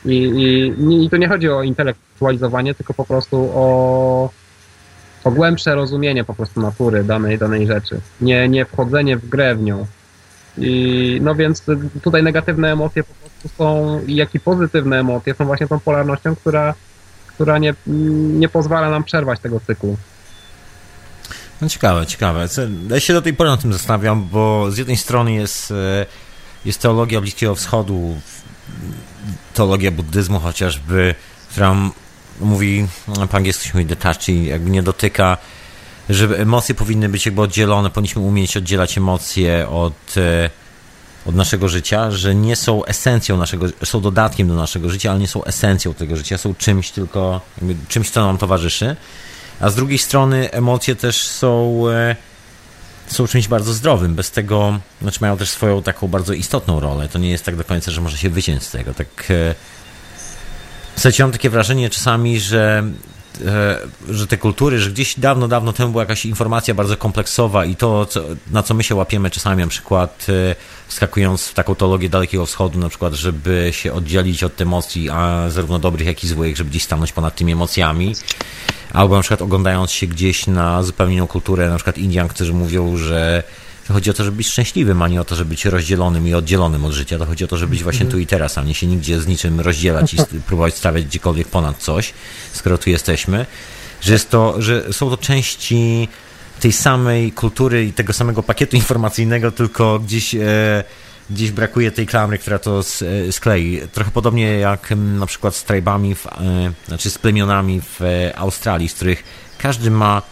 S2: I, i, I tu nie chodzi o intelektualizowanie, tylko po prostu o, o głębsze rozumienie po prostu natury danej, danej rzeczy. Nie, nie wchodzenie w grę w nią. I no więc tutaj negatywne emocje po prostu są, jak i pozytywne emocje są właśnie tą polarnością, która, która nie, nie pozwala nam przerwać tego cyklu.
S1: No ciekawe, ciekawe. Ja się do tej pory na tym zastanawiam, bo z jednej strony jest, e, jest teologia Bliskiego Wschodu, teologia buddyzmu chociażby, która mówi, po angielsku się mówi detach, jakby nie dotyka, że emocje powinny być jakby oddzielone, powinniśmy umieć oddzielać emocje od, e, od naszego życia, że nie są esencją naszego, są dodatkiem do naszego życia, ale nie są esencją tego życia, są czymś tylko, czymś, co nam towarzyszy. A z drugiej strony emocje też są, e, są czymś bardzo zdrowym. Bez tego, znaczy mają też swoją taką bardzo istotną rolę. To nie jest tak do końca, że może się wyciąć z tego. Tak, e, w zasadzie mam takie wrażenie czasami, że, e, że te kultury, że gdzieś dawno, dawno temu była jakaś informacja bardzo kompleksowa i to, co, na co my się łapiemy czasami, na przykład e, wskakując w taką teologię Dalekiego Wschodu, na przykład, żeby się oddzielić od emocji, a zarówno dobrych, jak i złych, żeby gdzieś stanąć ponad tymi emocjami. Albo na przykład oglądając się gdzieś na zupełnie inną kulturę, na przykład Indian, którzy mówią, że to chodzi o to, żeby być szczęśliwym, a nie o to, żeby być rozdzielonym i oddzielonym od życia. To chodzi o to, żeby być właśnie tu i teraz, a nie się nigdzie z niczym rozdzielać i próbować stawiać gdziekolwiek ponad coś, skoro tu jesteśmy. Że, jest to, że są to części tej samej kultury i tego samego pakietu informacyjnego, tylko gdzieś, e, gdzieś brakuje tej klamry, która to e, sklei. Trochę podobnie jak m, na przykład z tribami, w, e, znaczy z plemionami w e, Australii, z których każdy ma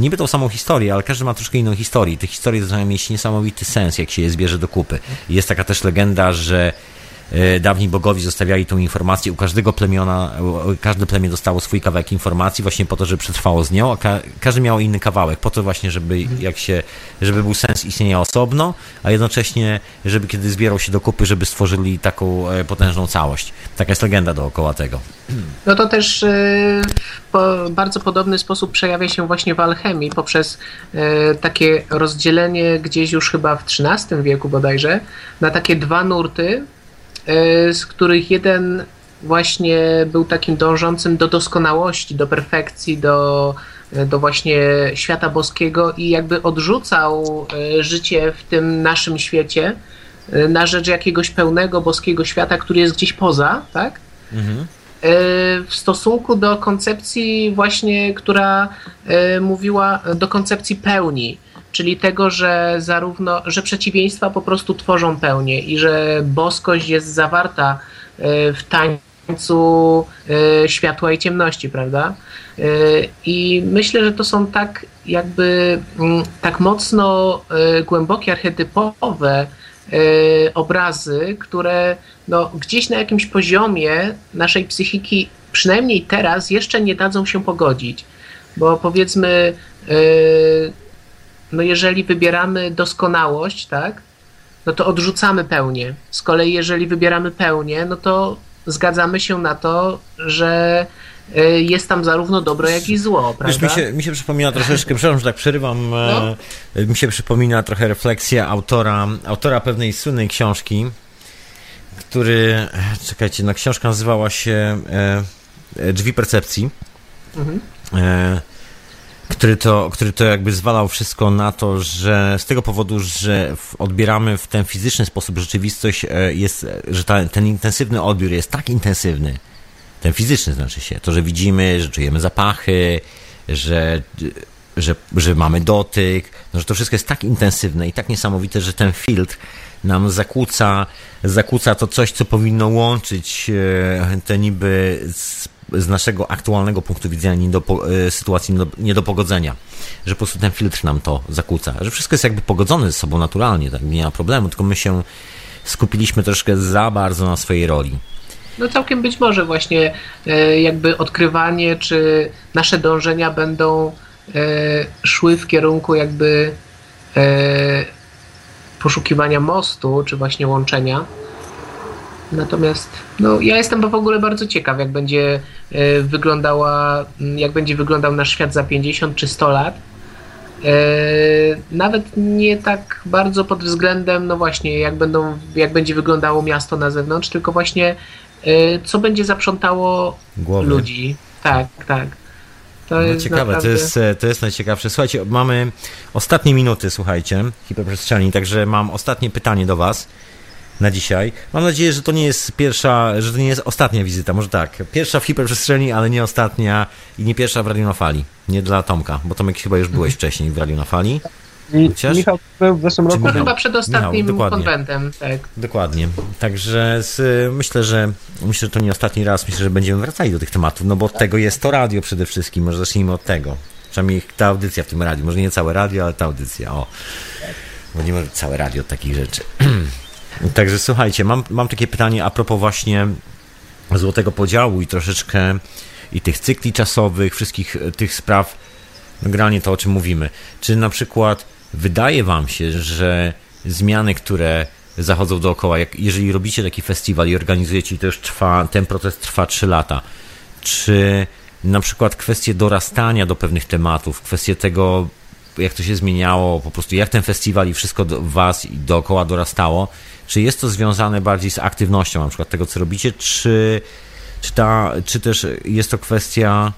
S1: niby tą samą historię, ale każdy ma troszkę inną historię. Te historie zaczynają mieć niesamowity sens, jak się je zbierze do kupy. Jest taka też legenda, że dawni bogowie zostawiali tą informację u każdego plemiona, każde plemię dostało swój kawałek informacji właśnie po to, żeby przetrwało z nią, a ka- każdy miał inny kawałek, po to właśnie, żeby jak się, żeby był sens istnienia osobno, a jednocześnie, żeby kiedy zbierał się do kupy, żeby stworzyli taką e, potężną całość. Taka jest legenda dookoła tego.
S3: No to też e, po, bardzo podobny sposób przejawia się właśnie w alchemii poprzez e, takie rozdzielenie gdzieś już chyba w XIII wieku bodajże na takie dwa nurty, e, z których jeden właśnie był takim dążącym do doskonałości, do perfekcji, do, do właśnie świata boskiego i jakby odrzucał e, życie w tym naszym świecie e, na rzecz jakiegoś pełnego boskiego świata, który jest gdzieś poza, tak? E, w stosunku do koncepcji właśnie, która e, mówiła do koncepcji pełni, czyli tego, że zarówno, że przeciwieństwa po prostu tworzą pełnię i że boskość jest zawarta e, w tańcu e, światła i ciemności, prawda? E, I myślę, że to są tak jakby mm, tak mocno głębokie, archetypowe obrazy, które no, gdzieś na jakimś poziomie naszej psychiki, przynajmniej teraz, jeszcze nie dadzą się pogodzić. Bo powiedzmy, no jeżeli wybieramy doskonałość, tak, no to odrzucamy pełnię. Z kolei jeżeli wybieramy pełnię, no to zgadzamy się na to, że e, jest tam zarówno dobro, jak i zło,
S1: Wiesz,
S3: prawda?
S1: mi się, mi się przypomina troszeczkę, przepraszam, że tak przerywam,
S3: No.
S1: e, mi się przypomina trochę refleksja autora, autora pewnej słynnej książki, który, czekajcie, no książka nazywała się e, Drzwi Percepcji,
S3: Mhm.
S1: e, który to, który to jakby zwalał wszystko na to, że z tego powodu, że odbieramy w ten fizyczny sposób rzeczywistość, e, jest, e, że ta, ten intensywny odbiór jest tak intensywny, ten fizyczny znaczy się, to, że widzimy, że czujemy zapachy, że, że, że mamy dotyk, no, że to wszystko jest tak intensywne i tak niesamowite, że ten filtr nam zakłóca, zakłóca to coś, co powinno łączyć e, te niby z, naszego aktualnego punktu widzenia nie do, e, sytuacji nie do, nie do pogodzenia. Że po prostu ten filtr nam to zakłóca. Że wszystko jest jakby pogodzone ze sobą naturalnie, tak nie ma problemu, tylko my się skupiliśmy troszkę za bardzo na swojej roli.
S3: No całkiem być może właśnie e, jakby odkrywanie, czy nasze dążenia będą e, szły w kierunku jakby poszukiwania mostu, czy właśnie łączenia. Natomiast no, ja jestem w ogóle bardzo ciekaw, jak będzie e, wyglądała, m, jak będzie wyglądał nasz świat za 50 czy 100 lat. E, Nawet nie tak bardzo pod względem, no właśnie, jak, będą, jak będzie wyglądało miasto na zewnątrz, tylko właśnie e, co będzie zaprzątało
S1: Głowy.
S3: ludzi. Tak, tak. To
S1: No
S3: jest
S1: ciekawe,
S3: naprawdę...
S1: to jest, to jest najciekawsze. Słuchajcie, mamy ostatnie minuty, słuchajcie, hiperprzestrzeni, także mam ostatnie pytanie do Was na dzisiaj. Mam nadzieję, że to nie jest pierwsza, że to nie jest ostatnia wizyta, może tak. Pierwsza w hiperprzestrzeni, ale nie ostatnia i nie pierwsza w Radiu na Fali. Nie dla Tomka, bo Tomek chyba już byłeś wcześniej w Radiu na Fali. Chociaż-
S2: Michał był w zeszłym roku.
S3: No
S1: Michał.
S3: chyba przedostatnim
S1: Michał, dokładnie.
S3: konwentem, tak.
S1: Dokładnie. Także z, myślę, że myślę, że to nie ostatni raz. Myślę, że będziemy wracali do tych tematów, no bo od tego jest to radio przede wszystkim. Może zacznijmy od tego. Przynajmniej ta audycja w tym radiu. Może nie całe radio, ale ta audycja. O. Bo nie może całe radio od takich rzeczy. [CLEARS THROAT] Także słuchajcie, mam, mam takie pytanie a propos właśnie złotego podziału i troszeczkę i tych cykli czasowych, wszystkich e, tych spraw, generalnie to, o czym mówimy. Czy na przykład wydaje wam się, że zmiany, które zachodzą dookoła, jak, jeżeli robicie taki festiwal i organizujecie i to już trwa, ten proces trwa 3 lata, czy na przykład kwestie dorastania do pewnych tematów, kwestie tego, jak to się zmieniało, po prostu jak ten festiwal i wszystko do was i dookoła dorastało, czy jest to związane bardziej z aktywnością na przykład tego, co robicie, czy, czy, ta, czy też jest to kwestia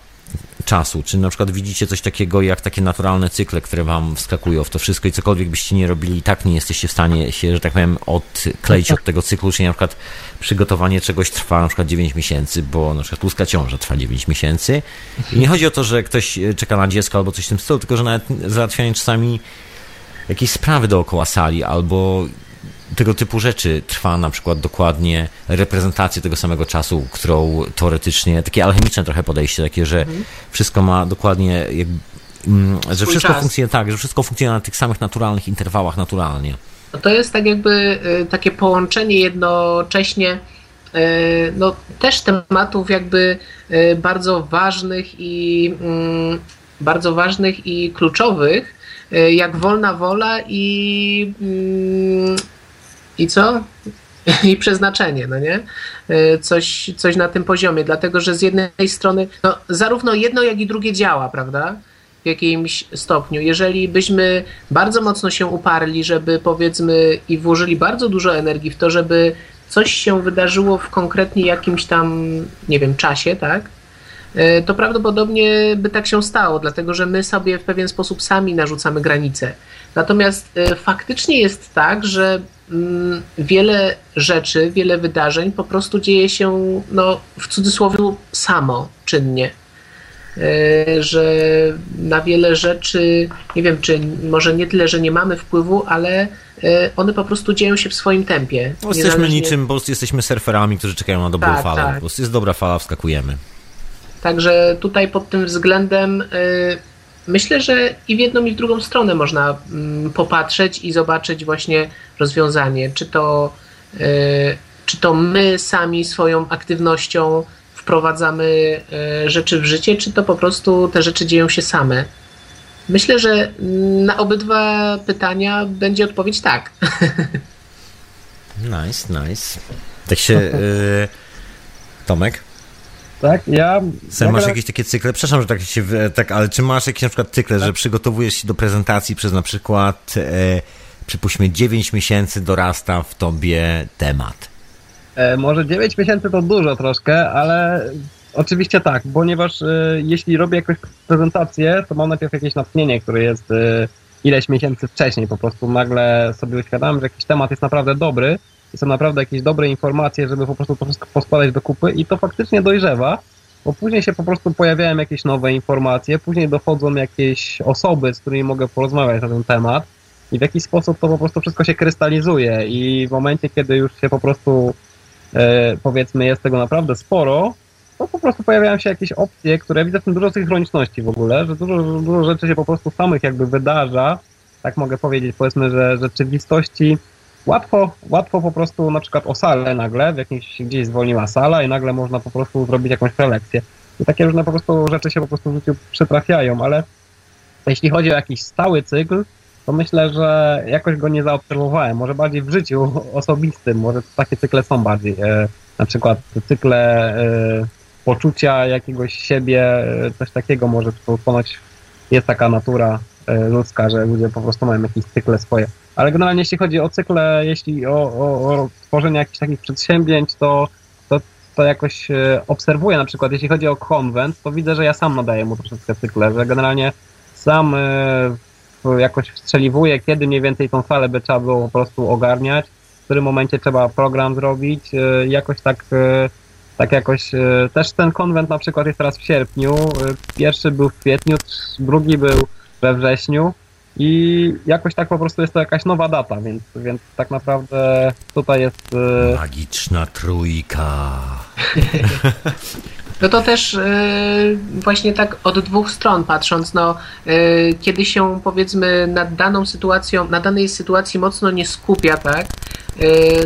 S1: czasu? Czy na przykład widzicie coś takiego jak takie naturalne cykle, które wam wskakują w to wszystko i cokolwiek byście nie robili, i tak nie jesteście w stanie się, że tak powiem, odkleić od tego cyklu, czyli na przykład przygotowanie czegoś trwa na przykład 9 miesięcy, bo na przykład tłuska ciąża trwa 9 miesięcy? I nie chodzi o to, że ktoś e, czeka na dziecko albo coś w tym stylu, tylko że nawet załatwianie czasami jakieś sprawy dookoła sali albo tego typu rzeczy trwa na przykład dokładnie reprezentację tego samego czasu, którą teoretycznie, takie alchemiczne trochę podejście, takie, że wszystko ma dokładnie jak, mm, że
S3: Swój
S1: wszystko
S3: czas.
S1: funkcjonuje tak, że wszystko funkcjonuje na tych samych naturalnych interwałach naturalnie.
S3: No to jest tak jakby y, takie połączenie jednocześnie y, no, też tematów jakby y, bardzo ważnych i mm, bardzo ważnych i kluczowych, jak wolna wola i mm, i co? [LAUGHS] I przeznaczenie, no nie? Y, Coś, coś na tym poziomie, dlatego że z jednej strony, no, zarówno jedno, jak i drugie działa, prawda? W jakimś stopniu. Jeżeli byśmy bardzo mocno się uparli, żeby powiedzmy i włożyli bardzo dużo energii w to, żeby coś się wydarzyło w konkretnie jakimś tam, nie wiem, czasie, tak? Y, To prawdopodobnie by tak się stało, dlatego że my sobie w pewien sposób sami narzucamy granice. Natomiast y, faktycznie jest tak, że wiele rzeczy, wiele wydarzeń po prostu dzieje się, no, w cudzysłowie, samo, czynnie. Y, Że na wiele rzeczy, nie wiem, czy może nie tyle, że nie mamy wpływu, ale y, one po prostu dzieją się w swoim tempie.
S1: No, jesteśmy niczym, po prostu jesteśmy surferami, którzy czekają na dobrą
S3: Tak,
S1: falę.
S3: tak.
S1: Po prostu jest dobra fala, wskakujemy.
S3: Także tutaj pod tym względem y, myślę, że i w jedną, i w drugą stronę można mm, popatrzeć i zobaczyć właśnie rozwiązanie. Czy to, y, czy to my sami swoją aktywnością wprowadzamy y, rzeczy w życie, czy to po prostu te rzeczy dzieją się same. Myślę, że mm, na obydwa pytania będzie odpowiedź tak. [LAUGHS]
S1: Nice, nice. Tak się... y, Tomek?
S2: Tak, ja...
S1: Sam masz jakieś takie cykle? Przepraszam, że tak się, tak, ale czy masz jakieś na przykład cykle, że przygotowujesz się do prezentacji przez na przykład, e, przypuśćmy 9 miesięcy dorasta w tobie temat?
S2: E, może 9 miesięcy to dużo troszkę, ale oczywiście tak, ponieważ e, jeśli robię jakąś prezentację, to mam najpierw jakieś natchnienie, które jest e, ileś miesięcy wcześniej. Po prostu nagle sobie uświadamiam, że jakiś temat jest naprawdę dobry i są naprawdę jakieś dobre informacje, żeby po prostu to wszystko poskładać do kupy. I to faktycznie dojrzewa, bo później się po prostu pojawiają jakieś nowe informacje, później dochodzą jakieś osoby, z którymi mogę porozmawiać na ten temat. I w jakiś sposób to po prostu wszystko się krystalizuje. I w momencie, kiedy już się po prostu e, powiedzmy jest tego naprawdę sporo, to po prostu pojawiają się jakieś opcje, które widzę w tym dużo synchroniczności w ogóle, że dużo, dużo rzeczy się po prostu samych jakby wydarza, tak mogę powiedzieć, powiedzmy, że rzeczywistości łatwo, łatwo po prostu na przykład o salę nagle, w jakimś gdzieś zwolniła sala i nagle można po prostu zrobić jakąś prelekcję. I takie różne po prostu rzeczy się po prostu w życiu przytrafiają, ale jeśli chodzi o jakiś stały cykl, to myślę, że jakoś go nie zaobserwowałem. Może bardziej w życiu [LAUGHS] osobistym, może takie cykle są bardziej. E, na przykład cykle e, poczucia jakiegoś siebie, e, coś takiego może ponoć jest taka natura e, ludzka, że ludzie po prostu mają jakieś cykle swoje. Ale generalnie jeśli chodzi o cykle, jeśli o, o, o tworzenie jakichś takich przedsięwzięć, to, to, to jakoś e, obserwuję na przykład, jeśli chodzi o konwent, to widzę, że ja sam nadaję mu troszeczkę cykle, że generalnie sam e, jakoś wstrzeliwuję, kiedy mniej więcej tą salę by trzeba było po prostu ogarniać, w którym momencie trzeba program zrobić, e, jakoś tak tak jakoś też ten konwent na przykład jest teraz w sierpniu, pierwszy był w kwietniu, drugi był we wrześniu i jakoś tak po prostu jest to jakaś nowa data, więc, więc tak naprawdę tutaj jest e,
S1: Magiczna trójka. [LAUGHS]
S3: No to też e, właśnie tak od dwóch stron patrząc, no e, kiedy się powiedzmy nad daną sytuacją, na danej sytuacji mocno nie skupia, tak,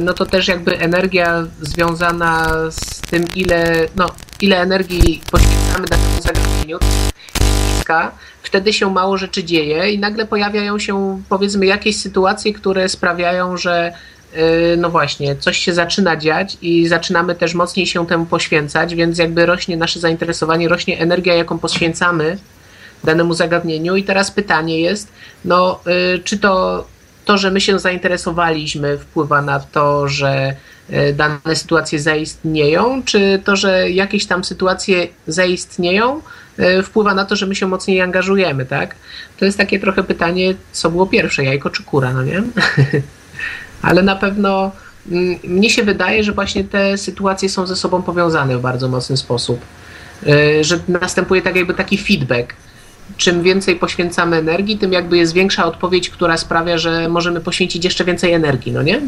S3: no to też jakby energia związana z tym, ile, no, ile energii poświęcamy danemu zagadnieniu, wtedy się mało rzeczy dzieje i nagle pojawiają się powiedzmy jakieś sytuacje, które sprawiają, że yy, no właśnie, coś się zaczyna dziać i zaczynamy też mocniej się temu poświęcać, więc jakby rośnie nasze zainteresowanie, rośnie energia, jaką poświęcamy danemu zagadnieniu. I teraz pytanie jest, no yy, czy to to, że my się zainteresowaliśmy wpływa na to, że yy, dane sytuacje zaistnieją, czy to, że jakieś tam sytuacje zaistnieją, wpływa na to, że my się mocniej angażujemy, tak? To jest takie trochę pytanie, co było pierwsze, jajko czy kura, no nie? [LAUGHS] Ale na pewno mm, mnie się wydaje, że właśnie te sytuacje są ze sobą powiązane w bardzo mocny sposób. Yy, Że następuje tak jakby taki feedback. Czym więcej poświęcamy energii, tym jakby jest większa odpowiedź, która sprawia, że możemy poświęcić jeszcze więcej energii, no nie?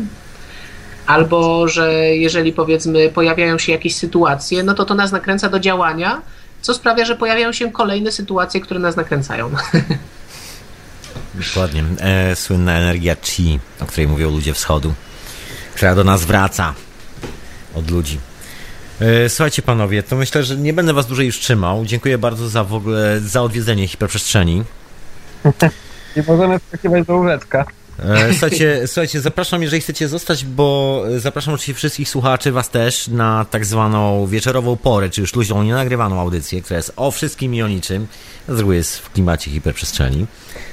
S3: Albo, że jeżeli powiedzmy pojawiają się jakieś sytuacje, no to to nas nakręca do działania co sprawia, że pojawiają się kolejne sytuacje, które nas nakręcają. [LAUGHS]
S1: Dokładnie. E, słynna energia chi, o której mówią ludzie wschodu, która do nas wraca od ludzi. E, słuchajcie panowie, to myślę, że nie będę was dłużej już trzymał. Dziękuję bardzo za w ogóle za odwiedzenie hiperprzestrzeni. [LAUGHS]
S2: Nie możemy wskakiwać do łóżeczka.
S1: E, Słuchajcie, słuchajcie, zapraszam, jeżeli chcecie zostać, bo zapraszam oczywiście wszystkich słuchaczy, was też, na tak zwaną wieczorową porę, czy już luźną, nienagrywaną audycję, która jest o wszystkim i o niczym. Z reguły jest w klimacie hiperprzestrzeni.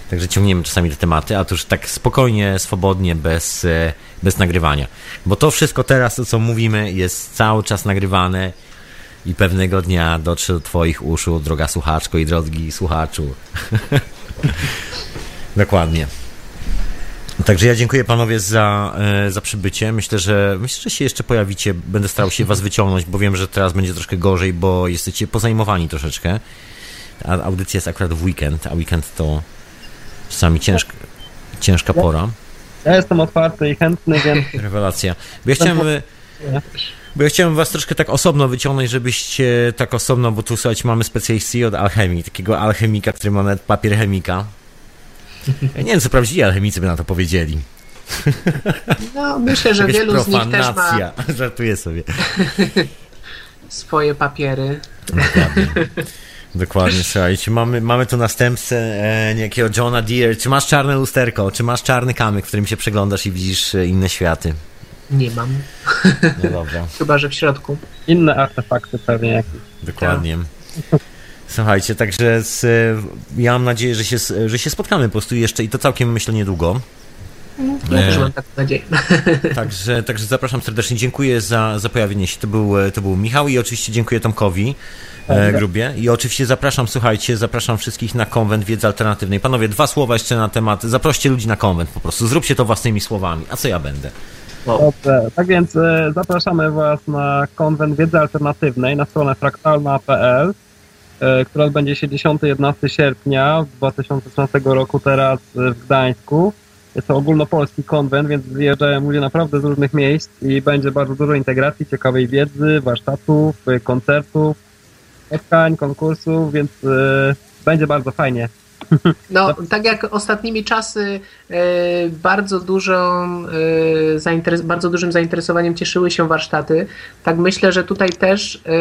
S1: Także ciągniemy czasami te tematy, a to już tak spokojnie, swobodnie, bez, e, bez nagrywania. Bo to wszystko teraz, to co mówimy, jest cały czas nagrywane i pewnego dnia dotrze do twoich uszu, droga słuchaczko i drogi słuchaczu. [LAUGHS] Dokładnie. Także ja dziękuję panowie za, e, za przybycie. Myślę, że myślę, że się jeszcze pojawicie. Będę starał się was wyciągnąć, bo wiem, że teraz będzie troszkę gorzej, bo jesteście pozajmowani troszeczkę. A audycja jest akurat w weekend, a weekend to czasami ciężka, ciężka pora.
S2: Ja jestem otwarty i chętny, więc [LAUGHS]
S1: Rewelacja. Bo ja chciałem, bo ja chciałem was troszkę tak osobno wyciągnąć, żebyście tak osobno, bo tu słuchajcie, mamy specjalisty od alchemii, takiego alchemika, który ma nawet papier chemika. Ja nie wiem, co prawdziwi alchemicy by na to powiedzieli.
S3: No, myślę, że
S1: Jakaś
S3: wielu z nich też ma
S1: profanacja. Żartuję sobie.
S3: swoje papiery.
S1: Dokładnie. Dokładnie, słuchajcie, mamy, mamy tu następcę e, niejakiego Johna Deere. Czy masz czarne lusterko? Czy masz czarny kamyk, w którym się przeglądasz i widzisz e, inne światy?
S3: Nie mam.
S1: No dobra, [LAUGHS]
S3: Chyba, że w środku.
S2: inne artefakty pewnie jakieś.
S1: dokładnie. Słuchajcie, także z, ja mam nadzieję, że się, że się spotkamy po prostu jeszcze i to całkiem myślę niedługo.
S3: Ja
S1: E.
S3: też mam taką nadzieję. [LAUGHS]
S1: Także, także zapraszam serdecznie, dziękuję za, za pojawienie się. To był, to był Michał i oczywiście dziękuję Tomkowi e, Grubie. I oczywiście zapraszam, słuchajcie, zapraszam wszystkich na konwent wiedzy alternatywnej. Panowie, dwa słowa jeszcze na temat. Zaproście ludzi na konwent po prostu. Zróbcie to własnymi słowami. A co ja będę?
S2: Dobrze, tak więc e, zapraszamy Was na konwent wiedzy alternatywnej na stronę fraktalna.pl, która odbędzie się 10-11 sierpnia 2013 roku teraz e, w Gdańsku. Jest to ogólnopolski konwent, więc wyjeżdżają ludzie naprawdę z różnych miejsc i będzie bardzo dużo integracji, ciekawej wiedzy, warsztatów, e, koncertów, spotkań, konkursów, więc e, będzie bardzo fajnie. [LAUGHS]
S3: No, tak jak ostatnimi czasy e, bardzo, dużą, e, bardzo dużym zainteresowaniem cieszyły się warsztaty, tak myślę, że tutaj też e,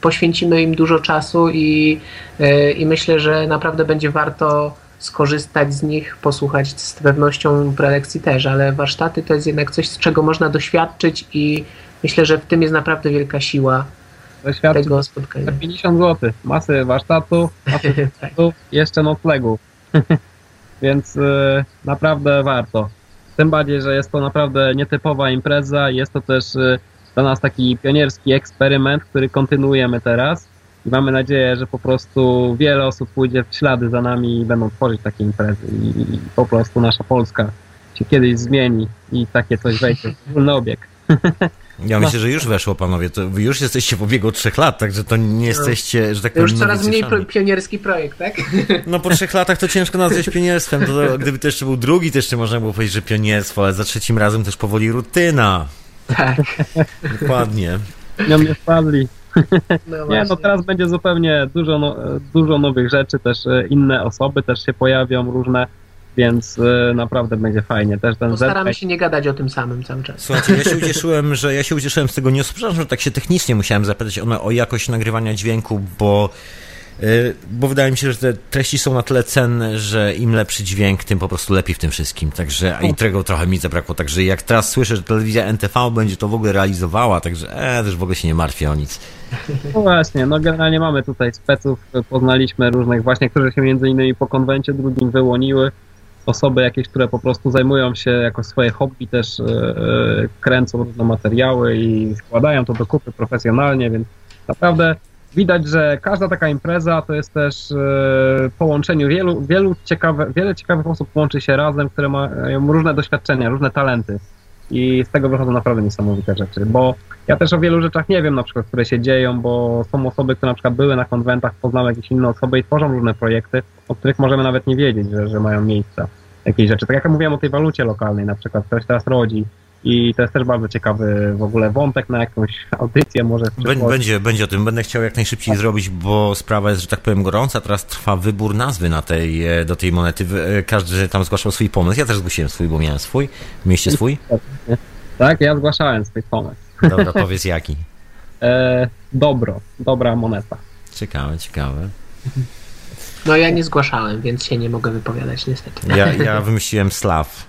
S3: poświęcimy im dużo czasu i, e, i myślę, że naprawdę będzie warto skorzystać z nich, posłuchać z pewnością prelekcji też, ale warsztaty to jest jednak coś, z czego można doświadczyć i myślę, że w tym jest naprawdę wielka siła tego spotkania.
S2: za 50 zł, masy warsztatów, masy [LAUGHS]
S3: Tak.
S2: jeszcze noclegów. [LAUGHS] Więc y, naprawdę warto. Tym bardziej, że jest to naprawdę nietypowa impreza. Jest to też y, dla nas taki pionierski eksperyment, który kontynuujemy teraz. I mamy nadzieję, że po prostu wiele osób pójdzie w ślady za nami i będą tworzyć takie imprezy. I, i po prostu nasza Polska się kiedyś zmieni i takie coś wejdzie w wspólny obieg. [LAUGHS]
S1: Ja myślę, że już weszło, panowie. To wy już jesteście w obiegu trzech lat, także to nie jesteście, że tak
S3: To już
S1: powiem,
S3: coraz mniej pionierski projekt, tak? [LAUGHS]
S1: No po trzech latach to ciężko nazwać pionierstwem. To, to, gdyby to jeszcze był drugi, to jeszcze można było powiedzieć, że pionierstwo, ale za trzecim razem też powoli rutyna.
S3: Tak.
S1: Dokładnie.
S2: Nią nie spadli.
S3: No
S2: Nie, no teraz będzie zupełnie dużo, no, dużo nowych rzeczy, też e, inne osoby też się pojawią, różne, więc e, naprawdę będzie fajnie. Też ten
S3: Postaramy
S2: ZPEK
S3: się nie gadać o tym samym cały czas.
S1: Słuchajcie, ja się ucieszyłem, że ja się ucieszyłem z tego newsu. Przepraszam, że tak się technicznie musiałem zapytać o, o jakość nagrywania dźwięku, bo, bo wydaje mi się, że te treści są na tyle cenne, że im lepszy dźwięk, tym po prostu lepiej w tym wszystkim. Także i tego trochę mi zabrakło. Także jak teraz słyszę, że telewizja NTV będzie to w ogóle realizowała, także e, też w ogóle się nie martwię o nic.
S2: No właśnie, no generalnie mamy tutaj speców, e, poznaliśmy różnych właśnie, którzy się między innymi po konwencie drugim wyłoniły. Osoby jakieś, które po prostu zajmują się jako swoje hobby, też e, e, kręcą różne materiały i składają to do kupy profesjonalnie, więc naprawdę widać, że każda taka impreza to jest też e, połączenie wielu, wielu ciekawe, wiele ciekawych osób łączy się razem, które mają różne doświadczenia, różne talenty. I z tego wychodzą naprawdę niesamowite rzeczy, bo ja też o wielu rzeczach nie wiem, na przykład, które się dzieją, bo są osoby, które na przykład były na konwentach, poznały jakieś inne osoby i tworzą różne projekty, o których możemy nawet nie wiedzieć, że, że mają miejsca. Jakieś rzeczy. Tak jak ja mówiłem o tej walucie lokalnej, na przykład, która się teraz rodzi. I to jest też bardzo ciekawy w ogóle wątek na jakąś audycję może.
S1: Będzie, będzie o tym. Będę chciał jak najszybciej
S2: Tak.
S1: zrobić, bo sprawa jest, że tak powiem, gorąca. Teraz trwa wybór nazwy na tej, e, do tej monety. E, Każdy tam zgłaszał swój pomysł. Ja też zgłosiłem swój, bo miałem swój. Mieliście swój?
S2: Tak, ja zgłaszałem swój pomysł.
S1: Dobra, powiedz jaki. [LAUGHS]
S2: E, dobro, dobra moneta.
S1: Ciekawe, ciekawe.
S3: No ja nie zgłaszałem, więc się nie mogę wypowiadać niestety.
S1: Ja, ja wymyśliłem Slav.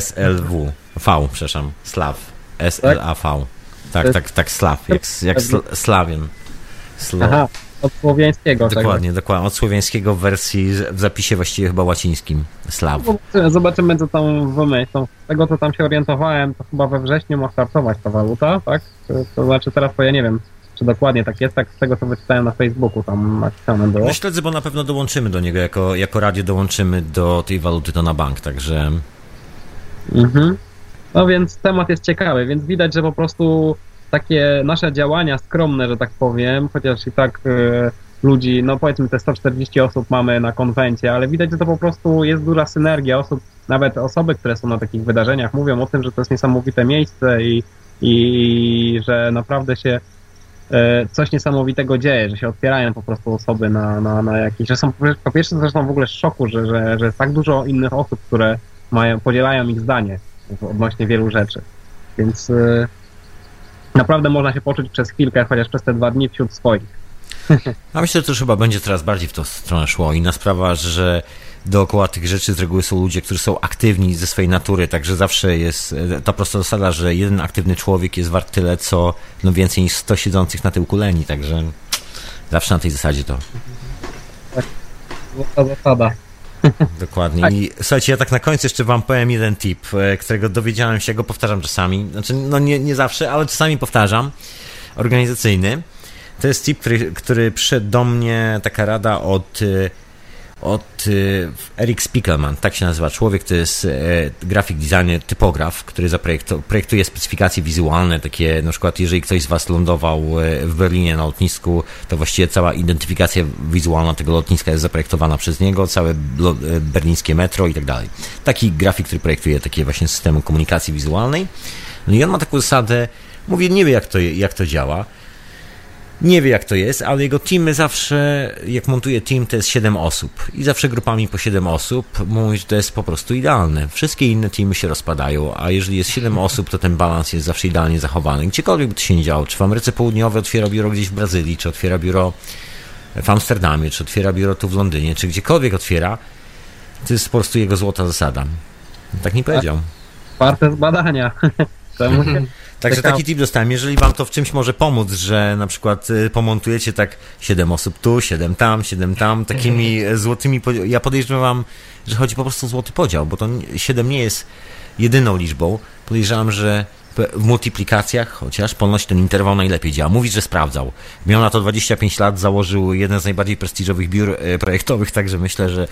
S1: SLW. V, przepraszam. Slav. S-L-A-V. Tak,
S2: To
S1: tak, tak, Slav. Jak, jak sl-. Slo-
S2: Aha, od słowiańskiego. tak.
S1: Dokładnie, dokładnie. Od słowiańskiego w wersji, w zapisie właściwie chyba łacińskim. Slav.
S2: Zobaczymy, zobaczymy, co tam wymyślą. Z tego, co tam się orientowałem, to chyba we wrześniu ma startować ta waluta, tak? To, to znaczy teraz to ja nie wiem, czy dokładnie tak jest, tak z tego, co wyczytałem na Facebooku, tam napisane było.
S1: No śledzę, bo na pewno dołączymy do niego, jako, jako radio dołączymy do tej waluty to na bank, także
S2: Mhm. No więc temat jest ciekawy, więc widać, że po prostu takie nasze działania skromne, że tak powiem, chociaż i tak e, ludzi, no powiedzmy te 140 osób mamy na konwencie, ale widać, że to po prostu jest duża synergia osób, nawet osoby, które są na takich wydarzeniach mówią o tym, że to jest niesamowite miejsce i, i że naprawdę się e, coś niesamowitego dzieje, że się otwierają po prostu osoby na, na, na jakieś, że są po pierwsze zresztą w ogóle w szoku, że, że, że jest tak dużo innych osób, które mają, podzielają ich zdanie odnośnie wielu rzeczy. Więc y, naprawdę można się poczuć przez chwilkę, chociaż przez te dwa dni wśród swoich. [LAUGHS]
S1: A myślę, że to chyba będzie coraz bardziej w tą stronę szło. Inna sprawa, że dookoła tych rzeczy z reguły są ludzie, którzy są aktywni ze swojej natury, także zawsze jest e, ta prosta zasada, że jeden aktywny człowiek jest wart tyle, co no więcej niż 100 siedzących na tyłku leni, także zawsze na tej zasadzie to.
S2: To zasada.
S1: Dokładnie.
S2: Tak.
S1: I słuchajcie, ja tak na końcu jeszcze wam powiem jeden tip, e, którego dowiedziałem się, go powtarzam czasami. Znaczy, no nie, nie zawsze, ale czasami powtarzam. Organizacyjny. To jest tip, który, który przyszedł do mnie, taka rada od, e, od e, Eric Spiegelman, tak się nazywa człowiek, to jest e, grafik designer, typograf, który projektuje specyfikacje wizualne, takie na przykład jeżeli ktoś z Was lądował e, w Berlinie na lotnisku, to właściwie cała identyfikacja wizualna tego lotniska jest zaprojektowana przez niego, całe e, berlińskie metro i tak dalej. Taki grafik, który projektuje takie właśnie systemy komunikacji wizualnej. No i on ma taką zasadę, mówię, nie wie jak to, jak to działa, nie wie jak to jest, ale jego teamy zawsze, jak montuje team, to jest 7 osób. I zawsze grupami po 7 osób mówi, że to jest po prostu idealne. Wszystkie inne teamy się rozpadają, a jeżeli jest 7 [LAUGHS] osób, to ten balans jest zawsze idealnie zachowany. Gdziekolwiek by to się nie działo, czy w Ameryce Południowej otwiera biuro gdzieś w Brazylii, czy otwiera biuro w Amsterdamie, czy otwiera biuro tu w Londynie, czy gdziekolwiek otwiera, to jest po prostu jego złota zasada. Tak nie powiedział.
S2: Warte z badania. [LAUGHS] Czemu się- [LAUGHS]
S1: Także
S2: Ciekawe.
S1: taki tip dostałem. Jeżeli wam to w czymś może pomóc, że na przykład y, pomontujecie tak 7 osób tu, 7 tam, 7 tam, takimi e, złotymi. Ja podejrzewam, że chodzi po prostu o złoty podział, bo to 7 nie jest jedyną liczbą. Podejrzewam, że w multiplikacjach, chociaż ponoć ten interwał najlepiej działa. Mówi, że sprawdzał. Miał na to 25 lat, założył jeden z najbardziej prestiżowych biur e, projektowych, także myślę, że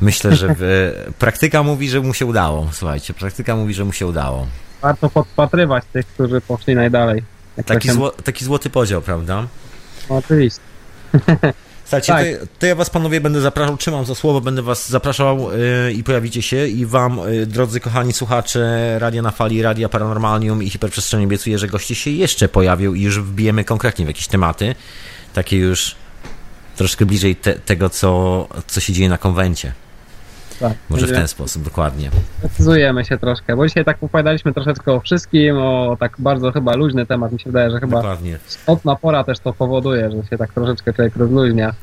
S1: myślę, że w, praktyka mówi, że mu się udało. Słuchajcie, praktyka mówi, że mu się udało.
S2: Warto podpatrywać tych, którzy poszli najdalej.
S1: Taki,
S2: się-
S1: zło, taki złoty podział, prawda?
S2: No, oczywiście. [LAUGHS]
S1: Słuchajcie,
S2: Tak.
S1: to, to ja was panowie będę zapraszał, trzymam za słowo, będę was zapraszał yy, i pojawicie się i wam, yy, drodzy kochani słuchacze Radia na Fali, Radia Paranormalium i Hiperprzestrzeni obiecuję, że goście się jeszcze pojawią i już wbijemy konkretnie w jakieś tematy, takie już troszkę bliżej te, tego, co, co się dzieje na konwencie.
S2: Tak.
S1: Może w ten sposób, dokładnie.
S2: Precyzujemy się troszkę, bo dzisiaj tak opowiadaliśmy troszeczkę o wszystkim, o tak bardzo chyba luźny temat. Mi się wydaje, że chyba
S1: Dokładnie.
S2: pora też to powoduje, że się tak troszeczkę człowiek rozluźnia.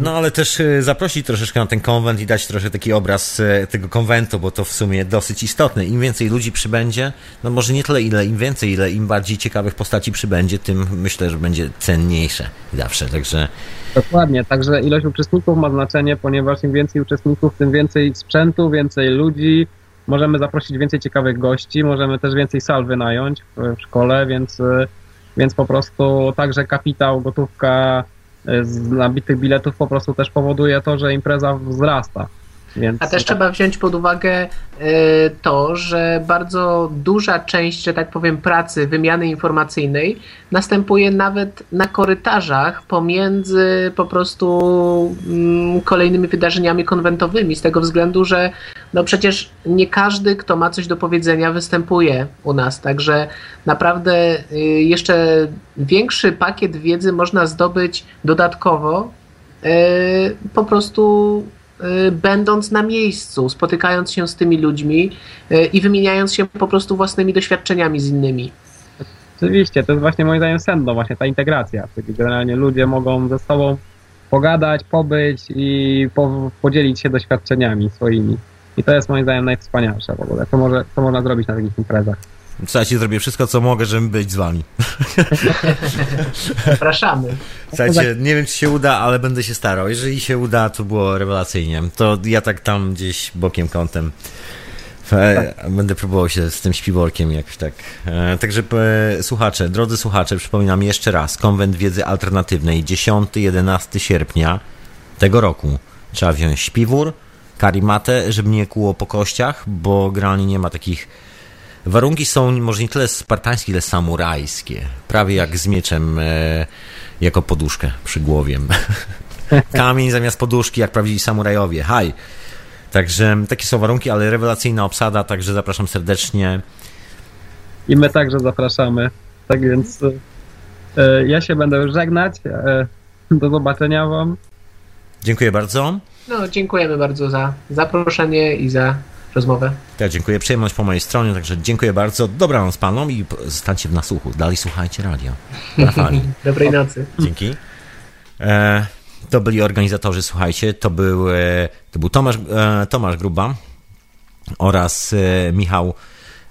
S1: No ale też y, zaprosić troszeczkę na ten konwent i dać troszkę taki obraz y, tego konwentu, bo to w sumie dosyć istotne. Im więcej ludzi przybędzie, no może nie tyle ile im więcej, ile im bardziej ciekawych postaci przybędzie, tym myślę, że będzie cenniejsze zawsze. Także
S2: Dokładnie, także ilość uczestników ma znaczenie, ponieważ im więcej uczestników, tym więcej sprzętu, więcej ludzi, możemy zaprosić więcej ciekawych gości, możemy też więcej sal wynająć w, szkole, więc, y, więc po prostu także kapitał, gotówka y, z nabitych biletów po prostu też powoduje to, że impreza wzrasta. Więc
S3: A też trzeba wziąć pod uwagę e, to, że bardzo duża część, że tak powiem, pracy, wymiany informacyjnej następuje nawet na korytarzach pomiędzy po prostu mm, kolejnymi wydarzeniami konwentowymi, z tego względu, że no przecież nie każdy, kto ma coś do powiedzenia, występuje u nas. Także naprawdę y, jeszcze większy pakiet wiedzy można zdobyć dodatkowo, y, po prostu będąc na miejscu, spotykając się z tymi ludźmi y, i wymieniając się po prostu własnymi doświadczeniami z innymi.
S2: Oczywiście, to jest właśnie moim zdaniem sedno, właśnie ta integracja. Czyli generalnie ludzie mogą ze sobą pogadać, pobyć i po, podzielić się doświadczeniami swoimi. I to jest moim zdaniem najwspanialsze w ogóle. Co, może, co można zrobić na takich imprezach.
S1: Słuchajcie, zrobię wszystko, co mogę, żeby być z wami. [LAUGHS]
S3: Zapraszamy.
S1: Słuchajcie, nie wiem, czy się uda, ale będę się starał. Jeżeli się uda, to było rewelacyjnie. To ja tak tam gdzieś bokiem kątem e, będę próbował się z tym śpiworkiem jakoś tak. E, także e, słuchacze, drodzy słuchacze, przypominam jeszcze raz, Konwent Wiedzy Alternatywnej 10-11 sierpnia tego roku. Trzeba wziąć śpiwór, karimatę, żeby nie kłuło po kościach, bo generalnie nie ma takich Warunki są może nie tyle spartańskie, ile samurajskie. Prawie jak z mieczem e, jako poduszkę przy głowie. [LAUGHS] Kamień zamiast poduszki, jak prawdziwi samurajowie. Haj! Także takie są warunki, ale rewelacyjna obsada, także zapraszam serdecznie.
S2: I my także zapraszamy. Tak więc e, ja się będę już żegnać. E, do zobaczenia Wam.
S1: Dziękuję bardzo.
S3: No, dziękujemy bardzo za zaproszenie i za rozmowę.
S1: Ja dziękuję. Przyjemność po mojej stronie, także dziękuję bardzo. Dobranoc panom i zostańcie w nasłuchu. Dalej słuchajcie radio. [LAUGHS]
S3: Dobrej nocy.
S1: Dzięki. E, to byli organizatorzy, słuchajcie, to był, e, to był Tomasz, e, Tomasz Gruba oraz e, Michał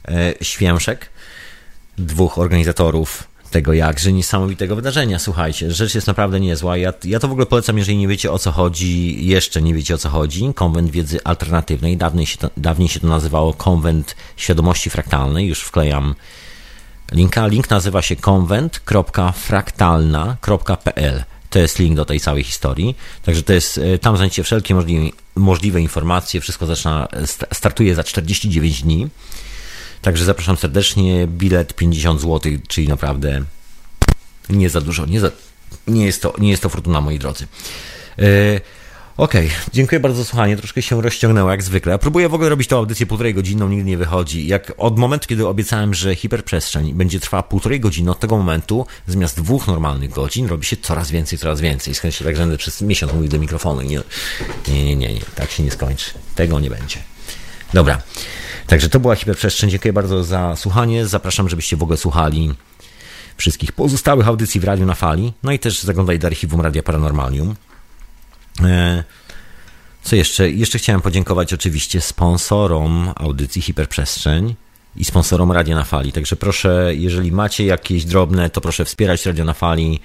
S1: e, Święszek, dwóch organizatorów tego jakże niesamowitego wydarzenia. Słuchajcie, rzecz jest naprawdę niezła. Ja, ja to w ogóle polecam, jeżeli nie wiecie o co chodzi, jeszcze nie wiecie o co chodzi. Konwent Wiedzy Alternatywnej, dawniej się to, dawniej się to nazywało Konwent Świadomości Fraktalnej, już wklejam linka. Link nazywa się konwent.fraktalna.pl. To jest link do tej całej historii. Także to jest, e, tam znajdziecie wszelkie możliwe, możliwe informacje. Wszystko zaczyna, startuje za 49 dni. Także zapraszam serdecznie. Bilet 50 zł, czyli naprawdę nie za dużo. Nie, za, nie, jest, to, nie jest to fortuna, moi drodzy. Yy, Okej, okay. dziękuję bardzo za słuchanie. Troszkę się rozciągnęło jak zwykle. Próbuję w ogóle robić tą audycję półtorej godziną, nigdy nie wychodzi. Jak od momentu, kiedy obiecałem, że hiperprzestrzeń będzie trwała półtorej godziny, od tego momentu zamiast dwóch normalnych godzin robi się coraz więcej, coraz więcej. Skąd się tak będę przez miesiąc mówił do mikrofonu. Nie, nie, nie, nie, nie, tak się nie skończy. Tego nie będzie. Dobra. Także to była hiperprzestrzeń. Dziękuję bardzo za słuchanie. Zapraszam, żebyście w ogóle słuchali wszystkich pozostałych audycji w Radiu na Fali. No i też zaglądaj do archiwum Radia Paranormalium. E, co jeszcze? Jeszcze chciałem podziękować oczywiście sponsorom audycji Hiperprzestrzeń i sponsorom Radia na Fali. Także proszę, jeżeli macie jakieś drobne, to proszę wspierać Radio na Fali.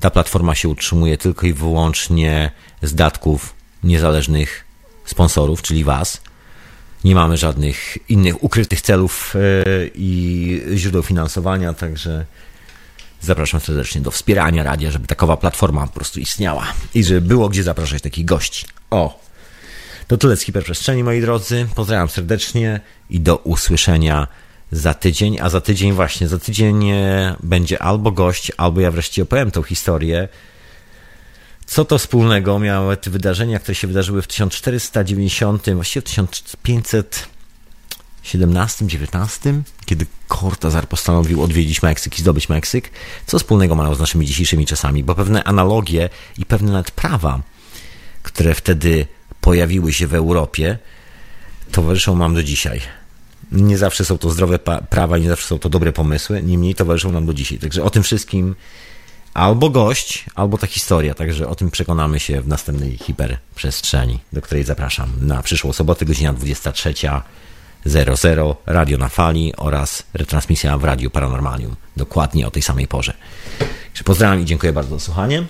S1: Ta platforma się utrzymuje tylko i wyłącznie z datków niezależnych sponsorów, czyli Was. Nie mamy żadnych innych ukrytych celów e, i źródeł finansowania, także zapraszam serdecznie do wspierania radia, żeby takowa platforma po prostu istniała i żeby było gdzie zapraszać takich gości. O! To tyle z hiperprzestrzeni, moi drodzy. Pozdrawiam serdecznie i do usłyszenia za tydzień. A za tydzień, właśnie, za tydzień e, będzie albo gość, albo ja wreszcie opowiem tą historię co to wspólnego miały te wydarzenia, które się wydarzyły w 1490, właściwie w 1517-19, kiedy Cortazar postanowił odwiedzić Meksyk i zdobyć Meksyk? Co wspólnego mają z naszymi dzisiejszymi czasami? Bo pewne analogie i pewne nawet prawa, które wtedy pojawiły się w Europie, towarzyszą nam do dzisiaj. Nie zawsze są to zdrowe prawa, nie zawsze są to dobre pomysły, niemniej towarzyszą nam do dzisiaj. Także o tym wszystkim albo gość, albo ta historia. Także o tym przekonamy się w następnej hiperprzestrzeni, do której zapraszam na przyszłą sobotę, godzina 23.00, radio na fali oraz retransmisja w Radiu Paranormalium. Dokładnie o tej samej porze. Pozdrawiam i dziękuję bardzo za słuchanie.